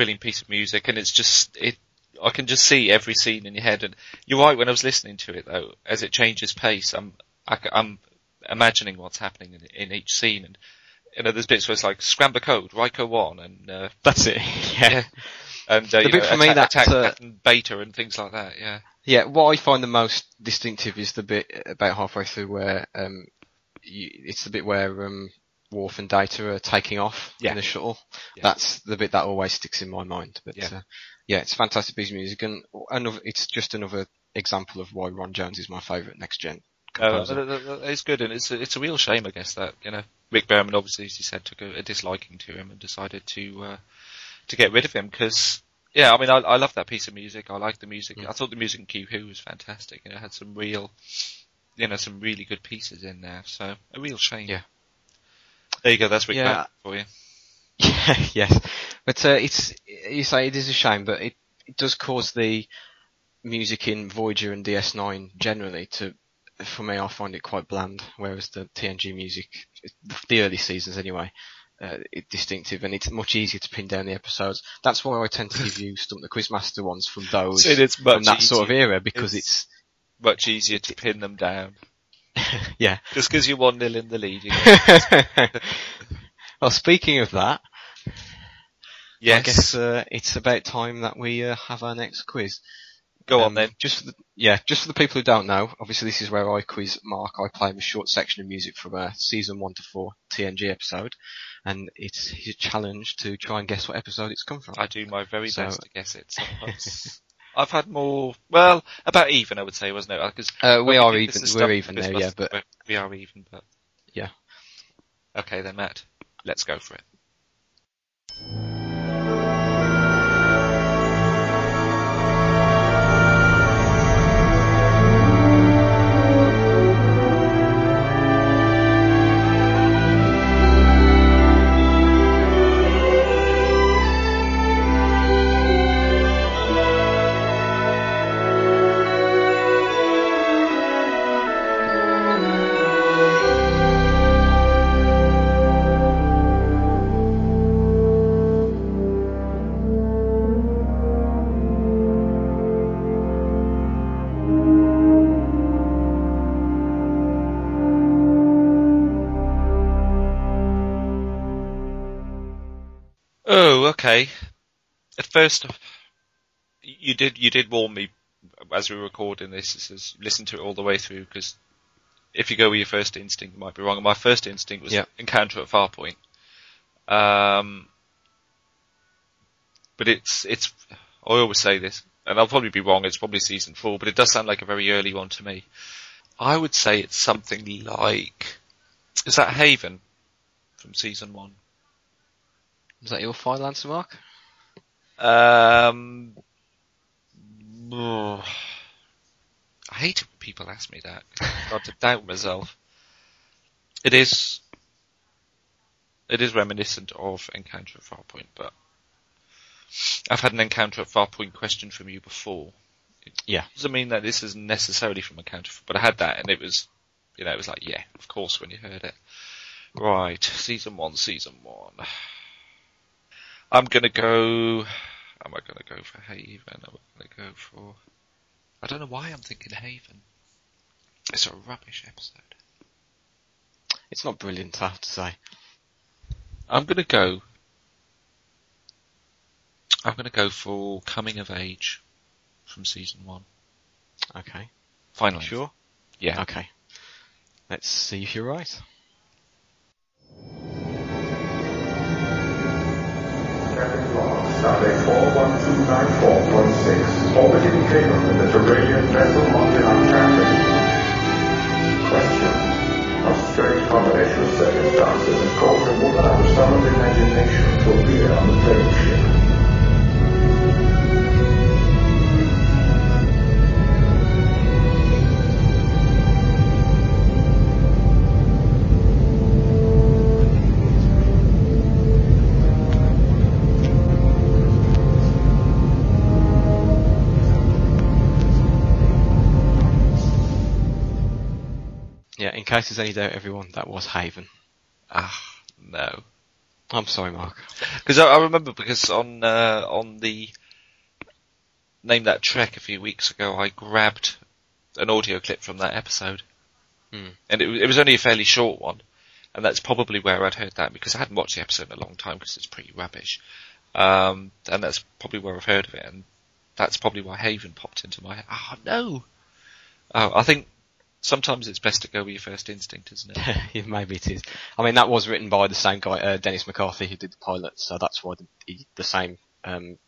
Brilliant piece of music, and it's just it. I can just see every scene in your head, and you're right. When I was listening to it, though, as it changes pace, I'm I, am imagining what's happening in, in each scene, and you know, there's bits where it's like scram the code, Ryko one, and uh, That's it. Yeah. and uh, The bit know, for me attack, that, attack uh, Beta and things like that. Yeah. Yeah, what I find the most distinctive is the bit about halfway through where um, you, it's the bit where um, Worf and Data are taking off Yeah. in the shuttle. Yeah. That's the bit that always sticks in my mind. But Yeah. uh, yeah, it's a fantastic piece of music, and another, it's just another example of why Ron Jones is my favourite next gen Uh, composer. th- it's good, and it's a, it's a real shame, I guess, that you know Rick Berman obviously, as you said, took a, a disliking to him and decided to uh, to get rid of him because. Yeah, I mean, I, I love that piece of music. I like the music. Mm. I thought the music in Q Who was fantastic. Know, it had some real, you know, some really good pieces in there. So a real shame. Yeah. There you go. That's Rick Yeah. For you. Yeah, yes, but uh, it's you say it is a shame, but it, it does cause the music in Voyager and DS9 generally to, for me, I find it quite bland. Whereas the TNG music, the early seasons anyway, uh, distinctive and it's much easier to pin down the episodes. That's why I tend to give you Stump the Quizmaster ones from those So it's much from that sort of era because It's- it's, Much easier to pin them down. yeah. Just because you're one nil in the lead. You know. well, speaking of that, I yes. guess uh, it's about time that we uh, have our next quiz. Go on Um, then. Just for the, yeah, just for the people who don't know, obviously this is where I quiz Marc. I play him a short section of music from a season one to four TNG episode, and it's his challenge to try and guess what episode it's come from. I do my very So- best to guess it. Sometimes I've had more. Well, about even, I would say, wasn't it? 'Cause Uh, we are even- we're even now, yeah, but- we- we are even. But Yeah. okay, then Matt, let's go for it. First, you did you did warn me as we were recording this. It says listen to it all the way through because if you go with your first instinct, you might be wrong. And my first instinct was Yeah. Encounter at Farpoint. Um, but it's it's I always say this, and I'll probably be wrong. It's probably season four, but it does sound like a very early one to me. I would say it's something like is that Haven from season one. Is that your final answer, Marc? Um, I hate it when people ask me that. I start to doubt myself. It is. It is reminiscent of Encounter at Farpoint, but I've had an Encounter at Farpoint question from you before. It Yeah. doesn't mean that this is necessarily from Encounter, but I had that, and it was, you know, it was like, yeah, of course, when you heard it. Right, season one, season one. I'm gonna go. Am I gonna go for Haven? Am I gonna go for? I don't know why I'm thinking Haven. It's a rubbish episode. It's not brilliant, I have to say. I'm gonna go. I'm gonna go for Coming of Age from season one. Okay. Finally. Sure? Yeah. Okay. Let's see if you're right. Stardate 41294.6, orbiting Cape, the Mediterranean vessel mounted on traffic. Question. A strange combination of circumstances has caused a woman of someone's imagination to appear on the plague ship? Case there's any doubt, everyone, that was Haven. Ah, no. I'm sorry, Marc. Because I, I remember because on uh, on the name that trek a few weeks ago, I grabbed an audio clip from that episode, Hmm. and it, was- it was only a fairly short one, and that's probably where I'd heard that because I hadn't watched the episode in a long time because it's pretty rubbish, um, and that's probably where I've heard of it, and that's probably why Haven popped into my head. Oh no! Oh, I think sometimes it's best to go with your first instinct, isn't it? maybe it is. I mean, that was written by the same guy, uh, Dennis McCarthy, who did the pilot, so that's why the, the, the same um,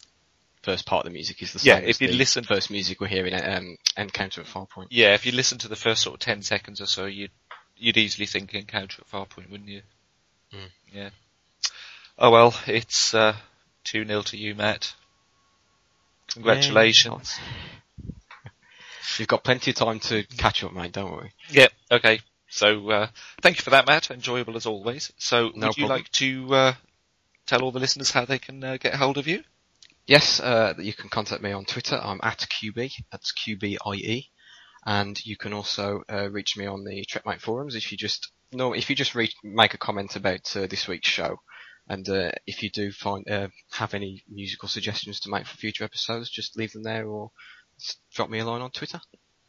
first part of the music is the same. Yeah, if you the listen- first music we're hearing at um, Encounter at Farpoint. Yeah, if you listen to the first sort of ten seconds or so, you'd you'd easily think Encounter at Farpoint, wouldn't you? Mm. Yeah. Oh well, it's uh, two 0 to you, Matt. Congratulations. You've got plenty of time to catch up, mate. Don't worry. Yeah. Okay. So uh, thank you for that, Matt. Enjoyable as always. So No would you problem. like to uh, tell all the listeners how they can uh, get hold of you? Yes, uh, you can contact me on Twitter. I'm at QB. That's QBIE. And you can also uh, reach me on the Trekmate forums if you just no, if you just reach, make a comment about uh, this week's show, and uh, if you do find uh, have any musical suggestions to make for future episodes, just leave them there or drop me a line on Twitter.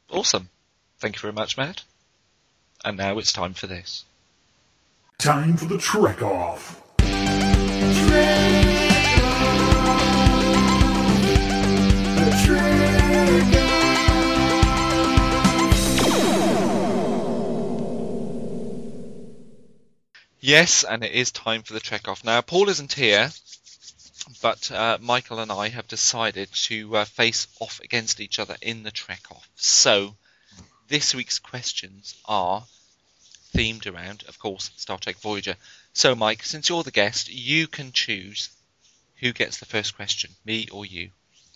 Awesome. Thank you very much, Matt. And now it's time for this. Time for the trek off. Yes, and it is time for the trek off. Now, Paul isn't here, but uh, Michael and I have decided to uh, face off against each other in the trek off. So, this week's questions are themed around, of course, Star Trek Voyager. So, Mike, since you're the guest, you can choose who gets the first question, me or you.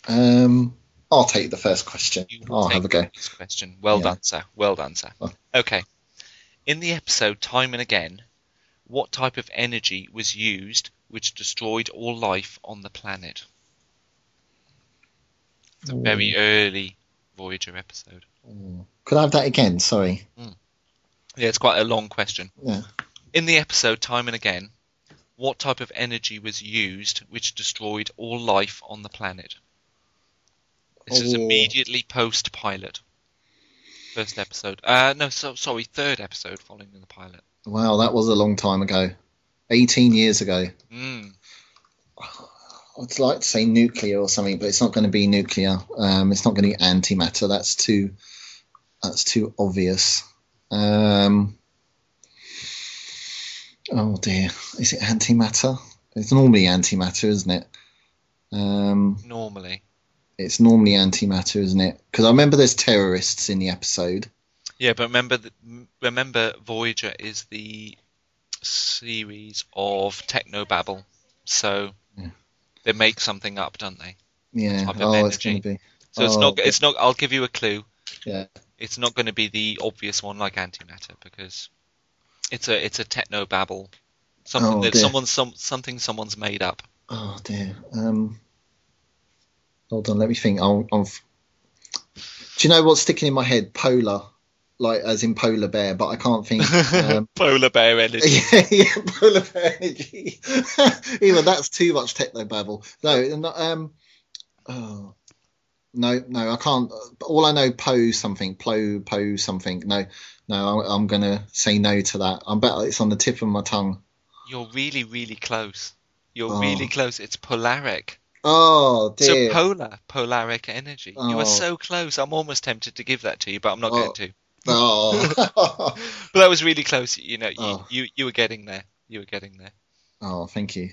Um, I'll take the first question. I'll take have a go. Question. Well Yeah. done, sir. Well done, sir. Oh. Okay. In the episode Time and Again, what type of energy was used which destroyed all life on the planet? It's a very early Voyager episode. Could I have that again? Sorry. Yeah, it's quite a long question. Yeah. In the episode Time and Again, what type of energy was used which destroyed all life on the planet? This is Oh. immediately post pilot. First episode. Uh, no, so, sorry, third episode following the pilot. Wow, that was a long time ago. 18 years ago. Mm. I'd like to say nuclear or something, but it's not going to be nuclear. Um, it's not going to be antimatter. That's too. That's too obvious. Um, oh dear, is it antimatter? It's normally antimatter, isn't it? Um, Normally. it's normally antimatter, isn't it? Because I remember there's terrorists in the episode. Yeah, but remember, that, remember, Voyager is the series of technobabble, so Yeah. they make something up, don't they? Yeah. Oh, it's going to be. So it's Oh, not. okay. It's not. I'll give you a clue. Yeah. It's not going to be the obvious one like antimatter because it's a it's a technobabble, something Oh, that dear. someone some something someone's made up. Oh dear. Um, hold on, let me think. I'll, I'll. Do you know what's sticking in my head? Polar, like as in polar bear, but I can't think. Um, Polar bear energy. yeah, yeah, polar bear energy. Even that's too much techno babble. No, not, um, oh, no, no, I can't. All I know, po something, plo, po something. No, no, I'm, I'm gonna say no to that. I'm bet it's on the tip of my tongue. You're really really close. You're Oh. really close. It's polaric. Oh dear. So polar, polaric energy. You Oh. are so close. I'm almost tempted to give that to you, but I'm not Oh. going to. Oh. But that was really close. You know, you, Oh. you you were getting there. You were getting there. oh, thank you.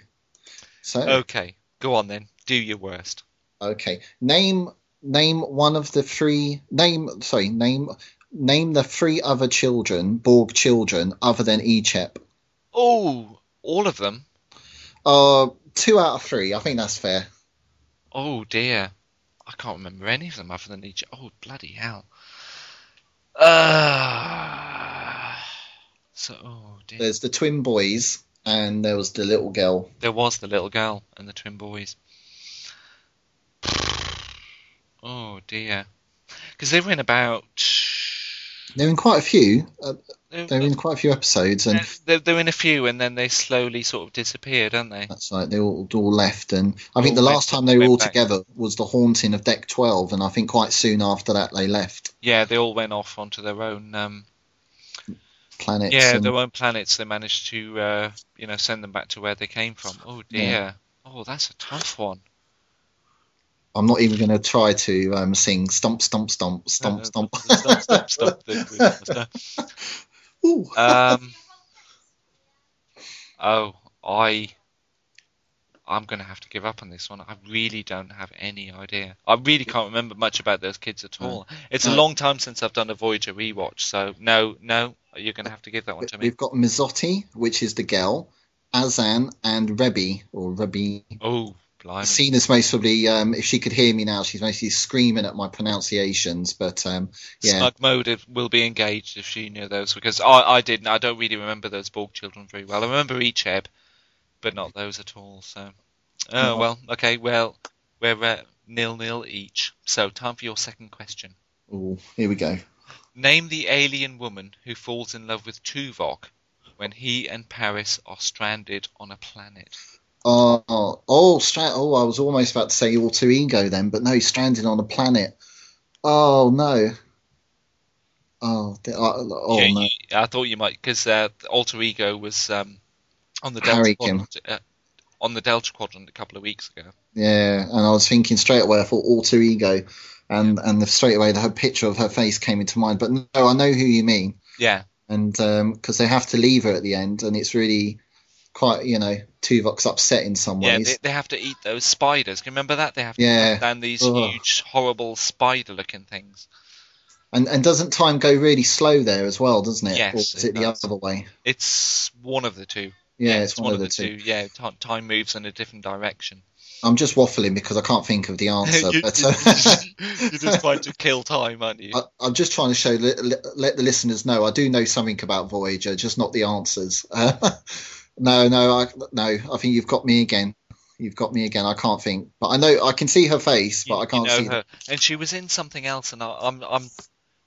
So Okay, go on then. Do your worst. Okay. Name name one of the three name sorry, name name the three other children, Borg children, other than Icheb. Oh, all of them. Uh two out of three. I think that's fair. Oh dear, I can't remember any of them other than each. Oh bloody hell. Uh, so oh dear. There's the twin boys and there was the little girl. There was the little girl and the twin boys. Oh dear, because they were in about They're in quite a few. Uh, They're- in quite a few episodes, and They're, they're in a few, and then they slowly sort of disappeared, aren't they? that's right. They all, all left, and I think All the last time they were all back. together was the haunting of Deck Twelve, and I think quite soon after that they left Yeah, they all went off onto their own. Um, planets. yeah, and- their own planets. They managed to, uh, you know, send them back to where they came from. Oh dear. Yeah. Oh, that's a tough one. I'm not even going to try to um, sing stomp, stomp, stomp, stomp, stomp. Stop, stop, stop. the- Ooh. um. Oh, I. I'm going to have to give up on this one. I really don't have any idea. I really can't remember much about those kids at all. It's a long time since I've done a Voyager rewatch, so no, no, you're going to have to give that one to me. We've got Mezoti, which is the girl, Azan, and Rebi, or Rebi. Oh, blimey. Cena's most probably, um, if she could hear me now, she's mostly screaming at my pronunciations. But um, yeah, Snug mode will be engaged if she knew those because I, I didn't. I don't really remember those Borg children very well. I remember Icheb, but not those at all. So, oh Oh. well, okay, well, we're uh, nil nil each. So, time for your second question. Ooh, here we go. Name the alien woman who falls in love with Tuvok when he and Paris are stranded on a planet. Oh, oh, oh, stra- oh, I was almost about to say alter ego then, but no, he's stranded on a planet. Oh no. Oh, uh, oh Yeah, no. you- I thought you might because uh, Alter Ego was um, on the Delta Harry quadrant, uh, on the Delta Quadrant a couple of weeks ago. Yeah, and I was thinking straight away. I thought alter ego, and and the, straight away the her picture of her face came into mind. But no, I know who you mean, Yeah, and because they have to leave her at the end, and it's really quite you know Tuvok's upset in some yeah, ways. they, they have to eat those spiders. Can you remember that? They have to Yeah. down these Ugh. huge, horrible spider-looking things. And and doesn't time go really slow there as well, doesn't it? Yes, or is it it the does. other way? It's one of the two. Yeah, it's one, of the two. Yeah, ti- time moves in a different direction. I'm just waffling because I can't think of the answer. you, but, uh, you're just trying to kill time, aren't you? I, I'm just trying to show let, let the listeners know I do know something about Voyager, just not the answers. No, no, I no. I think you've got me again. You've got me again. I can't think, but I know I can see her face, but I can't you know see. her. And she was in something else, and I, I'm I'm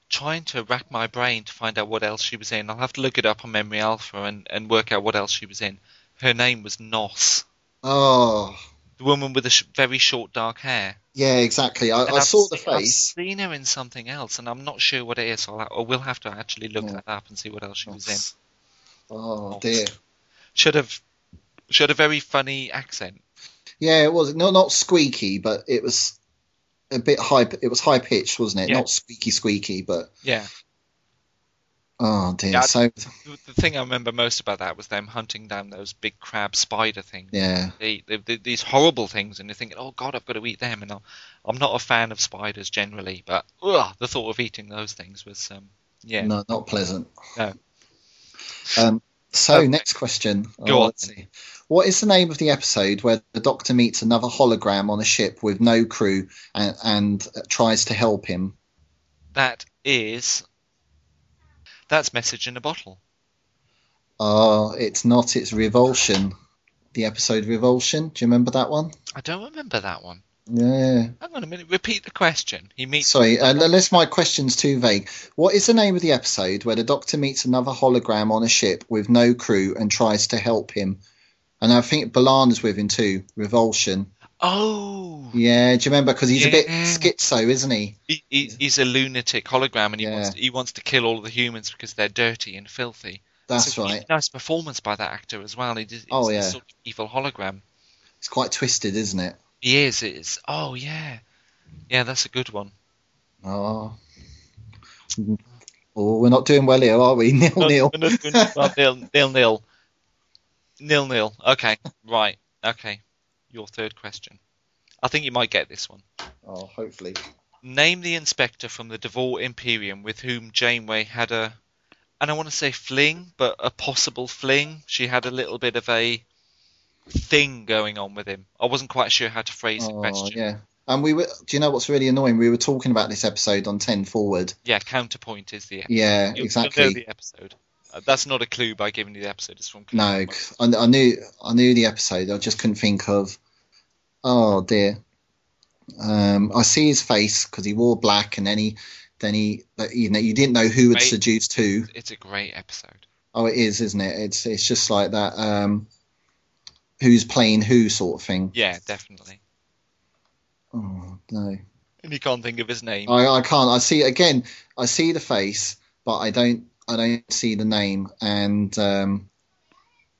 trying to rack my brain to find out what else she was in. I'll have to look it up on Memory Alpha and, and work out what else she was in. Her name was Noss, Oh, the woman with the sh- very short dark hair. yeah, exactly. I, I saw the se- I've face. seen her in something else, and I'm not sure what it is. So I'll, or we'll have to actually look that up and see what else she was in. Oh dear. Should have, she had a very funny accent. Yeah, it was not not squeaky, but it was a bit high. It was high pitched, wasn't it? Yeah. Not squeaky, squeaky, but Yeah. oh dear. Yeah, so The the thing I remember most about that was them hunting down those big crab spider things. yeah, They, they, they, these horrible things, and you're thinking, oh god, I've got to eat them. And I'm, I'm not a fan of spiders generally, but ugh, the thought of eating those things was, um, yeah. no, not pleasant. No. Um, so Okay. next question. Go Oh, on. let's see. What is the name of the episode where the Doctor meets another hologram on a ship with no crew and, and tries to help him? That is. That's message in a bottle. Oh, it's not. It's Revulsion. The episode Revulsion. Do you remember that one? I don't remember that one. Yeah. Hang on a minute. Repeat the question. He meets. Sorry, uh, unless my question's too vague. What is the name of the episode where the Doctor meets another hologram on a ship with no crew and tries to help him? And I think B'Elanna's with him too. Revulsion. Oh, Yeah, do you remember? Because he's a bit Yeah. schizo, isn't he? he, he, he's a lunatic hologram, and he Yeah. wants he wants to kill all of the humans because they're dirty and filthy. That's really right. nice performance by that actor as well. He did, Oh, yeah. sort of evil hologram. It's quite twisted, isn't it? He is. It's oh yeah, yeah. That's a good one. Oh. Oh, we're not doing well here, are we? Nil No, nil. well, nil nil nil nil nil. Okay, right. Okay, your third question. I think you might get this one. Oh, hopefully. Name the inspector from the Devore Imperium with whom Janeway had a, and I want to say fling, but a possible fling. She had a little bit of a thing going on with him. I wasn't quite sure how to phrase the Oh, question. yeah. And we were. Do you know what's really annoying? We were talking about this episode on Ten Forward. Yeah, counterpoint is the Yeah, You'll- exactly. The episode. Uh, that's not a clue by giving you the episode. It's from no. I, I knew I knew the episode. I just couldn't think of. Oh dear. Um, I see his face because he wore black, and then he then he, you know, you didn't know who had seduced who. It's a great episode. Oh, it is, isn't it? It's it's just like that. Um, who's playing who sort of thing. Yeah, definitely. Oh no, And you can't think of his name. I, I can't. I see again. I see the face, but I don't. I don't see the name, and um,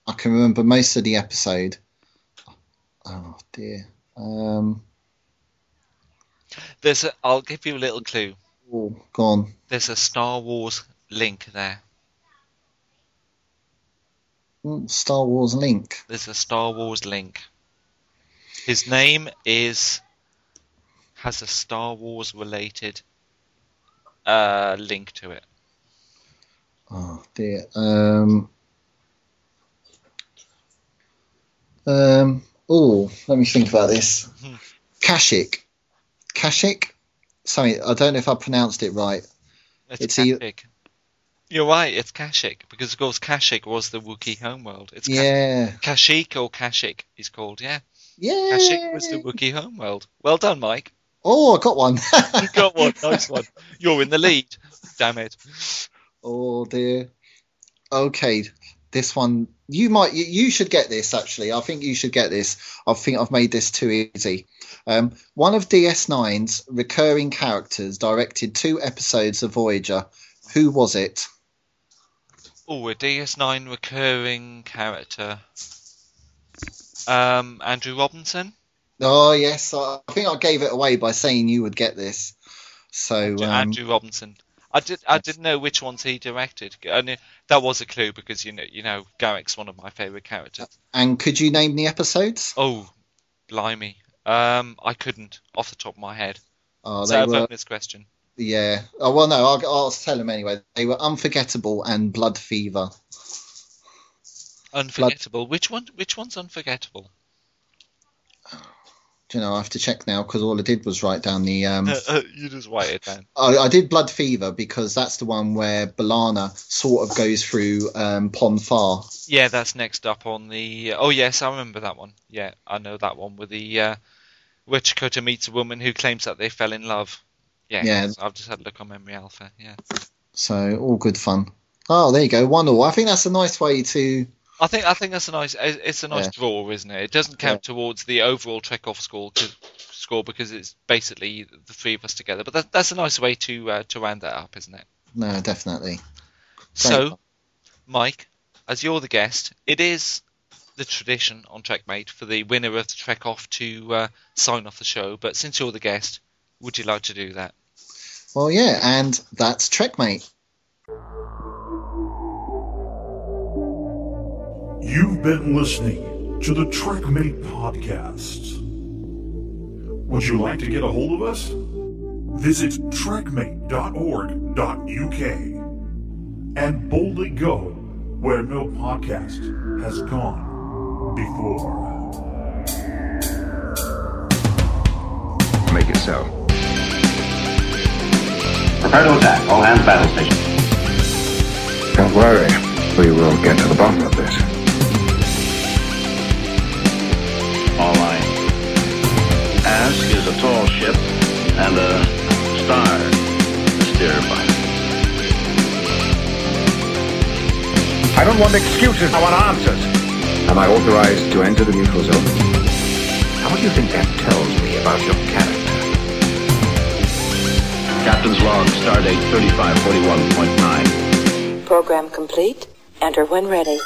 I can remember most of the episode. Oh dear. Um, There's a. I'll give you a little clue. oh, gone. There's a Star Wars link there. Star Wars link. There's a Star Wars link. His name is has a Star Wars related uh, link to it. Oh dear. Um, um, oh, let me think about this. Kashyk. Kashyk? Sorry, I don't know if I pronounced it right. It's, It's e- Kashyyyk. You're right. It's Kashyyyk because of course Kashyyyk was the Wookiee homeworld. It's Yeah. Kashyyyk or Kashyyyk he's called. Yeah. Yeah. Kashyyyk was the Wookiee homeworld. Well done, Mike. Oh, I got one. You got one. Nice one. You're in the lead. Damn it. oh dear. Okay, this one you might you, you should get this actually. I think you should get this. I think I've made this too easy. Um, one of DS9's recurring characters directed two episodes of Voyager. Who was it? Oh, a DS9 recurring character. Um, Andrew Robinson. Oh yes, I think I gave it away by saying you would get this. So um, Andrew Robinson. I did. I didn't know which ones he directed. Knew, that was a clue because you know, you know, Garak's one of my favourite characters. and could you name the episodes? Oh, blimey. Um, I couldn't off the top of my head. Oh, they a were bonus question? Yeah. Oh well, no, I'll, I'll tell them anyway. They were unforgettable and blood fever. Unforgettable. Which one? Which one's unforgettable? Do you know? I have to check now because all I did was write down the. Um, you just write it down. I, I did blood fever because that's the one where B'Elanna sort of goes through um. Yeah, that's next up on the. Oh yes, I remember that one. Yeah, I know that one with the uh, where Chakotay meets a woman who claims that they fell in love. Yeah, Yeah. I've just had a look on Memory Alpha. Yeah, So all good fun. Oh, there you go, one all. I think that's a nice way to. I think I think that's a nice. It's a nice Yeah. draw, isn't it? It doesn't count towards the overall Trek off score to, score because it's basically the three of us together. But that, that's a nice way to uh, to round that up, isn't it? No, definitely. So, Mike, as you're the guest, it is the tradition on TrekMate for the winner of the Trek Off to uh, sign off the show. But since you're the guest, would you like to do that? Well, yeah, and that's Trekmate. You've been listening to the Trekmate Podcast. Would you like to get a hold of us? Visit trekmate.org.uk and boldly go where no podcast has gone before. Make it so. Prepare to attack. All hands battle station. Don't worry. We will get to the bottom of this. All right. Ask is a tall ship and a star to steer by. I don't want excuses. I want answers. Am I authorized to enter the neutral zone? Now, what do you think that tells me about your character? Captain's log, stardate 3541.9. Program complete. Enter when ready.